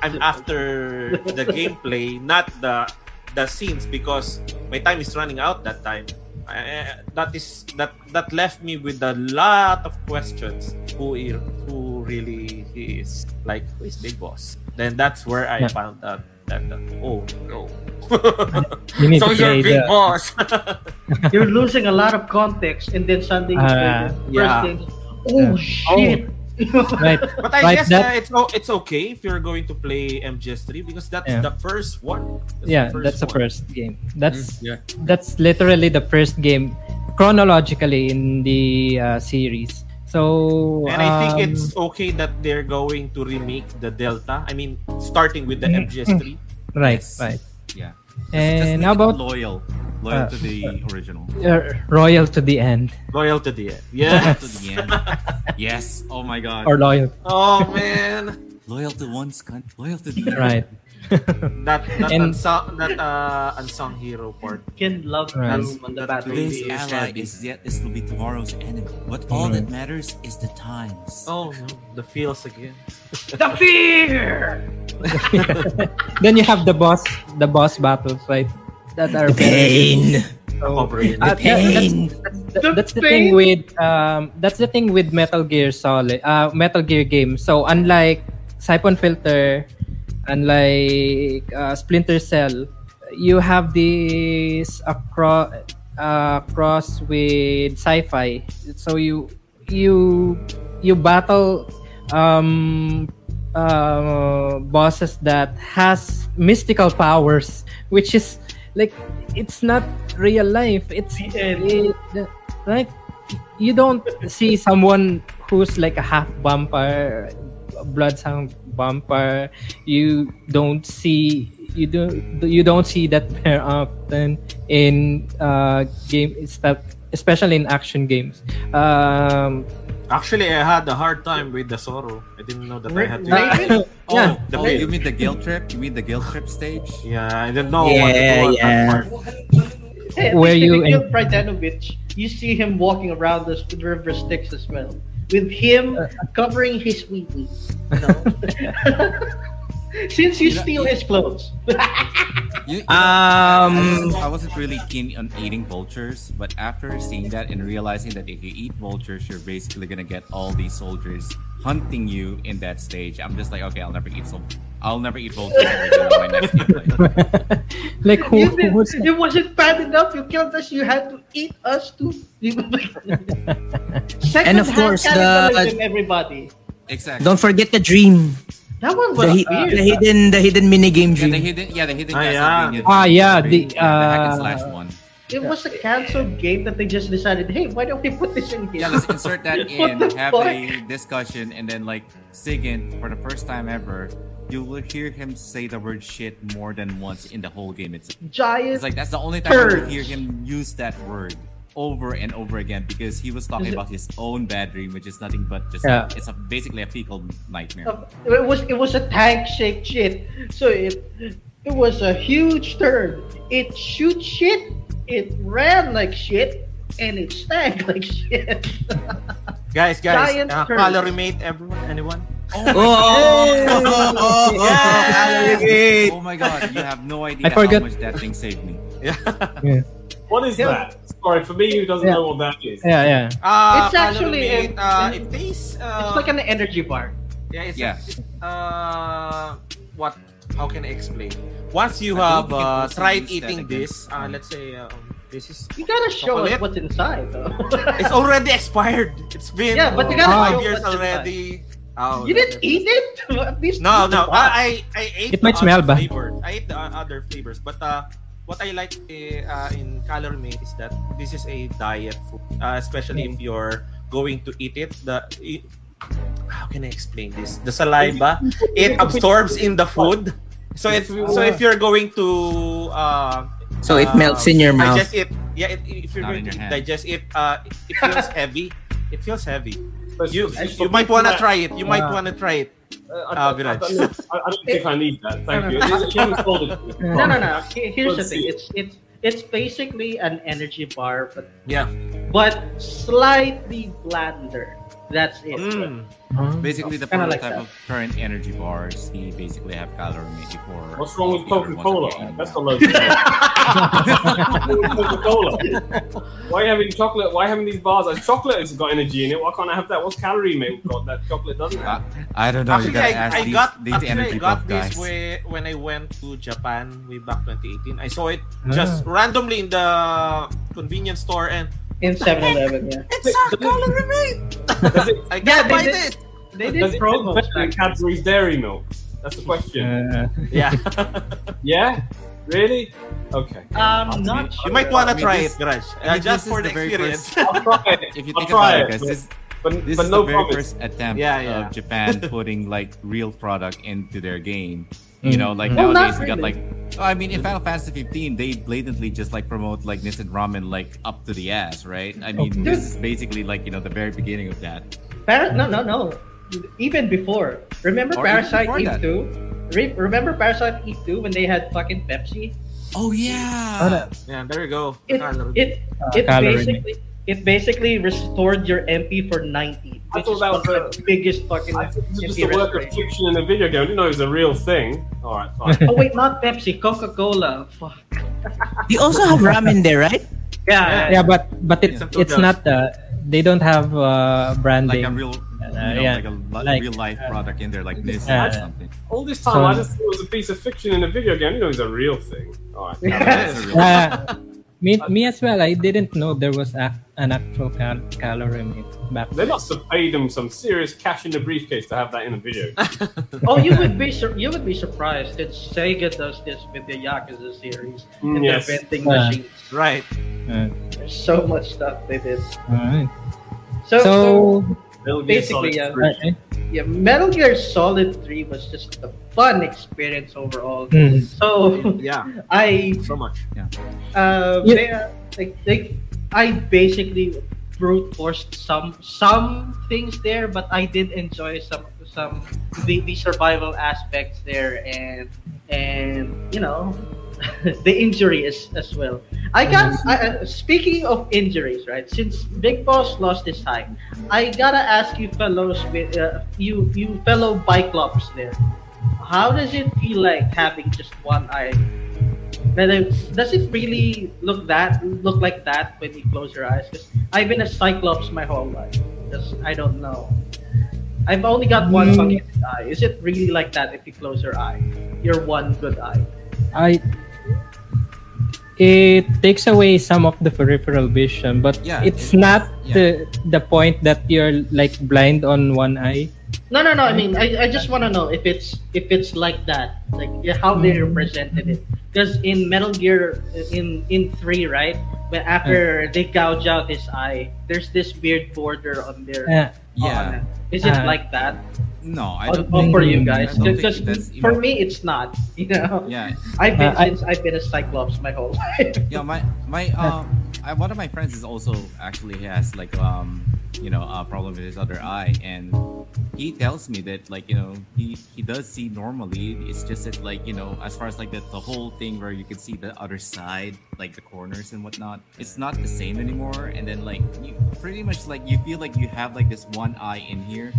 i'm after the gameplay not the the scenes because my time is running out that time I, that is that that left me with a lot of questions who i- who really is like who is big boss then that's where i Yeah. found out That, that oh no. You need so to you're big the- boss. You're losing a lot of context, and then suddenly you play Ah, the first yeah. thing. Oh shit! right. But I Right, guess that- uh, it's o- it's okay if you're going to play MGS3 because that's Yeah. the first one. That's yeah, the that's the first game. That's yeah. that's literally the first game chronologically in the uh, series. So And I think um, it's okay that they're going to remake the Delta. I mean, starting with the Mm, MGS3. right, Yes. right. Yeah. And Just how about loyal? Loyal Uh, to the original. uh, Royal to the end Loyal to the end. Loyal Yeah. to the end. Yes. Oh my god. or loyal? oh man. loyal to one's country. Loyal to the end. Right. That that And- unsung that uh unsung hero part. Can love Right. room on the That's- battlefield. Today's ally is yet is will be tomorrow's enemy. But all that matters is the times. Oh no, the feels again. The fear. then you have the boss, the boss battles, right? That are very Pain. Oh, brilliant. Uh, that- Pain. that's, The that's the pain. thing with um that's the thing with Metal Gear Solid uh Metal Gear games. So unlike Syphon Filter, unlike uh, Splinter Cell, you have this across uh, cross with sci-fi. So you you you battle um uh, bosses that has mystical powers, which is like it's not real life. It's it, like you don't see someone who's like a half vampire, bloodhound vampire. You don't see you do you don't see that very often in uh game stuff, especially in action games. Um, Actually, I had a hard time with the Sorrow. I didn't know that I had to. Really? Oh, Yeah. The oh, pit. you mean the guild trip? You mean the guild trip stage? Yeah, I didn't know what to Yeah, do at yeah. that part. Hey, Where Where you you en- you see him walking around us with river sticks as well, with him uh, covering his wee wee. You know? Since you steal his clothes. You, you know, Um, I, wasn't, I wasn't really keen on eating vultures, but after seeing that and realizing that if you eat vultures, you're basically gonna get all these soldiers hunting you in that stage. I'm just like, okay, I'll never eat so. I'll never eat vultures ever again in my like who, You who was it wasn't bad enough. You killed us. You had to eat us too. And of course, the- everybody. Exactly. Don't forget the dream. That one The, was hi- weird. the hidden the hidden minigame yeah, the hidden, yeah, the hidden Ah, yeah. Castlevania. Ah, yeah, the, Yeah, the hack and uh, slash one. It was a canceled game that they just decided, hey, why don't we put this in here? Yeah, let's insert that in, have fuck? a discussion, and then like Sigint, for the first time ever, you will hear him say the word shit more than once in the whole game. It's, Giant. it's like that's the only time you Turds. hear him use that word over and over again because he was talking about his own bad dream, which is nothing but just Yeah. it's a, basically a fecal nightmare. Uh, it was it was a tank shaped shit. So it it was a huge turn. It shoots shit. It ran like shit, and it stank like shit. Guys, guys, Giant uh, turd. Everyone, anyone? Oh, Yeah. Oh my god, you have no idea I how much that thing saved me. What is Yeah. that? Sorry, for me who doesn't Yeah. know what that is. yeah, yeah. Uh, It's actually CalorieMate, a- uh, it tastes. Uh, it's like an energy bar. Yeah, it's, Yeah. it's uh what how can I explain? Once you I have you uh, tried eating this, uh, let's say um, this is You gotta show us what's inside, though. it's already expired. It's been Yeah, but you gotta five show years already. Oh, you didn't eat it. At least No, no. I. I, I ate It the might smell other bad. flavors. I ate the uh, other flavors, but uh, what I like uh, in calorie mate is that this is a diet food, uh, especially if you're going to eat it. The it, how can I explain this? The saliva it absorbs in the food. So if so if you're going to uh, So it uh, melts in your mouth. digest it, yeah. It, if you're Not going to hand. digest it, uh, it feels heavy. It feels heavy. You you might wanna try it. You might wanna try it. Uh, Ah, I, I, I, Viraj. don't. I, I don't think I need that. Thank you. It's, Kim it. No, no, no. Here's the Let's thing. see. It's it's it's basically an energy bar, but Yeah. but slightly blander. That's it. Mm. Basically, the Kinda like of current energy bars, he basically have CalorieMate before. What's wrong with all the other Coca ones Cola? That's a done. Coca Cola. Why are you having chocolate? Why having these bars? As chocolate has got energy in it. Why can't I have that? What's calorie mate got that chocolate doesn't have? I don't know. Actually, you gotta I, ask I these, got these actually, energy I got this guys. way when I went to Japan way back 2018. I saw it ah. just randomly in the convenience store and In 7-Eleven, yeah. it's not calorie mate. Does it, I Yeah, they buy did- it. They did it promos. better than back- Cadbury's Dairy Milk? That's the question. Uh, Yeah, yeah, really? Okay. Um, not you might wanna I mean, try this- it, Garage. I Uh, mean, just for the the very experience. first- I'll try it. If you I'll think try about it, it, guys, this, But, this but is no the very promise. first attempt Yeah, yeah. of Japan putting like real product into their game. You Mm. know, like Well, not nowadays we got like. oh, I mean, in Final Fantasy 15, they blatantly just like promote like Nissin Ramen like up to the ass, right? I mean, Okay. this is basically like you know the very beginning of that. Par- no, no, no. Even before. Remember Or Parasite before Eve that. 2? Re- remember Parasite Eve 2 when they had fucking Pepsi? Oh yeah. Oh, that- yeah, there you go. It Calorie. it Uh, it basically it basically restored your MP for 90. I Which thought that was the biggest fucking I think it's just a work of fiction in a video game. I didn't know it was a real thing. All right, fine. Oh wait, not Pepsi, Coca-Cola. Fuck. You also have ramen there, right? Yeah, yeah, but but it's Simple it's just. not uh, they don't have uh, branding. like a real, you know, yeah. like a li- Like, real life uh, product in there, like this uh, or something. All this time, So- I just thought it was a piece of fiction in a video game. I didn't know it was a real thing. All right. That's a real- Uh, me, me as well. I didn't know there was a, an actual cal- CalorieMate back They must have paid them some serious cash in the briefcase to have that in a video. Oh, you would be sur- you would be surprised that Sega does this with the Yakuza series Mm, and their vending Yeah. machines. right. Uh, There's so much stuff they did. alright. So, So, Metal Gear Basically, Solid yeah. 3. okay. yeah, Metal Gear Solid 3 was just a fun experience overall. Mm. So Yeah, I so much. uh, Yeah. they, like, like I basically brute forced some some things there, but I did enjoy some some the, the survival aspects there and and you know the injury is as well. I got I, uh, speaking of injuries, right? Since Big Boss lost his eye, I gotta ask you fellows, with uh, you you fellow Biclops there, how does it feel like having just one eye? Does it really look that look like that when you close your eyes? 'Cause I've been a Cyclops my whole life. Just I don't know. I've only got one Mm. fucking eye. Is it really like that if you close your eye? Your one good eye. I it takes away some of the peripheral vision, but Yeah, it's it- not yeah. the the point that you're like blind on one eye. No, no, no. I mean, I, I just want to know if it's if it's like that, like yeah, how they Mm. represented it. Because in Metal Gear, in in three, right, when after they gouge out his eye, there's this weird border on their. Yeah. Yeah. on it. Is it Uh, like that? No, I On- don't on think for you guys, don't think because for me it's not. You know, Yeah, I've been Uh, I- since I've been a Cyclops my whole life. yeah. My my um, I, one of my friends is also actually has like um, you know, a problem with his other eye, and he tells me that like you know he he does see normally. It's just that like you know as far as like the the whole thing where you can see the other side, like the corners and whatnot, it's not the same anymore. And then like you pretty much like you feel like you have like this one eye in here,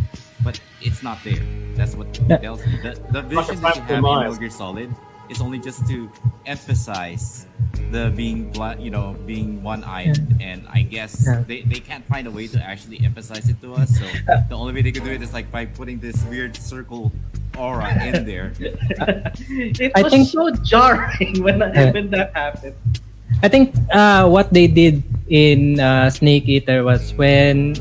but it's not there. That's what he tells me. The, the vision that you have in. Metal Gear Solid is only just to emphasize the being bla- you know being one-eyed and i guess Yeah. they, they can't find a way to actually emphasize it to us so the only way they can do it is like by putting this weird circle aura in there it I was think- so jarring when Yeah. when that happened. I think uh, what they did in uh, Snake Eater was when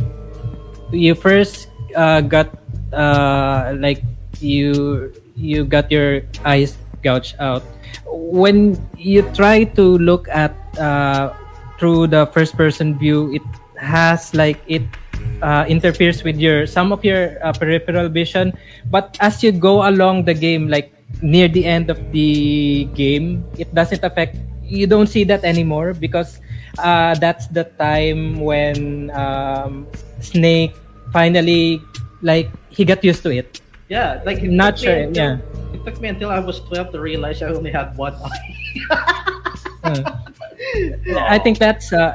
you first uh, got uh, like you you got your eyes gouged out. When you try to look at uh, through the first person view, it has like it uh, interferes with your some of your uh, peripheral vision. But as you go along the game, like near the end of the game, it doesn't affect. You don't see that anymore because uh, that's the time when um, Snake finally like he got used to it. Yeah, like it Not sure, until- yeah. It took me until I was twelve to realize I only had one eye. Uh, I think that's uh,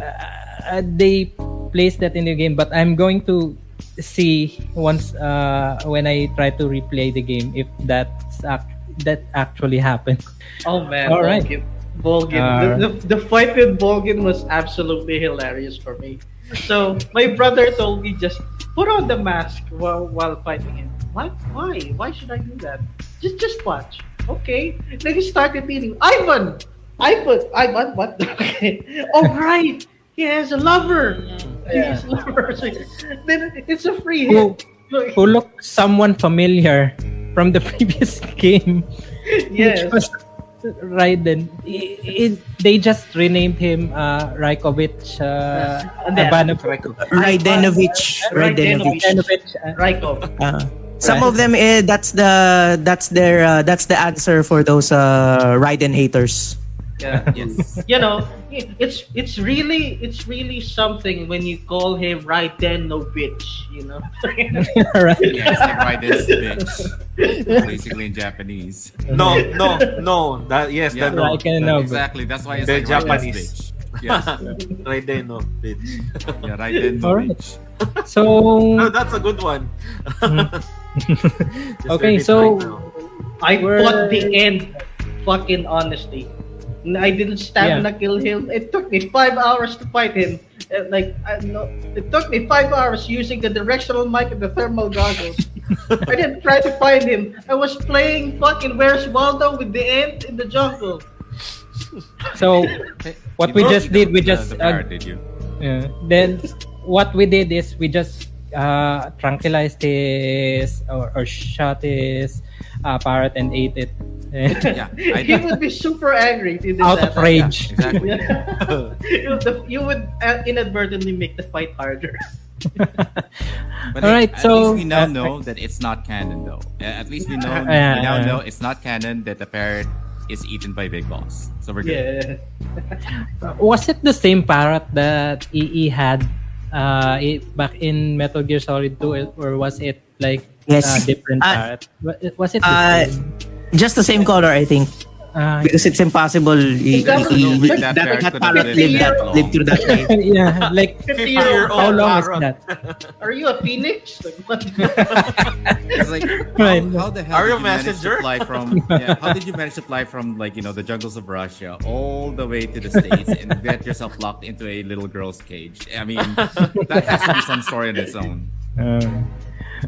uh, they placed that in the game, but I'm going to see once uh, when I try to replay the game if that's ac- that actually happened. Oh man, All right. Volgin. Volgin. Uh, the, the, the fight with Volgin was absolutely hilarious for me. So my brother told me just put on the mask while while fighting him. Why? Why? Why should I do that? Just just watch. Okay. Then he started beating Ivan. Ivan. Ivan. What? Okay. Oh right. He has a lover. He has a lover. So, then it's a free Who, hit. who looked someone familiar from the previous game, Yes. which was Raiden. I- I- they just renamed him uh, Rajkovic uh, And then- Ivanovic. Raidenovich. Raidenovich. Ivanovic, uh, Raikov. Uh, some of them, eh, that's the that's their uh, that's the answer for those uh, Raiden haters. Yeah. Yes. you know, it's it's really it's really something when you call him right then no bitch, you know. right. Yeah, it's like right this bitch. Basically in Japanese. No, no, no. That yes, Yeah, that no. Like, uh, no, but- Exactly. That's why it's The like right this Japanese. bitch. Yes. right there, no, bitch. Yeah, right then no Alright. bitch. So No, that's a good one. Okay, so- right. I We're- fought the end, fucking honestly. I didn't stab stamina kill him. It took me five hours to fight him. Uh, Like I know, it took me five hours using the directional mic and the thermal goggles. I didn't try to find him. I was playing fucking Where's Waldo with the ant in the jungle. so what we just didn't we just uh, did you? Yeah. Then what we did is we just uh, tranquilized this or, or shot his uh, parrot and ate it Yeah, I he would be super angry if you did out that. of rage. Exactly. you, would- you would uh, inadvertently make the fight harder. But All right, at so- least we now uh, know that it's not canon, though. Uh, At least we know Yeah, we now know it's not canon that the parrot is eaten by Big Boss. So we're good. Yeah. Was it the same parrot that EE had uh, i- back in Metal Gear Solid 2 or was it like Yes. a different Uh, Was it Uh, same? Just the same color, I think, Uh, because it's impossible. i- That i- was- i- that that, parrot that could parrot live lived that that long. live through that night. yeah, like 50 how, year how old long was that? Are you a phoenix? Like, what? It's like Right. how, how the hell Are did you you manage to messenger? fly from? Yeah, how did you manage to fly from like you know the jungles of Russia all the way to the states and get yourself locked into a little girl's cage? I mean, that has to be some story on its own. Um,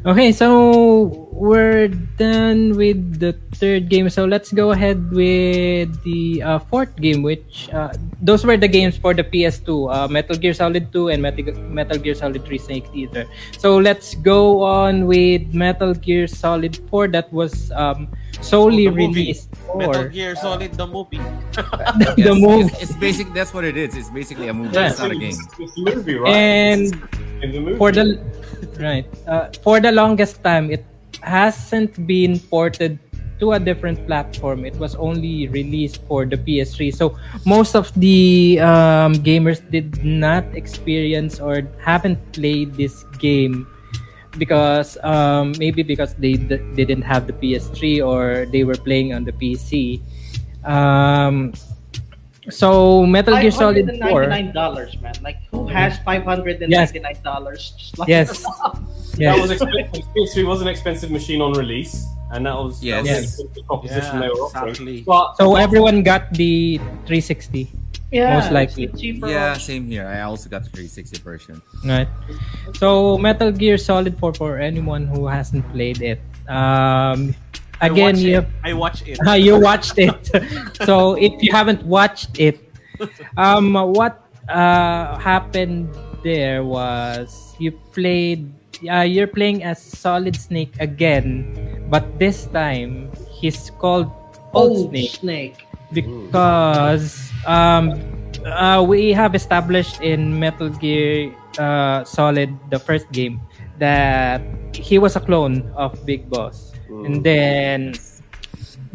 okay, so we're done with the third game. So let's go ahead with the uh, fourth game, which uh, those were the games for the PS2, uh, Metal Gear Solid 2 and Metal, Metal Gear Solid 3 Snake Eater. So let's go on with Metal Gear Solid 4 that was um, solely Oh, the movie. released Metal Gear Solid the movie. the Yes, movie. It's, it's basic. That's what it is. It's basically a movie. Yeah. It's not a game. It's, it's a movie, right? And in the movie. for the right uh, for the longest time it hasn't been ported to a different platform it was only released for the ps3 so most of the um, gamers did not experience or haven't played this game because um, maybe because they d- didn't have the ps3 or they were playing on the pc um, so metal gear solid 4 $599, man. Like, who has $599? Just like Yes. That was expensive. PS3 was an expensive machine on release, and that was, that Yes. was Yes. an expensive proposition Yeah, they were offering. exactly. But so everyone got the 360 yeah, most likely. cheaper Yeah, option. same here. I also got the 360 version. Right. So Metal Gear Solid 4 for anyone who hasn't played it. Um I again watch you it. I watch it. you watched it. so if you haven't watched it, um what uh happened there was you played uh, you're playing as Solid Snake again, but this time he's called Old Old Snake Snake. Because um uh, we have established in Metal Gear uh, Solid the first game that he was a clone of Big Boss. And then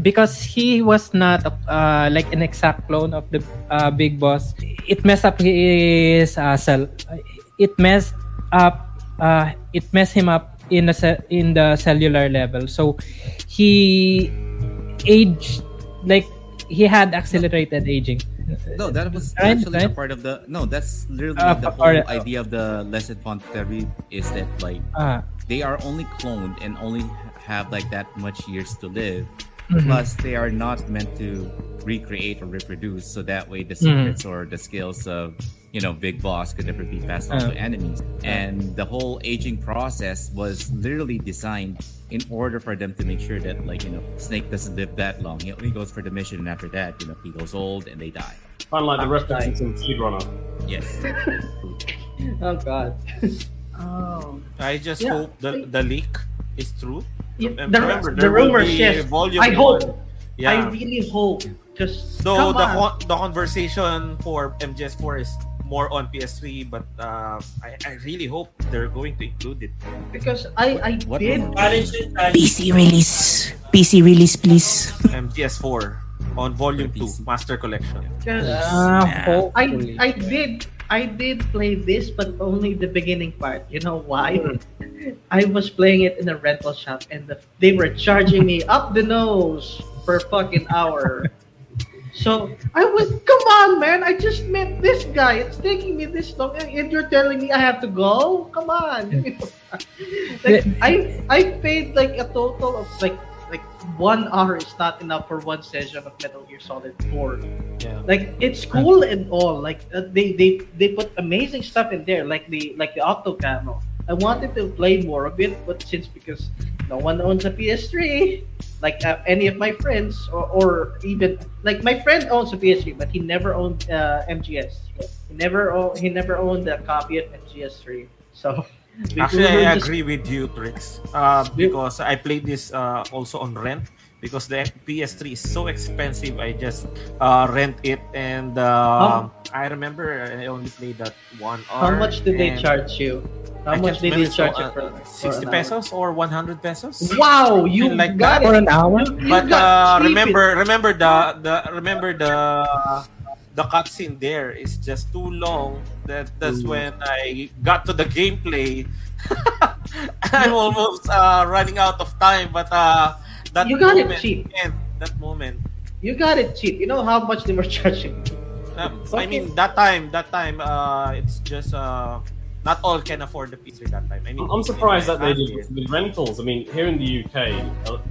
because he was not uh, like an exact clone of the uh, Big Boss it messed up his uh, cell it messed up uh, it messed him up in the ce- in the cellular level. So he aged like he had accelerated aging No, that was Right, actually a right? part of the. No, that's literally Uh, the whole idea of the Les Enfants Terribles is that like Ah, they are only cloned and only have like that much years to live. Mhm. Plus, they are not meant to recreate or reproduce, so that way the secrets or the skills of you know Big Boss could never be passed on to Uh. enemies. And the whole aging process was literally designed in order for them to make sure that like you know Snake doesn't live that long. He only goes for the mission, and after that, you know he goes old and they die. Kind of like the That's references in Blade Runner. Yes. Oh God. Oh. I just Yeah. hope the the leak is true. Yeah, the, remember, the there will rumors, be volume I one. hope. Yeah. I really hope. Just Though the on. con- the conversation for MGS4 is more on PS3, but uh, I, I really hope they're going to include it. because I I What did. rumor? PC release. PC release, please. MGS4 on Volume 2 Master Collection. Because ah, I. I did I did play this, but only the beginning part. You know why? I was playing it in a rental shop, and the, they were charging me up the nose per fucking hour. So I was, come on, man! I just met this guy. It's taking me this long, and you're telling me I have to go? Come on! like I I paid like a total of like like one hour is not enough for one session of Metal Gear Solid Four. Yeah. Like it's cool and all. Like uh, they they they put amazing stuff in there, like the like the octo camo. I wanted to play more of it, but since because no one owns a PS3, like uh, any of my friends, or, or even like my friend owns a PS3, but he never owned uh, MGS. He never owned he never owned a copy of MGS3. So Actually, I just- agree with you, Trix. Uh, because I played this uh, also on rent. Because the PS3 is so expensive, I just uh, rent it, and uh, I remember I only played that one hour. How much did they charge you? How I much did they charge so, you uh, for, for Sixty an pesos or one hundred pesos? Wow, you like got For it. an hour? You, you But got uh, cheap remember, remember the the remember the the cutscene there is just too long. That that's when I got to the gameplay. I'm almost uh, running out of time, but uh, that You got it cheap. man, that moment. You got it cheap. You know how much they were charging. I mean, that time, that time, uh, it's just uh, not all can afford the PC that time. I mean, I'm surprised that they did with rentals. I mean, here in the UK,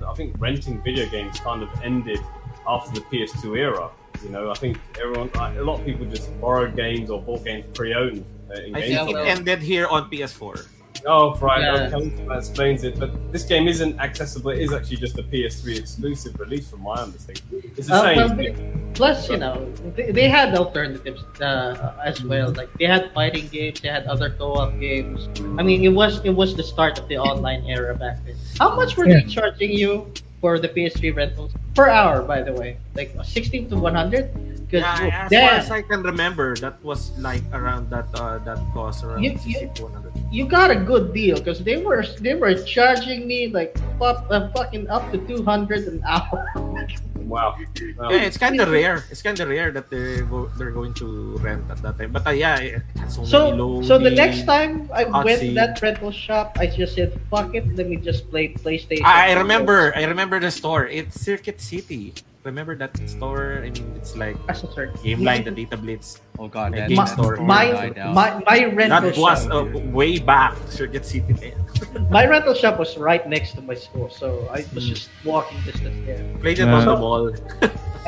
I think renting video games kind of ended after the PS2 era. You know, I think everyone, a lot of people just borrowed games or bought games pre-owned uh, in I think it ended here on PS4. Oh, right. Yeah. Okay, that explains it. But this game isn't accessible. It is actually just a PS3 exclusive release, from my understanding. It's a Uh, shame. well, they- plus, you know, they, they had alternatives uh, as well. Like they had fighting games, they had other co-op games. I mean, it was it was the start of the online era back then. How much were they charging you for the PS3 rentals per hour? By the way, like sixteen to one hundred. Because Yeah, as far as I can remember, that was like around that uh, that cost around You- you- 60 to 100. you got a good deal because they were they were charging me like fuck, uh, fucking up to two hundred an hour. Wow. Wow. Yeah, it's kind of rare. It's kind of rare that they're go, they're going to rent at that time. But uh, yeah, it has so, So, many so the next time I went to cutscene. that rental shop, I just said, "Fuck it, let me just play PlayStation." I remember. I remember the store. It's Circuit City. Remember that store? I mean, it's like As a search. Gameline, the Data Blitz. Oh god, My- that, my- store my- My my rental That was shop. uh, way back. Circuit City. My rental shop was right next to my school, so I Hmm. was just walking distance there. Played it Uh, on the mall.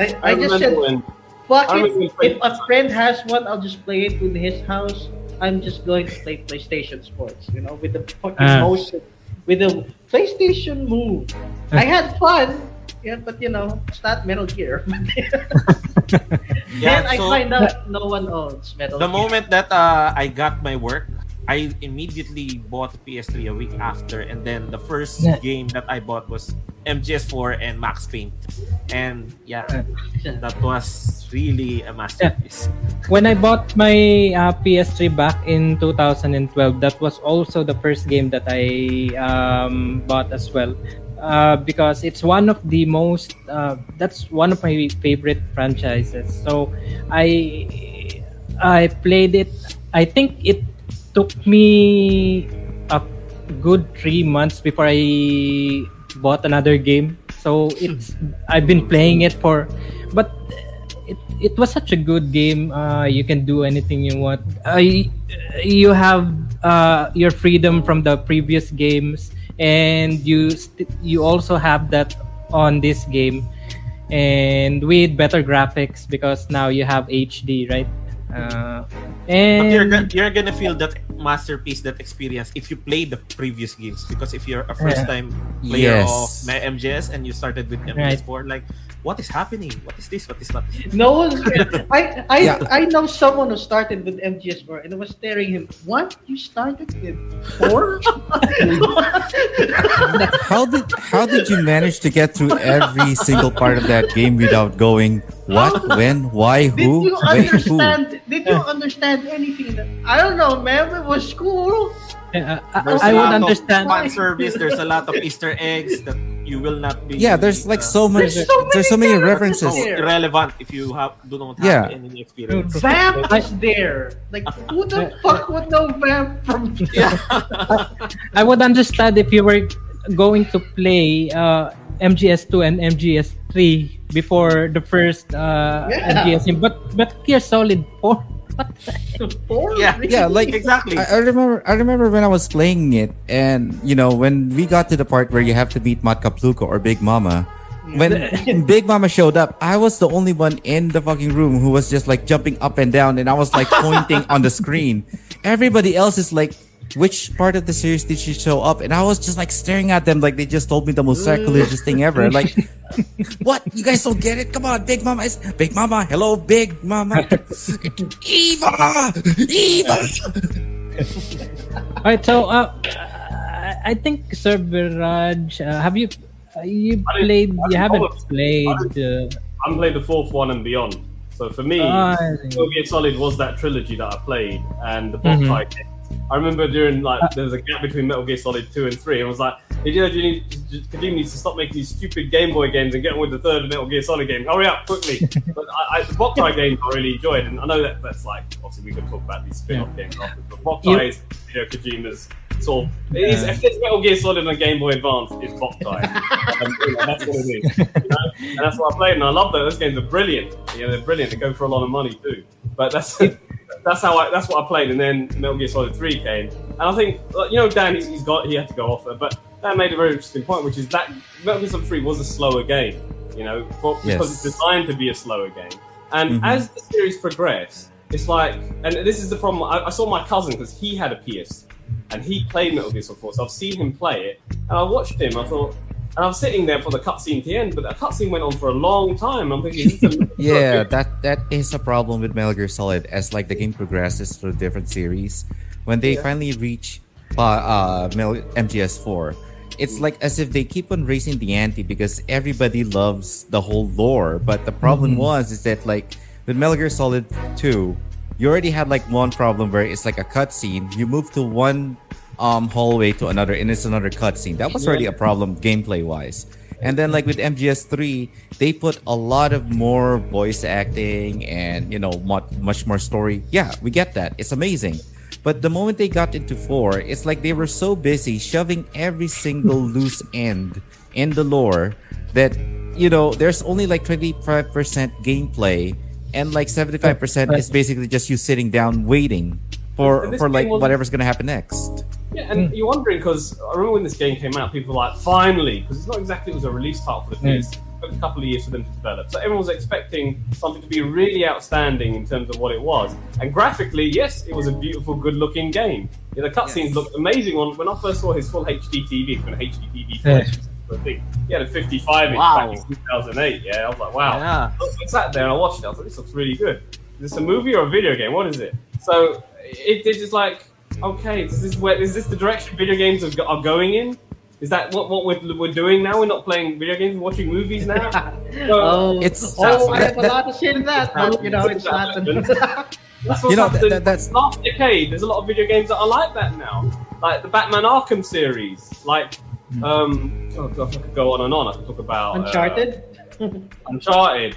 I, I, I just said, remember when "Fuck I it, if a friend has one, I'll just play it with his house. I'm just going to play PlayStation Sports, you know, with the fucking Ah. motion, with the PlayStation Move. I had fun, yeah, but you know, it's not Metal Gear. Yeah, then I so- find out no one owns Metal The Gear. moment that uh, I got my work, I immediately bought PS3 a week after, and then the first Yeah. game that I bought was MGS4 and Max Payne, and yeah, that was really a masterpiece. when I bought my uh, PS3 back in 2012, that was also the first game that I um, bought as well. Uh, because it's one of the most, uh, that's one of my favorite franchises. So I I played it. I think it took me a good three months before I bought another game. So it's I've been playing it for, but it it was such a good game. Uh, you can do anything you want. Uh, you have uh, your freedom from the previous games, and you st- you also have that on this game, and with better graphics because now you have HD, right? Uh, But you're, and go- you're gonna feel that masterpiece, that experience, if you play the previous games. Because if you're a first time player Yes. of MGS and you started with MGS4, like, what is happening? What is this? What is that? No one's. I I Yeah. I know someone who started with MGS4 and I was staring him. What? You started with four? How did how did you manage to get through every single part of that game without going what, when, why, who? Did who, you wait, who? understand? Did you understand anything? That, I don't know, man. It was cool. uh, There's I, I a would understand. fan service. There's a lot of Easter eggs that you will not be. Yeah, there's like so much. There's so There's so many many references. so irrelevant if you have do not have Yeah. any experience. Vamp is there. Like, who the fuck would know Vamp from? I would understand if you were going to play uh, MGS2 and MGS3 before the first uh, Yeah. MGS but but Gear Solid 4. Four? Yeah. Yeah, like Exactly. I, I remember. I remember when I was playing it, and you know when we got to the part where you have to meet beat Matkapluko or Big Mama. When Big Mama showed up, I was the only one in the fucking room who was just like jumping up and down, and I was like pointing on the screen. Everybody else is like, "Which part of the series did she show up?" And I was just like staring at them like they just told me the most sacrilegious thing ever. Like, what? You guys don't get it? Come on, Big Mama is Big Mama. Hello, Big Mama. Eva, Eva. All right, so uh, I I think Sir Viraj, uh, have you uh, you played? You haven't played. Uh, I'm playing the fourth one and beyond. So for me, Ah, Metal Gear Solid was that trilogy that I played, and the boss Mhm. fight games. I remember during like there was a gap between Metal Gear Solid two and three, and I was like, "Did you know you need Kojima needs to stop making these stupid Game Boy games and get on with the third Metal Gear Solid game? Hurry up, quickly!" but I, I, the Boktai games I really enjoyed, and I know that that's like obviously we could talk about these spin-off games after, but Boktai is you know Kojima's sort of it is if there's Metal Gear Solid on Game Boy Advance, it's Boktai. um, you know, that's what it is. You know? And that's what I played, and I love that. Those games are brilliant. You know, they're brilliant. They go for a lot of money too. But that's that's how I that's what I played, and then Metal Gear Solid Three came, and I think you know Dan he's, he's got he had to go off but Dan made a very interesting point, which is that Metal Gear Solid Three was a slower game, you know, for, because it's designed to be a slower game, and Mhm. as the series progressed, it's like, and this is the problem. I, I saw my cousin because he had a PS, and he played Metal Gear Solid 4, so I've seen him play it, and I watched him. I thought. And I was sitting there for the cutscene to the end, but the cutscene went on for a long time. I'm thinking, is this a- Yeah, that that is a problem with Metal Gear Solid as like the game progresses through different series. When they finally reach uh, uh Metal MGS4, it's like as if they keep on raising the ante because everybody loves the whole lore. But the problem was is that like with Metal Gear Solid 2, you already had like one problem where it's like a cutscene. You move to one um hallway to another and it's another cutscene. That was already a problem gameplay wise. And then like with MGS3, they put a lot of more voice acting and you know much much more story. Yeah, we get that. It's amazing. But the moment they got into 4, it's like they were so busy shoving every single loose end in the lore that you know, there's only like 25% gameplay and like 75% is basically just you sitting down waiting for for like whatever's going to happen next. Yeah, and hmm. you're wondering because I remember when this game came out, people were like, finally, because it's not exactly it was a release title for the hmm. PS. It took a couple of years for them to develop. So everyone was expecting something to be really outstanding in terms of what it was. And graphically, yes, it was a beautiful, good looking game. Yeah, the cutscenes looked amazing. On When I first saw his full HD TV, it's been a HD TV Yeah. footage. I think he had a 55 inch Wow. back in 2008. Yeah, I was like, wow. Yeah. I sat there and I watched it. I was like, this looks really good. Is this a movie or a video game? What is it? So it, it's just like, okay, is this where is this the direction video games are, are going in? Is that what, what we're, we're doing now? We're not playing video games, we're watching movies now. So, oh, It's- oh, I that- have a lot to say to that, but you know, it's not. that's what's You know, that- happened. that- that's- last decade. There's a lot of video games that are like that now, like the Batman Arkham series, like. Um, oh God, I could go on and on. I could talk about uh, Uncharted. Uncharted.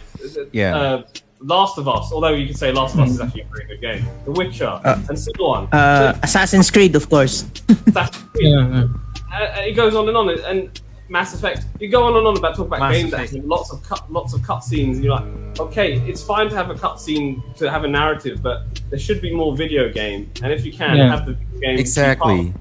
Yeah. Uh, Last of Us, although you could say Last of Us is actually a very good game. The Witcher, and so on. Uh, Assassin's Creed, of course. That's Yeah, yeah. uh, it goes on and on, and Mass Effect. You go on and on about talk about Mass games that have lots of cut, lots of cutscenes. And you're like, okay, it's fine to have a cutscene to have a narrative, but there should be more video game. And if you can Yeah. have the game, Exactly.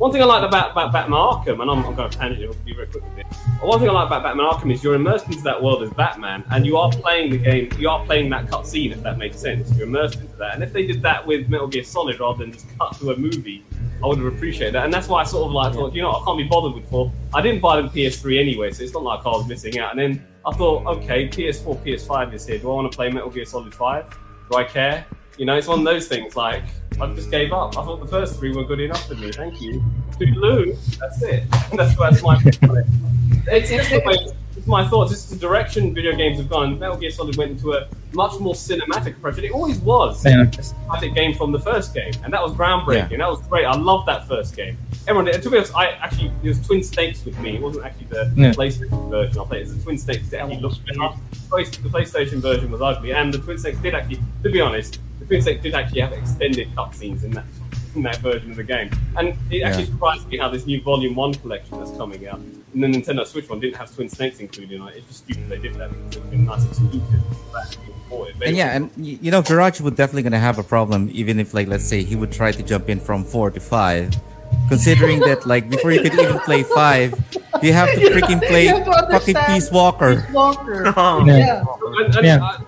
One thing I like about, about Batman Arkham, and I'm, I'm going to tangent, I'll be very quick with it. But one thing I like about Batman Arkham is you're immersed into that world as Batman, and you are playing the game, you are playing that cutscene, if that makes sense. You're immersed into that. And if they did that with Metal Gear Solid rather than just cut to a movie, I would have appreciated that. And that's why I sort of like thought, you know, I can't be bothered with four. I didn't buy the PS3 anyway, so it's not like I was missing out. And then I thought, okay, PS4, PS5 is here. Do I want to play Metal Gear Solid 5? Do I care? You know, it's one of those things like I just gave up. I thought the first three were good enough for me. Thank you. Toodaloo. That's it. That's that's my. it's, the way- it's my thoughts. It's the direction video games have gone. Metal Gear Solid went into a much more cinematic approach, and it always was Yeah. a cinematic game from the first game, and that was groundbreaking. That was great. I loved that first game. Everyone, to be honest, I actually it was Twin Snakes with me. It wasn't actually the Yeah. PlayStation version I played. It was oh, the Twin Snakes that actually looked better. The PlayStation version was ugly, and the Twin Snakes did actually, to be honest, the Twin Snakes did actually have extended cutscenes in that in that version of the game. And it actually Yeah. surprised me how this new Volume One collection that's coming out, and the Nintendo Switch one didn't have Twin Snakes included in it. It's just stupid they did that because it would have been nice exclusive. for that to be imported. And yeah, and you know, Viraj would definitely gonna have a problem, even if like let's say he would try to jump in from four to five, considering that like before you could even play five, you have to freaking play You have to fucking Peace Walker. Peace Walker. Oh. yeah. and, and, Yeah. uh,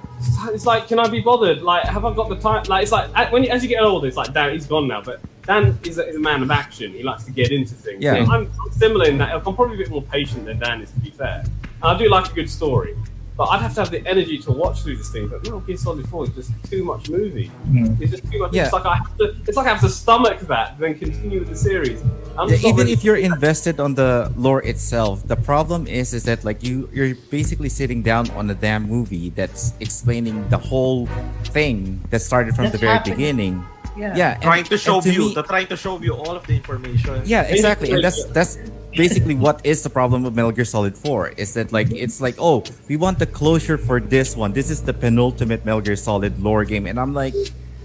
it's like, can I be bothered? Like, have I got the time? Like, it's like when you, as you get older, it's like Dan, he's gone now, but Dan is a, is a man of action. He likes to get into things. Yeah. I'm, I'm similar in that. I'm probably a bit more patient than Dan is, to be fair. And I do like a good story, but I'd have to have the energy to watch through this thing. But Metal Gear Solid 4 is just too much movie. Mm. It's just too much. Yeah. It's like I have to. It's like I have to stomach that, then continue with the series. Yeah, even really- if you're invested on the lore itself, the problem is is that like you you're basically sitting down on a damn movie that's explaining the whole thing that started from That's the very happening. beginning. Yeah. Yeah, and- Trying to show to you, me- they're trying to show you all of the information. Yeah, exactly. And that's that's basically what is the problem with Metal Gear Solid 4 is that like it's like oh we want the closure for this one. This is the penultimate Metal Gear Solid lore game, and I'm like,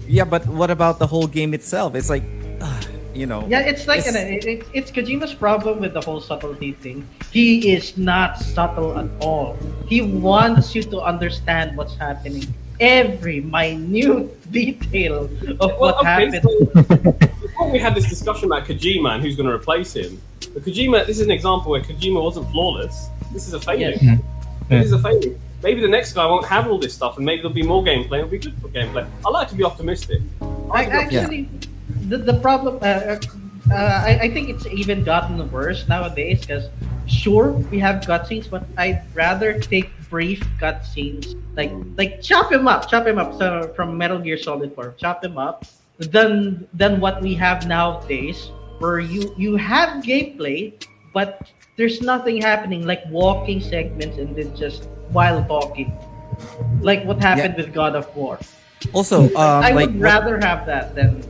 yeah, but what about the whole game itself? It's like, ah, you know. Yeah, it's like It's- an, it, it, it's Kojima's problem with the whole subtlety thing. He is not subtle at all. He wants you to understand what's happening. Every minute detail of Well, what okay, happened. so before we had this discussion about Kojima and who's going to replace him, but Kojima, this is an example where Kojima wasn't flawless. This is a failure. Yes. This is a failing. Maybe the next guy won't have all this stuff, and maybe there'll be more gameplay. It'll be good for gameplay. I like to be optimistic. I, actually, the, the problem, uh, uh, uh, I, I think it's even gotten worse nowadays because, sure, we have cutscenes, but I'd rather take brief cutscenes, like like chop him up, chop him up. So from Metal Gear Solid 4, chop him up, Then than what we have nowadays, where you you have gameplay, but there's nothing happening, like walking segments and then just while talking, like what happened with God of War. Also, um, I like would what- rather have that than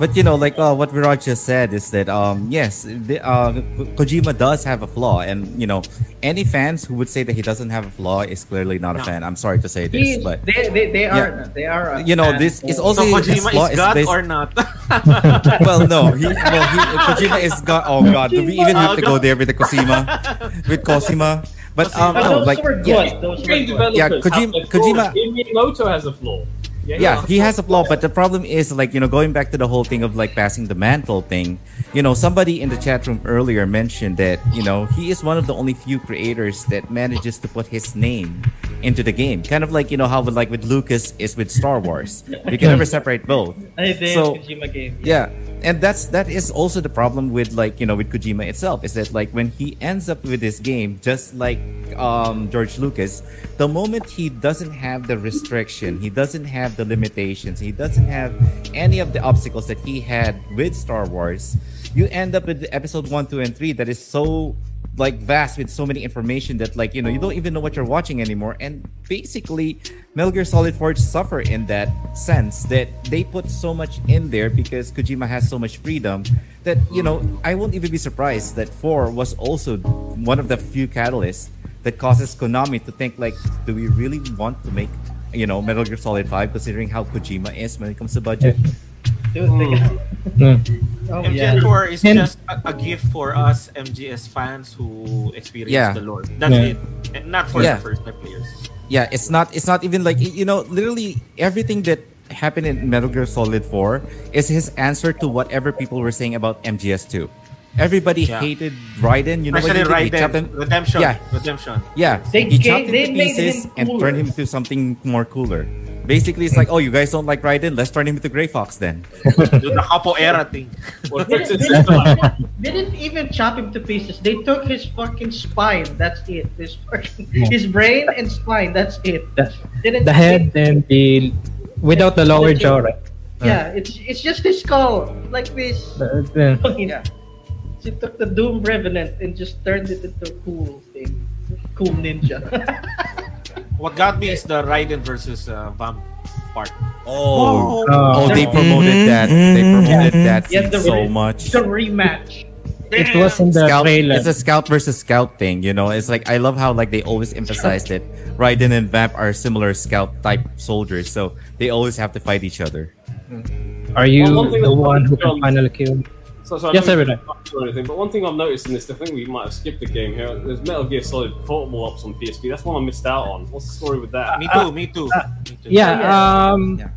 But you know, like uh, what Viraj just said is that um, yes, the, uh, Kojima does have a flaw, and you know, any fans who would say that he doesn't have a flaw is clearly not a fan. I'm sorry to say this, He- but they, they, they Yeah. are they are a you know, this is also So Kojima flaw is God based- or not? well, no, he, well, he, Kojima is God. Oh God, do we even have to go there with the Kojima, with Kojima? But um, no, like yeah, Those were Game good. developers Yeah, have Kojima- their. Kojima- Even Miyamoto has a flaw. Yeah, he has a flaw, but the problem is like you know going back to the whole thing of like passing the mantle thing. You know, somebody in the chat room earlier mentioned that you know he is one of the only few creators that manages to put his name into the game. Kind of like you know how with, like with Lucas is with Star Wars. You can never separate both. So-. Yeah, and that's that is also the problem with like you know with Kojima itself is that like when he ends up with this game, just like um, George Lucas, the moment he doesn't have the restriction, he doesn't have the limitations, he doesn't have any of the obstacles that he had with Star Wars, you end up with episode one, two, and three that is so like vast with so many information that like you know you don't even know what you're watching anymore. And basically Metal Gear Solid 4 suffer in that sense that they put so much in there because Kojima has so much freedom that you know I won't even be surprised that 4 was also one of the few catalysts that causes Konami to think like do we really want to make you know Metal Gear Solid 5 considering how Kojima is when it comes to budget Dude, Hmm. they- oh. MGS4 is And- just a, a gift for us MGS fans who experience Yeah. the lore. That's Yeah. it, and not for Yeah. the first time players. Yeah, it's not it's not even like you know, literally everything that happened in Metal Gear Solid 4 is his answer to whatever people were saying about MGS2. Everybody Yeah. hated Raiden, you know what Especially he did? He chopped Raiden, him- Redemption, Yeah. Redemption. Yeah, They he chopped him they to pieces him and turned him cooler. into something more cooler. Basically, it's like, oh, you guys don't like Raiden? Let's turn him into Grey Fox then. Do the capoeira thing. Well, They didn't, didn't even chop him to pieces. They took his fucking spine. That's it. His fucking, his brain and spine. That's it. The, Didn't the head and the without the lower jaw, right? Yeah, it's it's just his skull like this. Uh, the- the- Fucking- She took the Doom Revenant and just turned it into a cool thing. Cool ninja. What got me is the Raiden versus uh, Vamp part. Oh, Oh. oh, they Mhm, promoted that. They promoted that Yeah, the- so much. the rematch. it was in the Scout, trailer. it's a scout versus scout thing, you know. It's like I love how like they always emphasized it. Raiden and Vamp are similar scout type soldiers, so they always have to fight each other. Are you Well, the one who can finally kill? So, so I Yes, don't sir, know if or anything, but one thing I've noticed in this, I think we might have skipped a game here. There's Metal Gear Solid Portable Ops on PSP. That's one I missed out on. What's the story with that? Me too, me too. me too. Yeah, Oh, yeah. um, Yeah.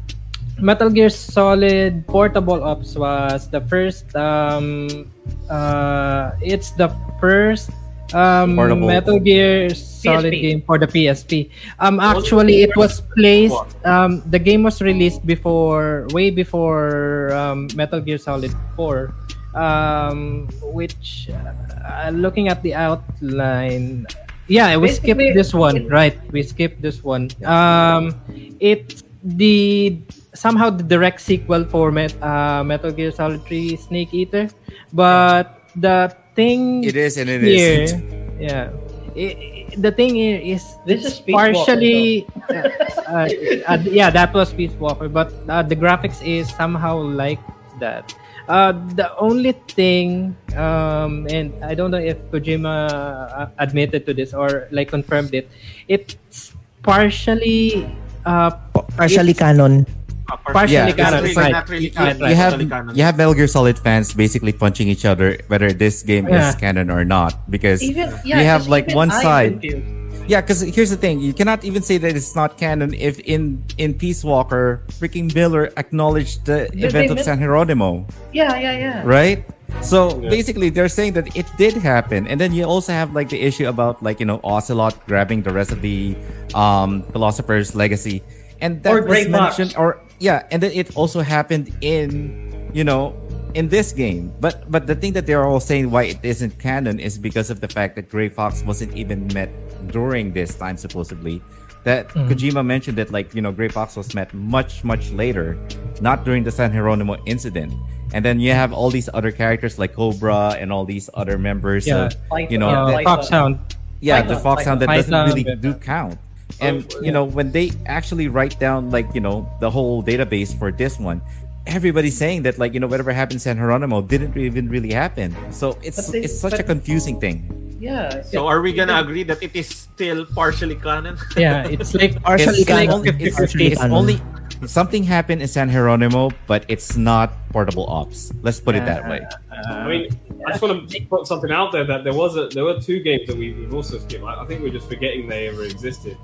Metal Gear Solid Portable Ops was the first. Um, uh, it's the first um, Portable. Metal Gear Solid PSP. game for the PSP. Um, actually, it was placed. Um, the game was released before, way before um, Metal Gear Solid Four. Um, which, uh, looking at the outline, yeah, we skipped this one, right? We skipped this one. Um, it's the somehow the direct sequel for Met, uh, Metal Gear Solid 3 Snake Eater, but the thing It is and it here, isn't. yeah, i- i- the thing here is This is Peace Walker, partially, uh, uh, uh, yeah, that was Peace Walker, but uh, the graphics is somehow like that. Uh, the only thing, um, and I don't know if Kojima uh, admitted to this or like confirmed it, it's partially, uh, Partially it's canon. Ah, partially Yeah, canon, it's really- really You, canon, you have canon. you have Metal Gear Solid fans basically punching each other whether this game Yeah. is canon or not because Even you yeah, have like one I'm side confused. Yeah, because here's the thing: you cannot even say that it's not canon if in in Peace Walker, freaking Miller acknowledged the They- event of meant- San Geronimo, Yeah, yeah, yeah. right? So Yeah. basically, they're saying that it did happen, and then you also have like the issue about like you know Ocelot grabbing the rest of the um philosopher's legacy, and that Or was Grey Fox. mentioned, or yeah, and then it also happened in you know in this game. But but the thing that they're all saying why it isn't canon is because of the fact that Grey Fox wasn't even met during this time supposedly. That Kojima mentioned that like you know Grey Fox was met much much later, not during the San Geronimo incident. And then you have all these other characters like Cobra and all these other members Yeah. of Python, you know Uh, that- Python. Foxhound. yeah the Python, foxhound that doesn't really do count and Oh, you know when they actually write down like you know the whole database for this one everybody's saying that like you know whatever happened in san geronimo didn't even really happen so it's they- it's such a confusing thing Yeah. So are we gonna agree that it is still partially canon? Yeah, it's like Partially it's, canon. only, it's, Partially it's canon. only something happened in san Geronimo, but it's not portable ops let's put it that way uh, I mean, I just want to put something out there that there was a there were two games that we, we've also skipped. I, I think we're just forgetting they ever existed,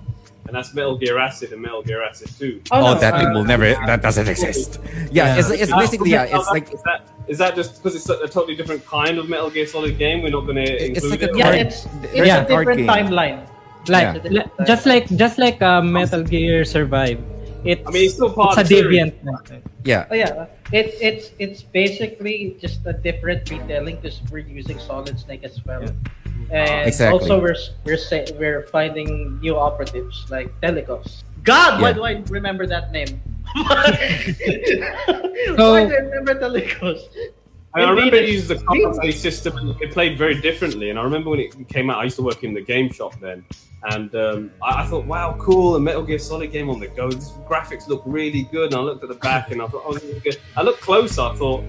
and that's Metal Gear Acid and Metal Gear Acid Two. Oh, oh, that uh, thing will never that doesn't exist yeah, It's, it's basically yeah it's like is that is that just because it's a, a totally different kind of Metal Gear Solid game? We're not going to It's include like a it. Yeah, card- it's there's it's a a card different game. timeline. like Yeah. le- just like just like uh, Metal Gear Survive. It's I mean, it's still part it's a of the series. deviant. yeah Oh yeah, it, it's it's basically just a different retelling because we're using Solid Snake as well, and Exactly. also we're we're say, we're finding new operatives like Telecos. God, why Yeah. do I remember that name? So- why do I remember Telecos? I, mean, remember it Indeed, used the combat system and it played very differently. And I remember when it came out, I used to work in the game shop then. And um, I, I thought, wow, cool, a Metal Gear Solid game on the go. These graphics look really good. And I looked at the back and I thought, oh, this is good. I looked closer, I thought,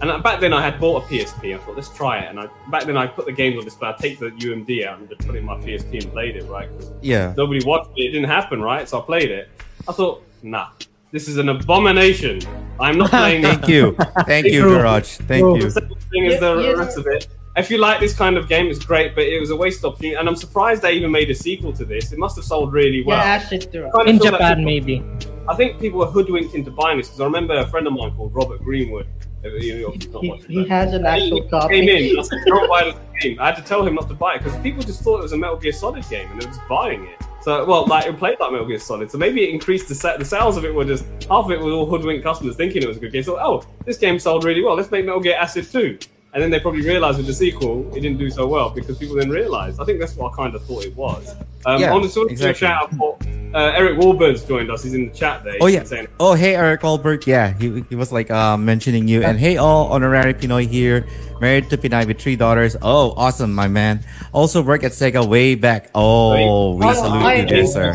and back then I had bought a PSP. I thought, let's try it. And I, back then I put the games on this, but I take the UMD out and just put it in my PSP and played it, right? yeah nobody watched it. It didn't happen, right? So I played it. I thought, nah, this is an abomination. I'm not playing that. Thank you. Thank you, Garage. Thank Bro. you. the same thing as the Yeah, yeah. rest of it. If you like this kind of game, it's great, but it was a waste of opportunity. And I'm surprised they even made a sequel to this. It must have sold really well. Yeah, Acid too. Kind of In feel like Japan, people- maybe. I think people were hoodwinked into buying this because I remember a friend of mine called Robert Greenwood. You know, not He, he has an actual He copy. came in. I said, "Don't buy the game." I had to tell him not to buy it because people just thought it was a Metal Gear Solid game and they were just buying it. So, well, like it played like Metal Gear Solid. So maybe it increased the sa- the sales of it were just half of it was all hoodwinked customers thinking it was a good game. So, oh, this game sold really well. Let's make Metal Gear Acid 2. And then they probably realized with the sequel, it didn't do so well because people then realized. I think that's what I kind of thought it was. Um, Yeah, on the sort of exactly. shout out for uh, Eric Warburn's joined us. He's in the chat there. Oh yeah. saying, Oh hey Eric Albert. Yeah, he, he was like uh, mentioning you. And hey all, honorary Pinoy here, married to Pinay with three daughters. Oh, awesome, my man. Also worked at Sega way back. Oh, we Oh, salute I- you there, sir.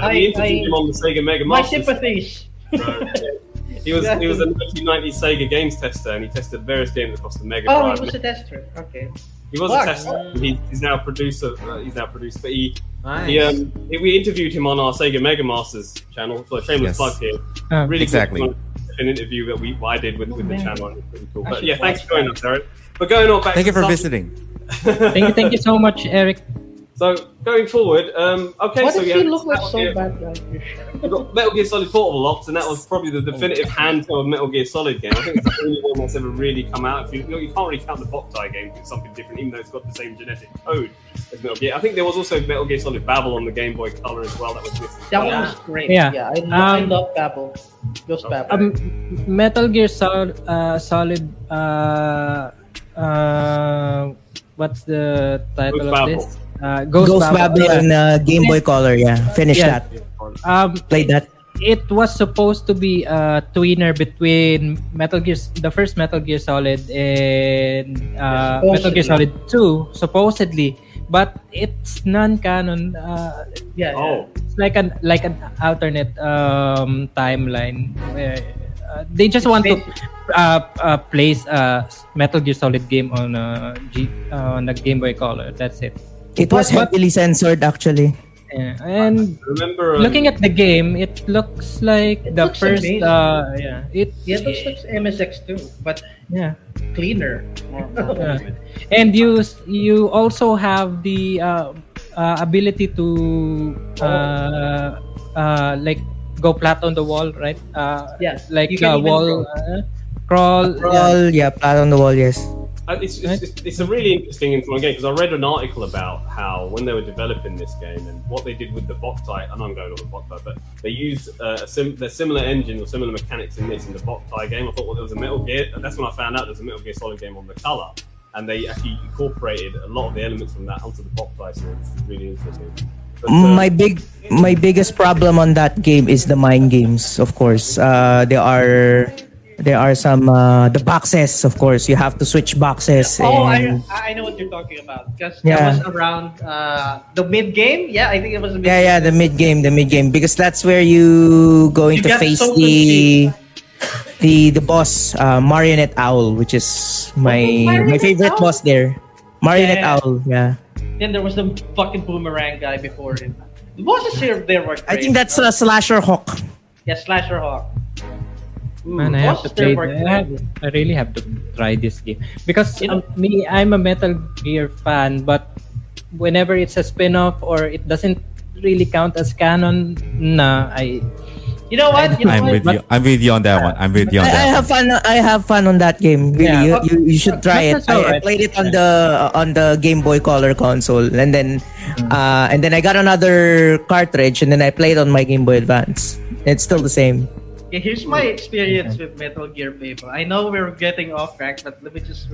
I- interviewed I- him on the Sega Mega My Masters. sympathies. So, he was he was a 1990s Sega games tester, and he tested various games across the Mega Oh, Drive. he was a tester. Okay. He was Fuck. a tester. He, he's now a producer. Uh, he's now a producer, but he, Nice. he um he, we interviewed him on our Sega Mega Masters channel. So shameless Yes. plug here. Uh, Really Exactly. good, an interview that we I did with, with the channel. it's pretty cool. But yeah, thanks for joining that. us, Eric. But going on back. Thank to you for some- visiting. Thank you, thank you so much, Eric. So going forward, um, okay, Why so does we he have look like Metal so Gear- bad guy? We've got Metal Gear Solid Portable Ops, and that was probably the definitive handheld Metal Gear Solid game. I think it's the only one that's ever really come out. If you, you, know, you can't really count the Boktai game, 'cause it's something different, even though it's got the same genetic code as Metal Gear. I think there was also Metal Gear Solid Babel on the Game Boy Color as well. That was missing. That one was great. Yeah. Yeah, I, lo- I Um, love Babel. Ghost Babel. Um, Metal Gear Solid, uh, Solid. Uh, uh, what's the title Ghost of Babel. this? Uh, Ghost, Ghost Babel. Babel on uh, Game Boy Color. Yeah, finish Yeah. that. Um, Played that. it was supposed to be a tweener between Metal Gear, the first Metal Gear Solid, and uh, Metal Gear Solid Two, supposedly. But it's non-canon. Uh, yeah. Oh, it's like an like an alternate um, timeline. Where, uh, they just want to uh, uh, place a Metal Gear Solid game on a G, uh, on a Game Boy Color. That's it. It was But- heavily censored actually. Yeah. And remember looking at the game, it looks like It the looks first. amazing. Uh, yeah. It Yeah, it looks like MSX too, but yeah. cleaner. More, more Yeah. And you you also have the uh, uh, ability to uh, uh, like go flat on the wall, right? Uh, Yeah, like you uh, even wall uh, crawl. yeah. All yeah, flat on the wall. Yes. Uh, it's, it's, it's, it's a really interesting and fun game because I read an article about how when they were developing this game and what they did with the Boktai. I know I'm going on the Boktai, but they used uh, a sim- the similar engine or similar mechanics in this in the Boktai game. I thought well, there was a Metal Gear, and that's when I found out there's a Metal Gear Solid game on the color, and they actually incorporated a lot of the elements from that onto the Boktai. So it's really interesting. But, uh, my big my biggest problem on that game is the mind games of course uh there are there are some uh the boxes of course you have to switch boxes Oh, and I, I know what you're talking about because Yeah. that was around uh, the mid game. Yeah, I think it was. The mid yeah yeah the mid game the mid game because that's where you going You to face so the the the boss uh marionette owl which is my Oh, my favorite Owl? boss there marionette Yeah. owl yeah Then there was the fucking boomerang guy before him. The bosses here there were. i think that's a slasher hawk yeah, Slasher Hawk. Man, I have to Bosses play. were I, have, I really have to try this game because You know- um, me, I'm a Metal Gear fan, but whenever it's a spin-off or it doesn't really count as canon, nah, I You know what? You know I'm what? with you. I'm with you on that one. I'm with you on I, I that have fun. I have fun on that game. Really, Yeah. you, you, you should try it. That's I, I played it on the on the Game Boy Color console, and then uh, and then I got another cartridge, and then I played on my Game Boy Advance. It's still the same. Here's my experience with Metal Gear people. I know we're getting off track, but let me just.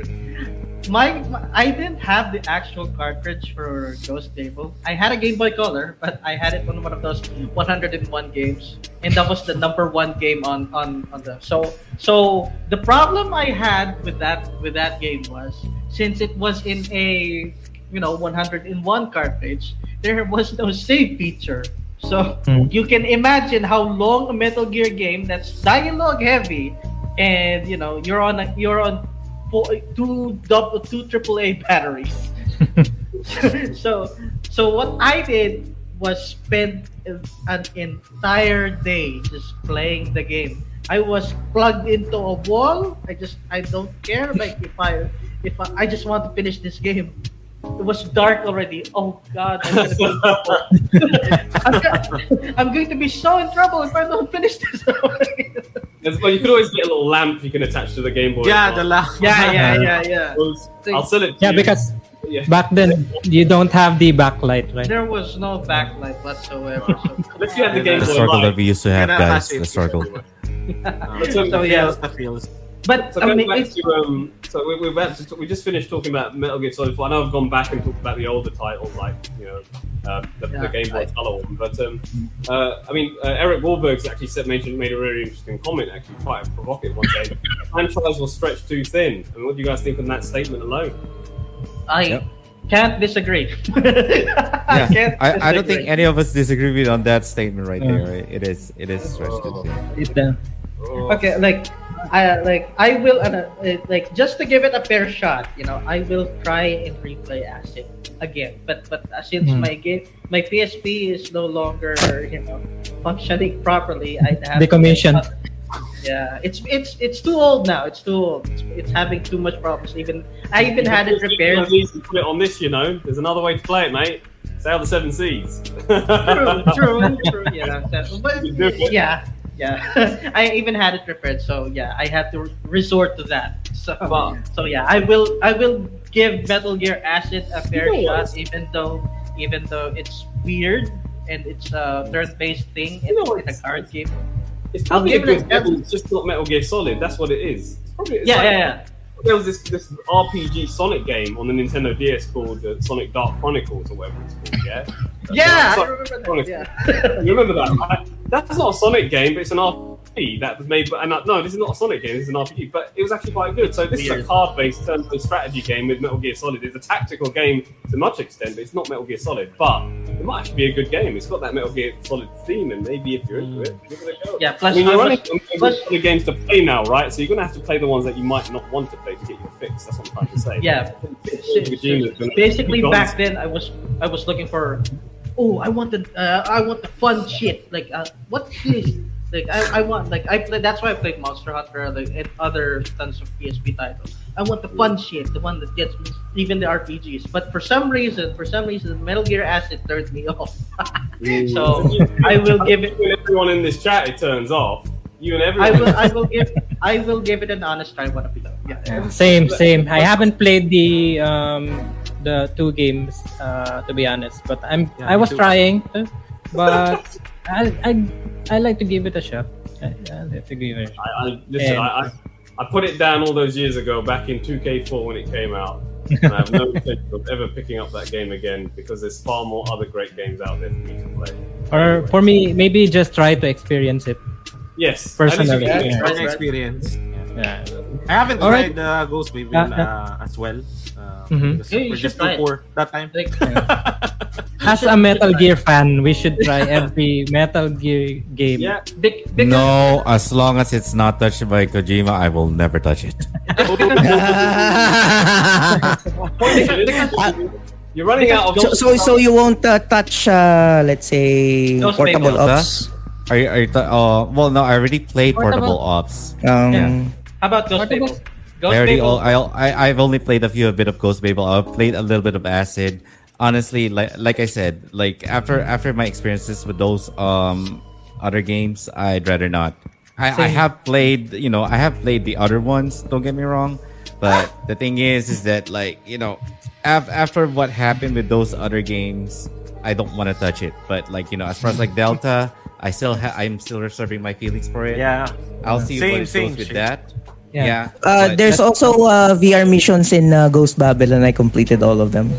My, my I didn't have the actual cartridge for Ghost Babel. I had a Game Boy Color, but I had it on one of those 101 games, and that was the number one game on on on the. So so the problem I had with that with that game was since it was in a you know 101 cartridge, there was no save feature. So Hmm. you can imagine how long a Metal Gear game that's dialogue heavy, and you know you're on a, you're on four, two double two AAA batteries. so so what I did was spend an entire day just playing the game I was plugged into a wall. I just I don't care. Like if I if I, I just want to finish this game. It was dark already. Oh God, I'm gonna be. I'm, go- I'm going to be so in trouble if I don't finish this. Well, you could always get a little lamp you can attach to the Game Boy. Yeah, as the well. last. yeah, yeah, yeah, yeah. I'll sell it. To Yeah, you. because Yeah. back then you don't have the backlight, right? There was no backlight whatsoever. So Unless you had the Game The Boy struggle that we used to have, guys. The struggle. But, So, yeah. feels, the feels. But So I going mean, back it's, to um, so we, we're about to talk, we just finished talking about Metal Gear Solid 4. I know I've gone back and talked about the older titles like you know uh, the, the Game Boy I- Color one, but um, uh, I mean uh, Eric Wahlberg's actually said mentioned made a really interesting comment, actually quite a provocative one, saying the franchise will stretch too thin. And what do you guys think on that statement alone? I Yep. can't disagree. I Yeah, can't. I, I don't think any of us disagree with on that statement right Yeah. there. Right? It is it is stretched too thin. It, uh, Oh, Okay, like I like I will uh, uh, like just to give it a fair shot. You know, I will try and replay Acid again. But but uh, since Hmm. my game my PSP is no longer you know functioning properly, I have Decommissioned. Yeah, it's it's it's too old now. It's too old. It's, it's having too much problems. Even I even had it repaired. Easy to Put it on this, you know. There's another way to play it, mate. Sail the seven seas. true, true, true. Yeah, but You do it. yeah, yeah. I even had it prepared so yeah, I had to resort to that. So, oh, But- so yeah, I will, I will give Metal Gear Acid a fair what? shot, even though, even though it's weird and it's a turn-based thing in, what? in a card game. It's I'll probably a give it a good game. It's just not Metal Gear Solid. That's what it is. It's probably, it's Yeah, like- yeah, yeah. There was this, this RPG Sonic game on the Nintendo DS called uh, Sonic Dark Chronicles or whatever it's called. Yeah. Yeah, I remember that. Yeah. You remember that? Right? That's not a Sonic game, but it's an RPG that was made. By, and no, this is not a Sonic game. This is an RPG, but it was actually quite good. So this is a card-based turn-based strategy game with Metal Gear Solid. It's a tactical game to much extent, but it's not Metal Gear Solid. But it might actually be a good game. It's got that Metal Gear Solid theme, and maybe if you're into it, give it a go. Yeah, plus I mean, you're plus, the games to play now, right? So you're going to have to play the ones that you might not want to play to get your fix. That's what I'm trying to say. Yeah. Basically, back then I was I was looking for, oh, I want the uh, I want the fun shit. Like, uh, what is like I, I want like I play. That's why I played Monster Hunter like, and other tons of PSP titles. I want the fun shit, the one that gets me, even the RPGs. But for some reason, for some reason, Metal Gear Acid turns me off. so I will give it. You everyone in this chat, it turns off. You and everyone. I will. I will give. I will give it an honest try. One of you. Yeah. Same, same. I haven't played the um the two games uh, to be honest, but I'm Yeah, I was too. trying, but I I I like to give it a shot. I, I like to give it. I, I listen. And- I, I I put it down all those years ago, back in 2K4 when it came out. and I have no intention of ever picking up that game again because there's far more other great games out there for me to play. Or for me, maybe just try to experience it. Yes, Personally, at least you yeah. can- experience. Yeah. I haven't All right. tried uh, Ghost Babel Uh, uh, as well. Because Yeah, we're just try too it. poor that time. Like, As a Metal Gear fan, we should try every Metal Gear game. Yeah, big, big, No, as long as it's not touched by Kojima, I will never touch it. you're running out of. so, so, so you won't uh, touch, uh, let's say, Those portable Beyblades, ops. Are you, are you th- uh, well, no, I already played Portable. Portable Ops. Um, Yeah. How about those What about- Babel? Ghost I already, Babel. all, I, I, I've only played a few a bit of Ghost Babel. I've played a little bit of Acid. Honestly, like like I said, like after after my experiences with those um other games, I'd rather not. I, I have played, you know, I have played the other ones. Don't get me wrong, but the thing is, is that like you know, af- after what happened with those other games, I don't want to touch it. But like you know, as far as like Delta, I still ha- I'm still reserving my feelings for it. Yeah. I'll see Same, what it same goes with shit. that. Yeah. Yeah. Uh, there's also uh, VR missions in uh, Ghost Babylon. I completed all of them.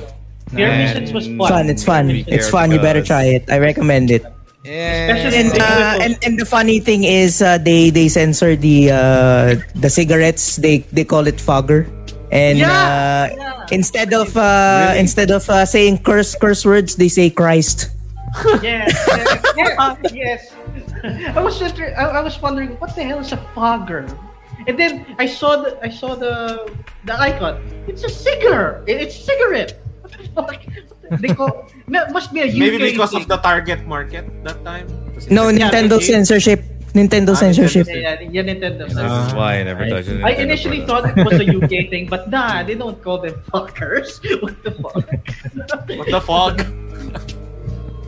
Fear And- Missions was fun. Fun, it's fun. It's fun. You better try it. I recommend it. Especially And Yeah. uh, and, and the funny thing is, uh, they they censor the uh, the cigarettes. They they call it fogger. And Yeah, uh, yeah. instead of uh, instead of uh, saying curse curse words, they say Christ. Yes, yes, yes, yes. I was just, I, I was wondering what the hell is a fogger, and then I saw the I saw the the icon. It's a cigar. It- It's cigarette. What the fuck? They call must be a UK Maybe because thing. of the target market that time. No, it's- Nintendo okay. censorship. Ah, Nintendo censorship. Yeah, yeah, yeah, Nintendo. This is why I never I- touched a I Nintendo initially product. thought it was a UK thing, but nah, they don't call them fuckers. What the fuck? What the fuck?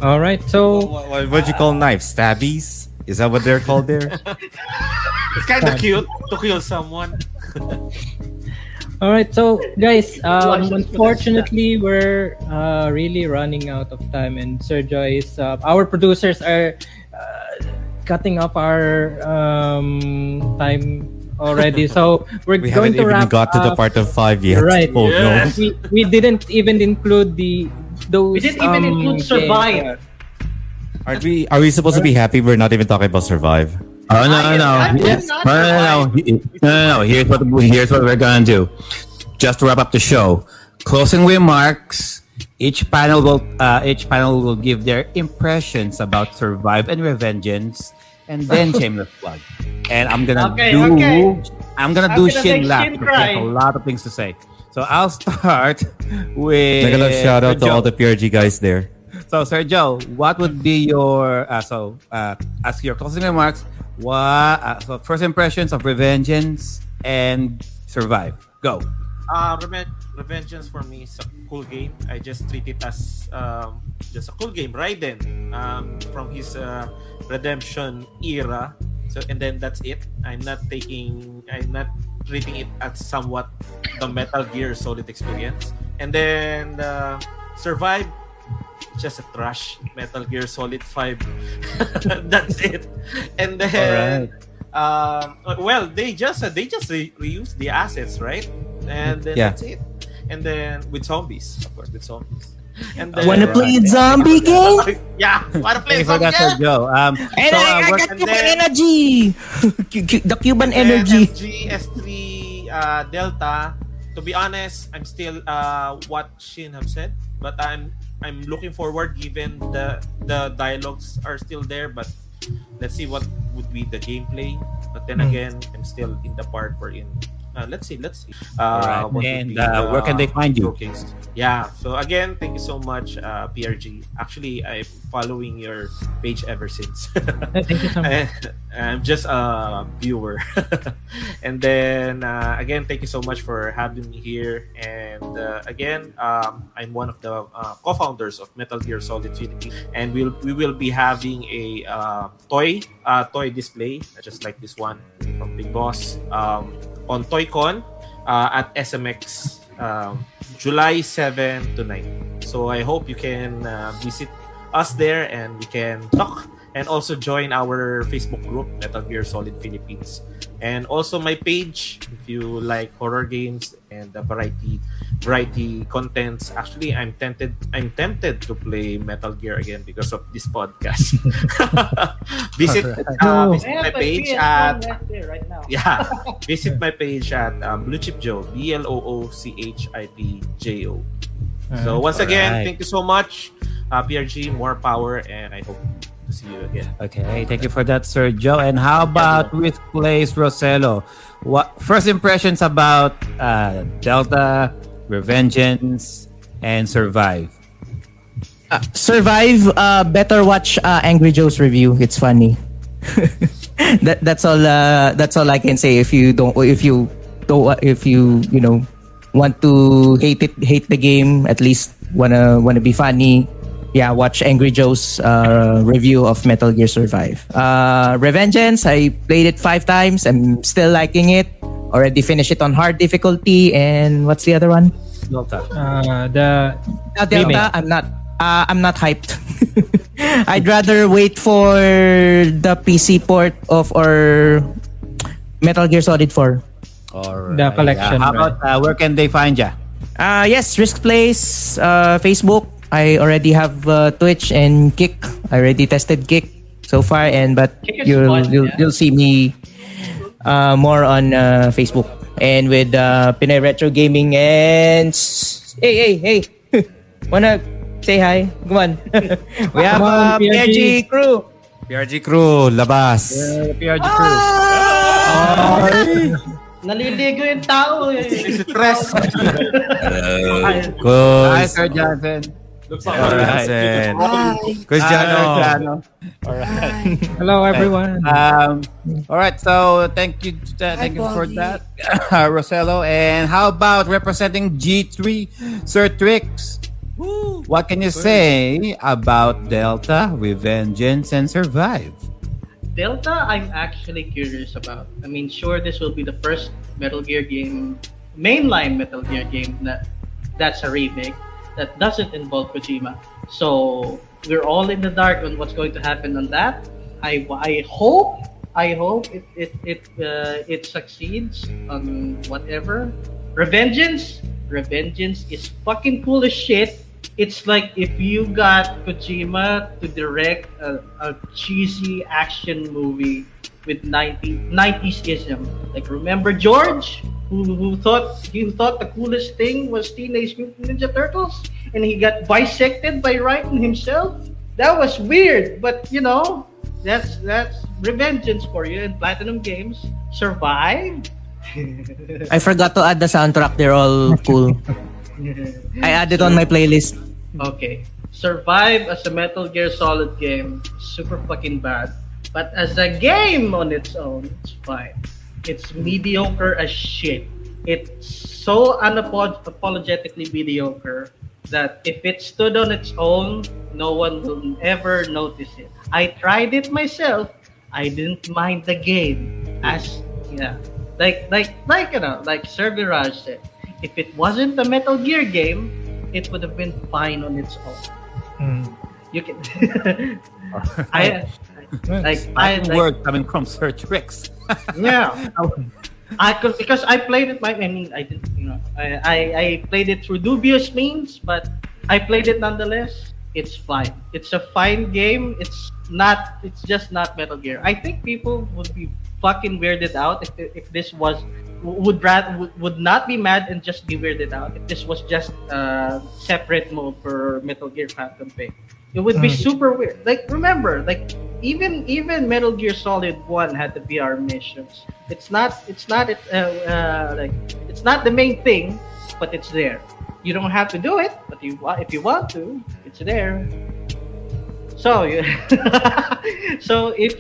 All right, so What, what, what'd you call knives? Stabbies? Is that what they're called there? It's kind of cute to kill someone. all right, so guys, um, unfortunately, we're uh, really running out of time, and Sergio is uh, our producers are uh, cutting off our um, time already. So we're We going haven't to even wrap got to the part of five yet. Right. Oh Yes. we, we didn't even include the those. We didn't even um, include games, Survive. Uh, no. Are we are we supposed to be happy we're not even talking about survive? Oh no no no not no no no no no no! Here's what here's what we're gonna do. Just to wrap up the show, closing remarks. Each panel will uh, each panel will give their impressions about Survive and Revengeance, and then shameless plug. And I'm gonna Okay, do okay. I'm gonna I'm do gonna Shin Lap because I have a lot of things to say. So I'll start with Like a shout out to all the PRG guys there. So, Sir Joe, what would be your uh, so uh, your closing remarks? What uh, so first impressions of Revengeance and Survive? Go. Uh, Reven- Revengeance for me is a cool game. I just treat it as um, just a cool game. Raiden um, from his uh, redemption era. So and then that's it. I'm not taking. I'm not treating it as somewhat the Metal Gear Solid experience. And then uh, Survive, just a trash Metal Gear Solid Five. that's it. And then. Um, well, they just uh, they just re- reuse the assets, right? And then Yeah. that's it. And then with zombies, of course, with zombies. And then, Wanna play a zombie game? yeah, wanna play Thank zombie that, Sir game? Joe. Um, And so, I, uh, I what- got and Cuban then- energy. Cu- cu- the Cuban And energy. MGS3 uh, Delta. To be honest, I'm still uh, what Shin have said, but I'm I'm looking forward given the the dialogues are still there, but let's see what would be the gameplay. But then Hmm. again, I'm still in the part wherein uh, let's see, let's see. Uh, would and, uh, where can they find you? showcased. Yeah. So again, thank you so much, uh, PRG. Actually, I'm following your page ever since. Thank you so much. I'm just a viewer. and then uh, again, thank you so much for having me here. And uh, again, um, I'm one of the uh, co-founders of Metal Gear Solid Philippines, and we'll we will be having a uh, toy uh, toy display, just like this one from Big Boss, um, on ToyCon uh, at SMX. Um, July 7 to 9. So I hope you can uh, visit us there and we can talk and also join our Facebook group Metal Gear Solid Philippines and also my page if you like horror games and the variety variety contents actually I'm tempted I'm tempted to play Metal Gear again because of this podcast. Visit uh, visit my page at left right yeah. Visit my page at um, Blue Chip Joe B L O O C H I P J O. So once again Alright. thank you so much uh, PRG more power and I hope to see you again Okay, thank you for that, Sir Joe. And how about with Place Rosello? What first impressions about uh, Delta, Revengeance, and Survive? Survive. Uh, better watch uh, Angry Joe's review. It's funny. that that's all. Uh, that's all I can say. If you don't, if you don't, if you you know want to hate it, hate the game. At least wanna wanna be funny. Yeah, watch Angry Joe's uh, review of Metal Gear Survive. Uh, Revengeance. I played it five times. I'm still liking it. Already finished it on hard difficulty. And what's the other one? Delta. Uh, the Uh, Delta, Remake. I'm not. Uh, I'm not hyped. I'd rather wait for the PC port of our Metal Gear Solid 4. Or The collection, how right. about uh, where can they find ya? Uh, yes, Risk Place, uh, Facebook. I already have uh, Twitch and Kick. I already tested Kick so far, and but you'll fun, you'll, yeah. you'll see me uh, more on uh, Facebook and with uh, Pinoy Retro Gaming and hey hey hey, wanna say hi? Come on, we have Come on, uh, PRG. PRG crew. PRG crew, labas. Uh, PRG crew. Naliligo yung tao eh. Stress Hi, Sir Johnson. Looks like All we're right. Cristiano. Ah, All right. Hello, everyone. Um, all right. So thank you, uh, thank you for that, uh, Rosello. And how about representing G3, Sir Trix? What can you say about Delta, Revengeance, and Survive? Delta, I'm actually curious about. I mean, sure, this will be the first Metal Gear game, mainline Metal Gear game that that's a remake that doesn't involve Kojima. So we're all in the dark on what's going to happen on that. I, I hope I hope it it it uh, it succeeds on whatever. Revengeance, Revengeance is fucking cool as shit. It's like if you got Kojima to direct a, a cheesy action movie with 90 90s ism. Like remember George, who, who thought who thought the coolest thing was Teenage Mutant Ninja Turtles, and he got bisected by Raiden himself. That was weird, but you know, that's that's Revengeance for you in Platinum Games. Survive. I forgot to add the soundtrack. They're all cool. I added on my playlist. Okay. Survive as a Metal Gear Solid game, super fucking bad. But as a game on its own, it's fine. It's mediocre as shit. It's so unapologetically mediocre that if it stood on its own, no one will ever notice it. I tried it myself. I didn't mind the game. As yeah, like like like you know, like Sir Viraj said, if it wasn't a Metal Gear game, it would have been fine on its own. Mm. You can. I like I Like, word coming from Sir Trix. yeah. I could because I played it. My I mean, I didn't. You know, I, I I played it through dubious means, but I played it nonetheless. It's fine. It's a fine game. It's not. It's just not Metal Gear. I think people would be fucking weirded out if if this was would rather would, would not be mad and just be weirded out if this was just a separate mode for Metal Gear Phantom Pain. It would be super weird. Like remember, like even even Metal Gear Solid One had the VR missions. It's not it's not uh, uh, like it's not the main thing, but it's there. You don't have to do it, but you if you want to, it's there. So you so if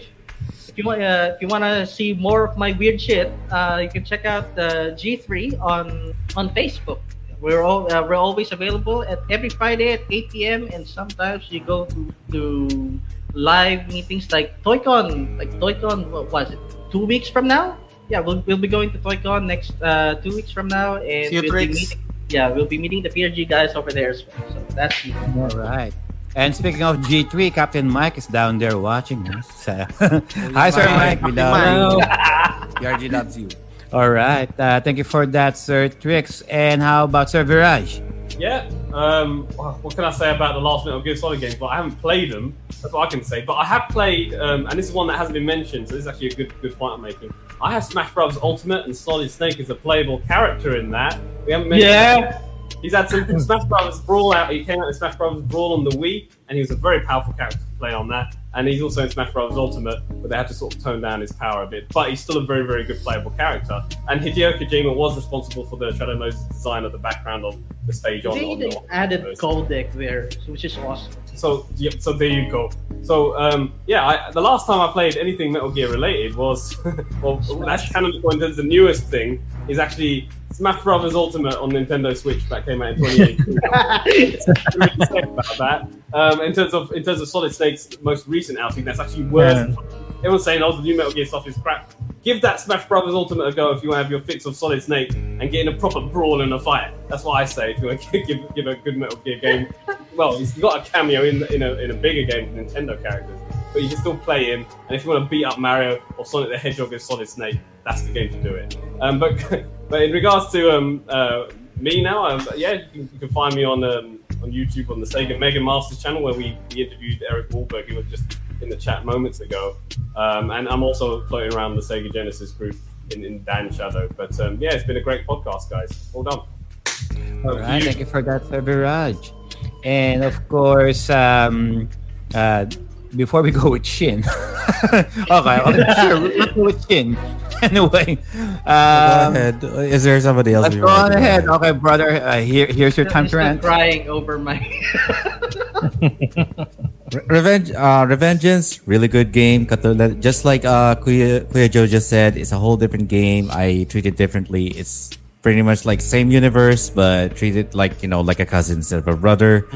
if you want uh, if you want to see more of my weird shit, uh, you can check out the G3 on on Facebook. We're all uh, we're always available at every Friday at 8 p.m. and sometimes you go to, to live meetings like ToyCon. Like ToyCon, what was it? Two weeks from now? Yeah, we'll, we'll be going to ToyCon next uh, two weeks from now, and See you, we'll be meeting. Yeah, we'll be meeting the PRG guys over there as well. So that's me. All right. And speaking of G3, Captain Mike is down there watching us. Hi, Sir Mike. We Captain love Mike. PRG loves you. All right. Uh, thank you for that, Sir Trix. And how about Sir Viraj? Yeah. Um, what can I say about the last Metal Gear Solid games? Well, I haven't played them. That's what I can say. But I have played, um, and this is one that hasn't been mentioned. So this is actually a good good point I'm making. I have Smash Bros. Ultimate, and Solid Snake is a playable character in that. We haven't mentioned. Yeah. He's had some Smash Brothers Brawl out. He came out in Smash Brothers Brawl on the Wii, and he was a very powerful character to play on that. And he's also in Smash Bros. Ultimate, but they had to sort of tone down his power a bit. But he's still a very, very good playable character. And Hideo Kojima was responsible for the Shadow Moses design of the background of the stage. They on even the- added codec there, which is awesome. so yep, so there you go. So um, yeah, I, the last time I played anything Metal Gear related was well, that's in terms of the newest thing is actually Smash Brothers Ultimate on Nintendo Switch that came out in 2018. really sad about that. Um, in terms of in terms of Solid Snake's most recent outing, that's actually worse. Everyone's saying, "Oh, the new Metal Gear stuff is crap." Give that Smash Brothers Ultimate a go if you want to have your fix of Solid Snake and get in a proper brawl and a fight. That's what I say. If you want to give, give a good Metal Gear game, well, he's got a cameo in in a, in a bigger game Nintendo characters, but you can still play him. And if you want to beat up Mario or Sonic the Hedgehog with Solid Snake, that's the game to do it. Um, but but in regards to um, uh, me now, um, yeah, you can, you can find me on um, on YouTube on the Sega Mega Masters channel where we, we interviewed Eric Wahlberg. He was just in the chat moments ago, um, and I'm also floating around the Sega Genesis group in, in Dan Shadow. But um, yeah, it's been a great podcast, guys. Well done. All right, thank you for that, Sir Viraj. And of course, um, uh, before we go with Shin, okay, okay, sure, let's go with Shin. Anyway, Go um, ahead. Is there somebody else? let's go on to ahead. Okay, brother, uh, here, here's your time I'm to rant. crying over my Re- Revenge, uh, Revengeance, really good game. Just like uh, Kuya, Kuya Joe just said, it's a whole different game. I treat it differently. It's pretty much like same universe, but treat it like you know, like a cousin instead of a brother.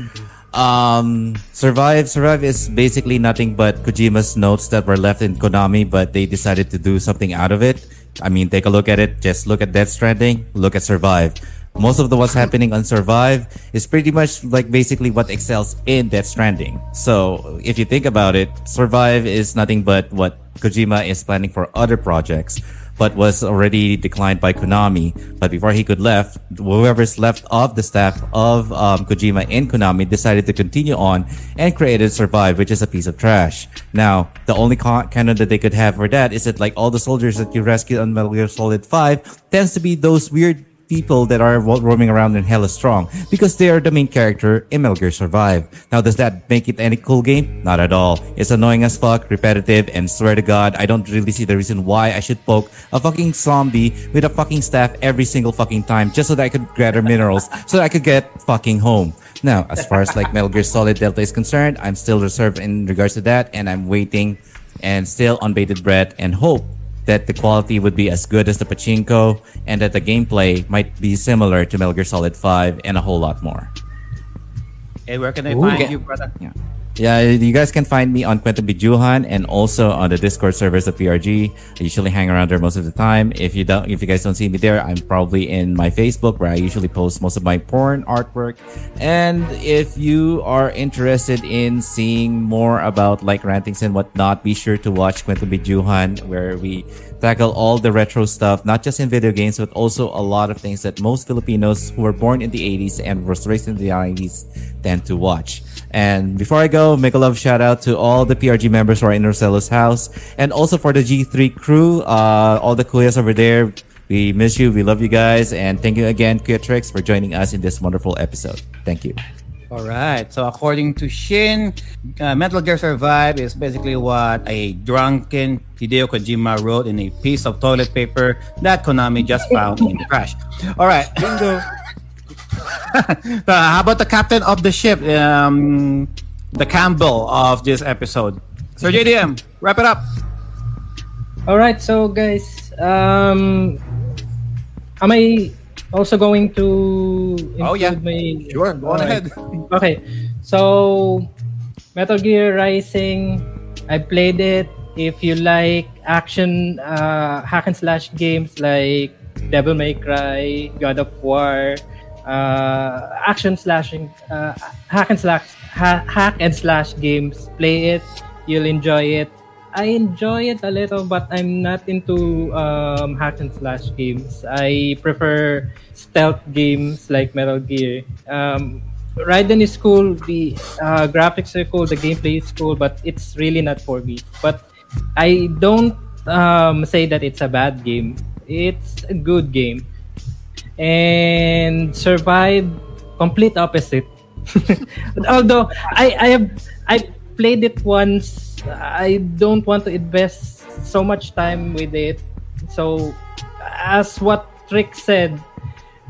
Um, Survive, Survive is basically nothing but Kojima's notes that were left in Konami, but they decided to do something out of it. I mean, take a look at it. Just look at Death Stranding. Look at Survive. Most of the what's happening on Survive is pretty much like basically what excels in Death Stranding. So if you think about it, Survive is nothing but what Kojima is planning for other projects, but was already declined by Konami. But before he could left, whoever's left of the staff of um, Kojima in Konami decided to continue on and created Survive, which is a piece of trash. Now, the only con- canon that they could have for that is that like all the soldiers that you rescued on Metal Gear Solid 5 tends to be those weird people that are roaming around in Hella Strong because they are the main character in Metal Gear Survive. Now, does that make it any cool game? Not at all. It's annoying as fuck, repetitive, and swear to God, I don't really see the reason why I should poke a fucking zombie with a fucking staff every single fucking time just so that I could gather minerals so that I could get fucking home. Now, as far as like Metal Gear Solid Delta is concerned, I'm still reserved in regards to that, and I'm waiting and still on bated breath and hope that the quality would be as good as the pachinko and that the gameplay might be similar to Metal Gear Solid 5 and a whole lot more. Hey, where can I Ooh. find Okay. you, brother? Yeah. Yeah, you guys can find me on Quentin Bijuhan and also on the Discord servers of PRG. I usually hang around there most of the time. If you don't, if you guys don't see me there, I'm probably in my Facebook where I usually post most of my porn artwork. And if you are interested in seeing more about like rantings and whatnot, be sure to watch Quentin Bijuhan where we tackle all the retro stuff, not just in video games, but also a lot of things that most Filipinos who were born in the 80s and was raised in the 90s tend to watch. And before I go, make a love shout out to all the PRG members who are in Rosella's house and also for the G3 crew, uh, all the Kuyas over there. We miss you. We love you guys. And thank you again, Kuya Trix, for joining us in this wonderful episode. Thank you. All right. So according to Shin, uh, Metal Gear Survive is basically what a drunken Hideo Kojima wrote in a piece of toilet paper that Konami just found in the trash. All right. Bingo. Uh, how about the captain of the ship, um, the Campbell of this episode? So JDM, wrap it up. All right, so guys, um, am I also going to Oh, yeah. my Sure, go on Alright. ahead. Okay, so Metal Gear Rising, I played it. If you like action uh, hack and slash games like Devil May Cry, God of War, uh, action slashing, uh, hack and slash, ha- hack and slash games, play it. You'll enjoy it. I enjoy it a little, but I'm not into um, hack and slash games. I prefer stealth games like Metal Gear. Um, Raiden is cool. The uh, graphics are cool. The gameplay is cool, but it's really not for me. But I don't um, say that it's a bad game. It's a good game. And Survive, complete opposite. Although I I have I played it once, I don't want to invest so much time with it. So, as what Trick said,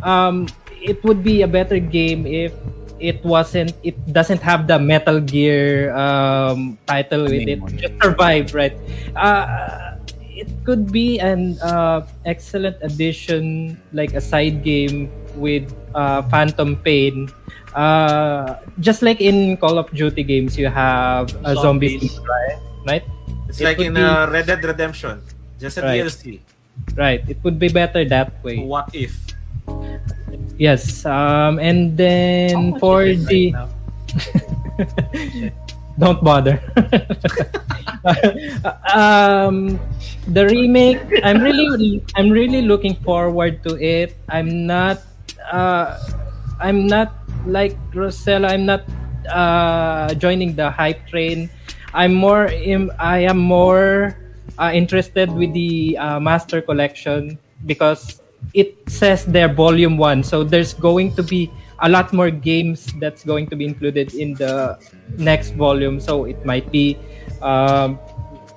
um, it would be a better game if it wasn't. It doesn't have the Metal Gear um, title with it. Just survive, right? Uh, it could be an uh, excellent addition, like a side game with uh, Phantom Pain. Uh, just like in Call of Duty games, you have a zombie Zombies. right? Right? It's It like in be- uh, Red Dead Redemption, just a Right. DLC. Right. It would be better that way. What if? Yes. Um, and then for the don't bother. um, the remake, I'm really, I'm really looking forward to it. I'm not, uh, I'm not like Rosella. I'm not uh, joining the hype train. I'm more, I am more uh, interested with the uh, Master Collection because it says there volume one so there's going to be a lot more games that's going to be included in the next volume. So it might be um,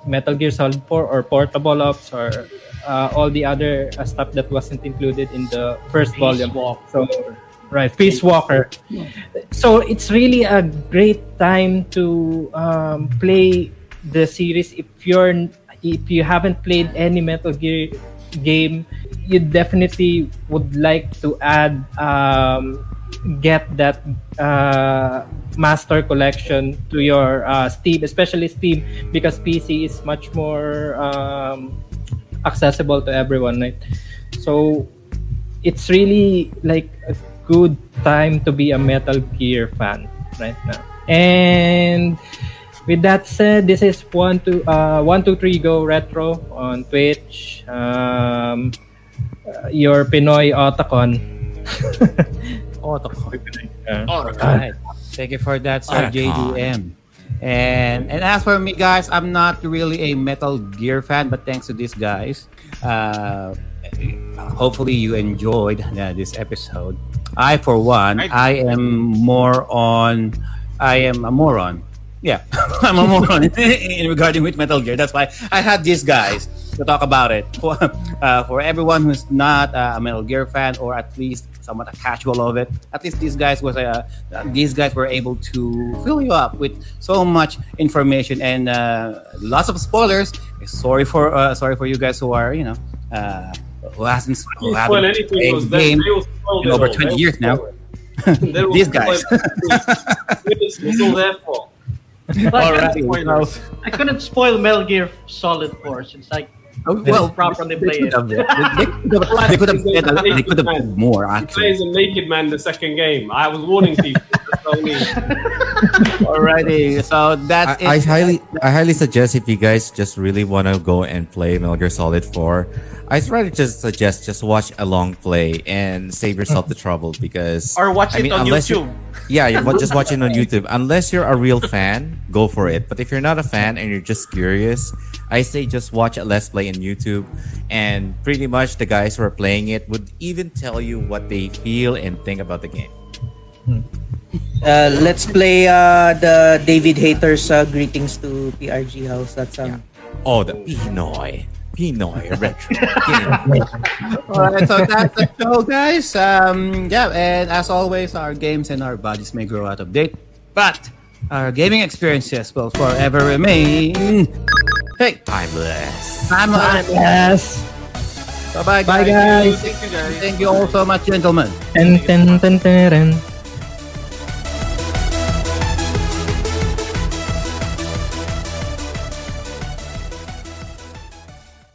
metal gear solid 4 or portable ops or uh, all the other uh, stuff that wasn't included in the first volume. So right, Peace Walker. So it's really a great time to um, play the series. If you're if you haven't played any Metal Gear game, you definitely would like to add um, get that uh, master collection to your uh, Steam, especially Steam, because PC is much more um, accessible to everyone, right? So it's really like a good time to be a Metal Gear fan right now. And with that said, this is one two uh one two three go retro on Twitch. Um, uh, your Pinoy Otacon. Otacon. Alright. Thank you for that, Sir JDM. And and as for me, guys, I'm not really a Metal Gear fan, but thanks to these guys, uh, hopefully you enjoyed uh, this episode. I, for one, I am more on. I am a moron. Yeah, I'm a moron in regarding with Metal Gear. That's why I had these guys to talk about it. For uh, for everyone who's not uh, a Metal Gear fan or at least somewhat a casual of it, at least these guys was uh, these guys were able to fill you up with so much information and uh, lots of spoilers. Sorry for uh, sorry for you guys who are you know uh, who hasn't who Spoil haven't anything played was the game they in over 20 years now. spoiled it. They all These guys. It's, it's all their fault. All right. Spoilers. I couldn't spoil Metal Gear Solid 4 since I didn't well, properly they play could it. have, they, they could have, they could have, said a- they could have said more He plays a naked man the second game. I was warning people. That's all me. Alrighty, so that's I, I highly I highly suggest if you guys just really want to go and play Metal Gear Solid 4, I'd rather just suggest just watch a long play and save yourself the trouble because Or watch I it on unless you- YouTube. yeah, you wa- just watch it on YouTube. Unless you're a real fan, go for it. But if you're not a fan and you're just curious, I say just watch a Let's Play on YouTube, and pretty much the guys who are playing it would even tell you what they feel and think about the game. Uh, let's play uh, the David Haters uh, greetings to PRG House. That's um. Oh, the Pinoy, Pinoy retro. Alright, so that's the show, guys. Um, yeah, and as always, our games and our bodies may grow out of date, but our gaming experiences will forever remain. Hey, Timeless. I'm yes. Bye bye, Bye, guys. Thank you, guys. Thank you all so much, gentlemen. Ten, ten, ten, ten, ten.